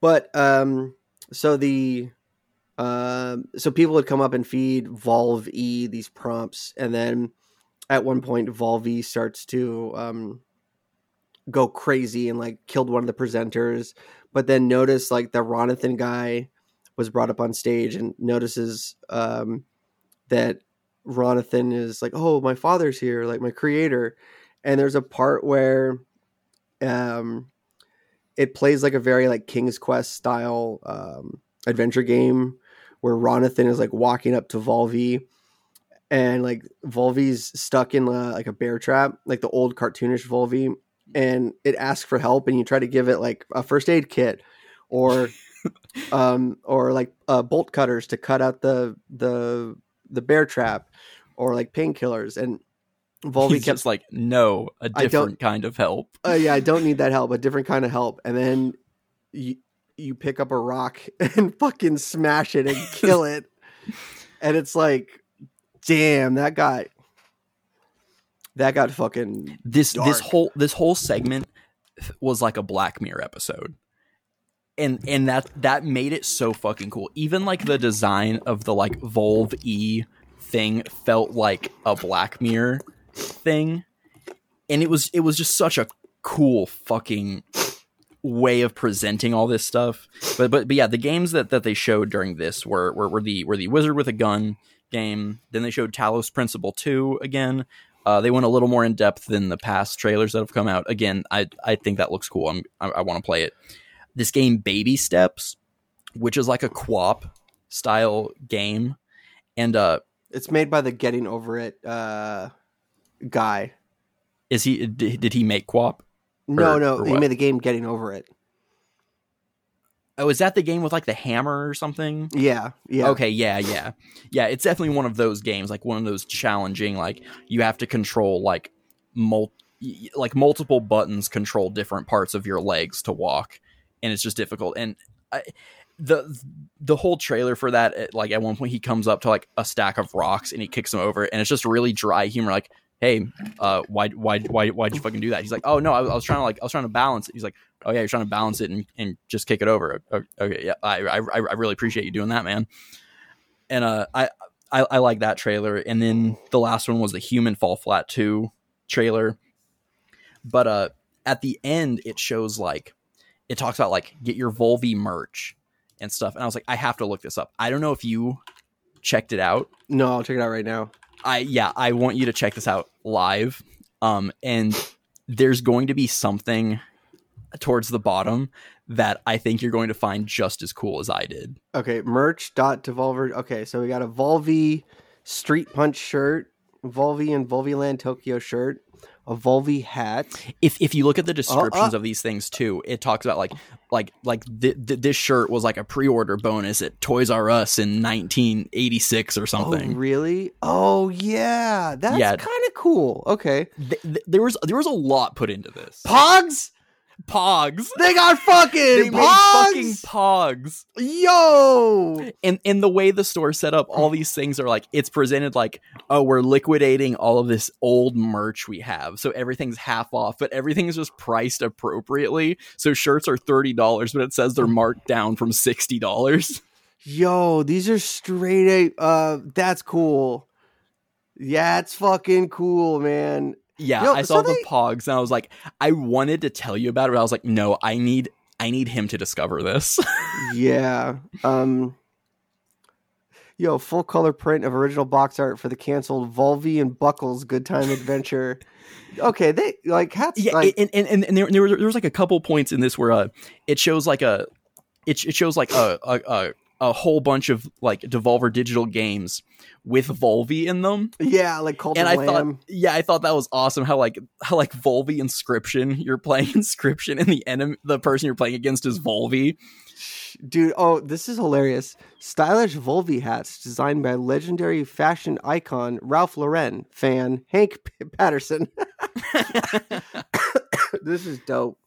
S2: but um, so the um, so people would come up and feed Volve these prompts, and then at one point Volve starts to um, go crazy and like killed one of the presenters. But then notice like the Ronathan guy was brought up on stage and notices um, that Ronathan is like, oh, my father's here, like my creator and there's a part where um it plays like a very like king's quest style um adventure game where Ronathan is like walking up to Volvy and like Volvy's stuck in uh, like a bear trap like the old cartoonish Volvy and it asks for help and you try to give it like a first aid kit or um or like uh, bolt cutters to cut out the the the bear trap or like painkillers. And Volvy
S4: He's
S2: kept
S4: just like no, a different kind of help.
S2: oh yeah, I don't need that help, a different kind of help. And then you you pick up a rock and fucking smash it and kill it. and it's like, damn, that got that got fucking
S4: this this whole this whole segment was like a Black Mirror episode. And and that that made it so fucking cool. Even like the design of the like Volve E thing felt like a Black Mirror thing. And it was it was just such a cool fucking way of presenting all this stuff. But but but yeah, the games that, that they showed during this were, were were the were the Wizard with a Gun game. Then they showed Talos Principle 2 again. Uh, they went a little more in depth than the past trailers that have come out. Again, I I think that looks cool. I'm, I, I want to play it. This game, Baby Steps, which is like a co-op style game, and uh,
S2: it's made by the getting over it uh guy.
S4: is he did, he make co-op?
S2: No,
S4: Or-
S2: no,
S4: or
S2: he
S4: what?
S2: made the game getting over it.
S4: Oh, is that the game with like the hammer or something?
S2: Yeah, yeah.
S4: Okay, yeah, yeah. Yeah, it's definitely one of those games, like one of those challenging, like you have to control like mul- like multiple buttons control different parts of your legs to walk, and it's just difficult. And I, the the whole trailer for that, like at one point he comes up to like a stack of rocks and he kicks them over, and it's just really dry humor, like. Hey, uh, why, why, why, why'd you fucking do that? He's like, oh no, I, was- I was trying to like, I was trying to balance it. He's like, oh yeah, you're trying to balance it and, and just kick it over. Okay, yeah, I, I, I I really appreciate you doing that, man and uh, I, I I like that trailer. And then the last one was the Human Fall Flat Two trailer. But uh, at the end, it shows like it talks about like get your Volvy merch and stuff. And I was like, I have to look this up. I don't know if you checked it out.
S2: No, I'll check it out right now.
S4: I yeah, I want you to check this out live. Um, and there's going to be something towards the bottom that I think you're going to find just as cool as I did.
S2: Okay, merch dot devolver. Okay, so we got a Volvy Street Punch shirt, Volvy and Volvyland Tokyo shirt, a Volvy hat.
S4: if if you look at the descriptions
S2: uh.
S4: of these things too, it talks about like like like th- th- this shirt was like a pre-order bonus at Toys R Us in 1986 or
S2: Oh,
S4: something.
S2: really? Oh, yeah. That's
S4: Yeah.
S2: kind of cool. Okay.
S4: Th- there was there was a lot put into this.
S2: Pogs?
S4: Pogs.
S2: They got fucking
S4: They made
S2: Pogs.
S4: fucking Pogs.
S2: Yo.
S4: And and the way the store set up, all these things are like it's presented like, oh, we're liquidating all of this old merch we have. So everything's half off, but everything is just priced appropriately. So shirts are thirty dollars, but it says they're marked down from sixty dollars.
S2: Yo, these are straight A. Uh, that's cool. Yeah, it's fucking cool, man.
S4: Yeah,
S2: Yo,
S4: I
S2: so
S4: saw the
S2: they-
S4: pogs and I was like, I wanted to tell you about it, but I was like, no, I need I need him to discover this.
S2: yeah. Um Yo, full color print of original box art for the canceled Volvy and Buckles Good Time Adventure. Okay, they like hats
S4: yeah,
S2: like
S4: and, and, and, and there, there, was, there was like a couple points in this where uh, it shows like a it, it shows like a, a, a a whole bunch of like Devolver Digital games with Volvy in them.
S2: Yeah, like Cult
S4: and I
S2: Lamb.
S4: thought, yeah, I thought that was awesome. How like how like Volvy Inscryption, you're playing Inscryption, and the enemy, the person you're playing against is Volvy.
S2: Dude, oh, this is hilarious. Stylish Volvi hats designed by legendary fashion icon Ralph Lauren fan Hank Patterson. this is dope.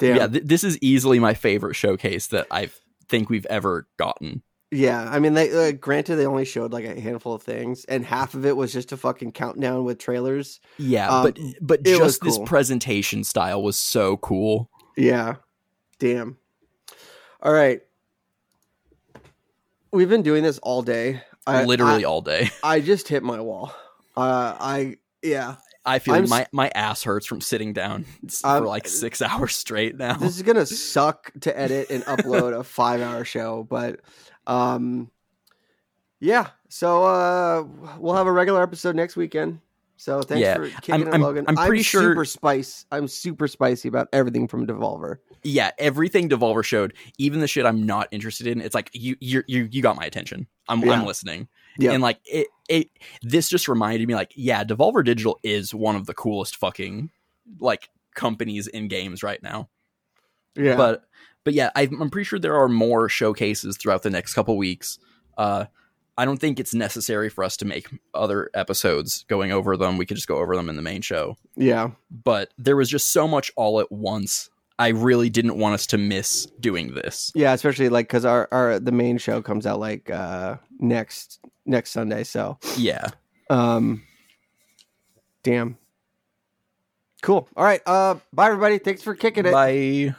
S2: Damn.
S4: Yeah, th- this is easily my favorite showcase that I think we've ever gotten.
S2: Yeah, I mean, they uh, granted they only showed like a handful of things, and half of it was just a fucking countdown with trailers.
S4: Yeah,
S2: Um,
S4: but but just this presentation style was so cool.
S2: Yeah, damn. All right, we've been doing this all day. I,
S4: literally
S2: I,
S4: all day.
S2: I just hit my wall. Uh, I yeah.
S4: I feel
S2: I'm
S4: my my ass hurts from sitting down
S2: I'm-
S4: for like six hours straight now.
S2: This is gonna suck to edit and upload a five-hour show, but um, yeah. So uh, we'll have a regular episode next weekend. So thanks
S4: Yeah,
S2: for kicking
S4: I'm-
S2: it,
S4: I'm-
S2: Logan.
S4: I'm pretty sure-
S2: super spice. I'm super spicy about everything from Devolver.
S4: yeah, everything Devolver showed, even the shit I'm not interested in, it's like you you you you got my attention. I'm
S2: Yeah.
S4: I'm listening.
S2: Yeah.
S4: And like it it this just reminded me like yeah, Devolver Digital is one of the coolest fucking like companies in games right now.
S2: Yeah,
S4: But but yeah, I'm pretty sure there are more showcases throughout the next couple weeks. Uh, I don't think it's necessary for us to make other episodes going over them. We could just go over them in the main show.
S2: yeah,
S4: But there was just so much all at once. I really didn't want us to miss doing this.
S2: yeah. Especially like because our our the main show comes out like uh next next Sunday. So
S4: Yeah.
S2: um, damn. Cool. All right. Uh, bye everybody. Thanks for kicking it.
S4: Bye.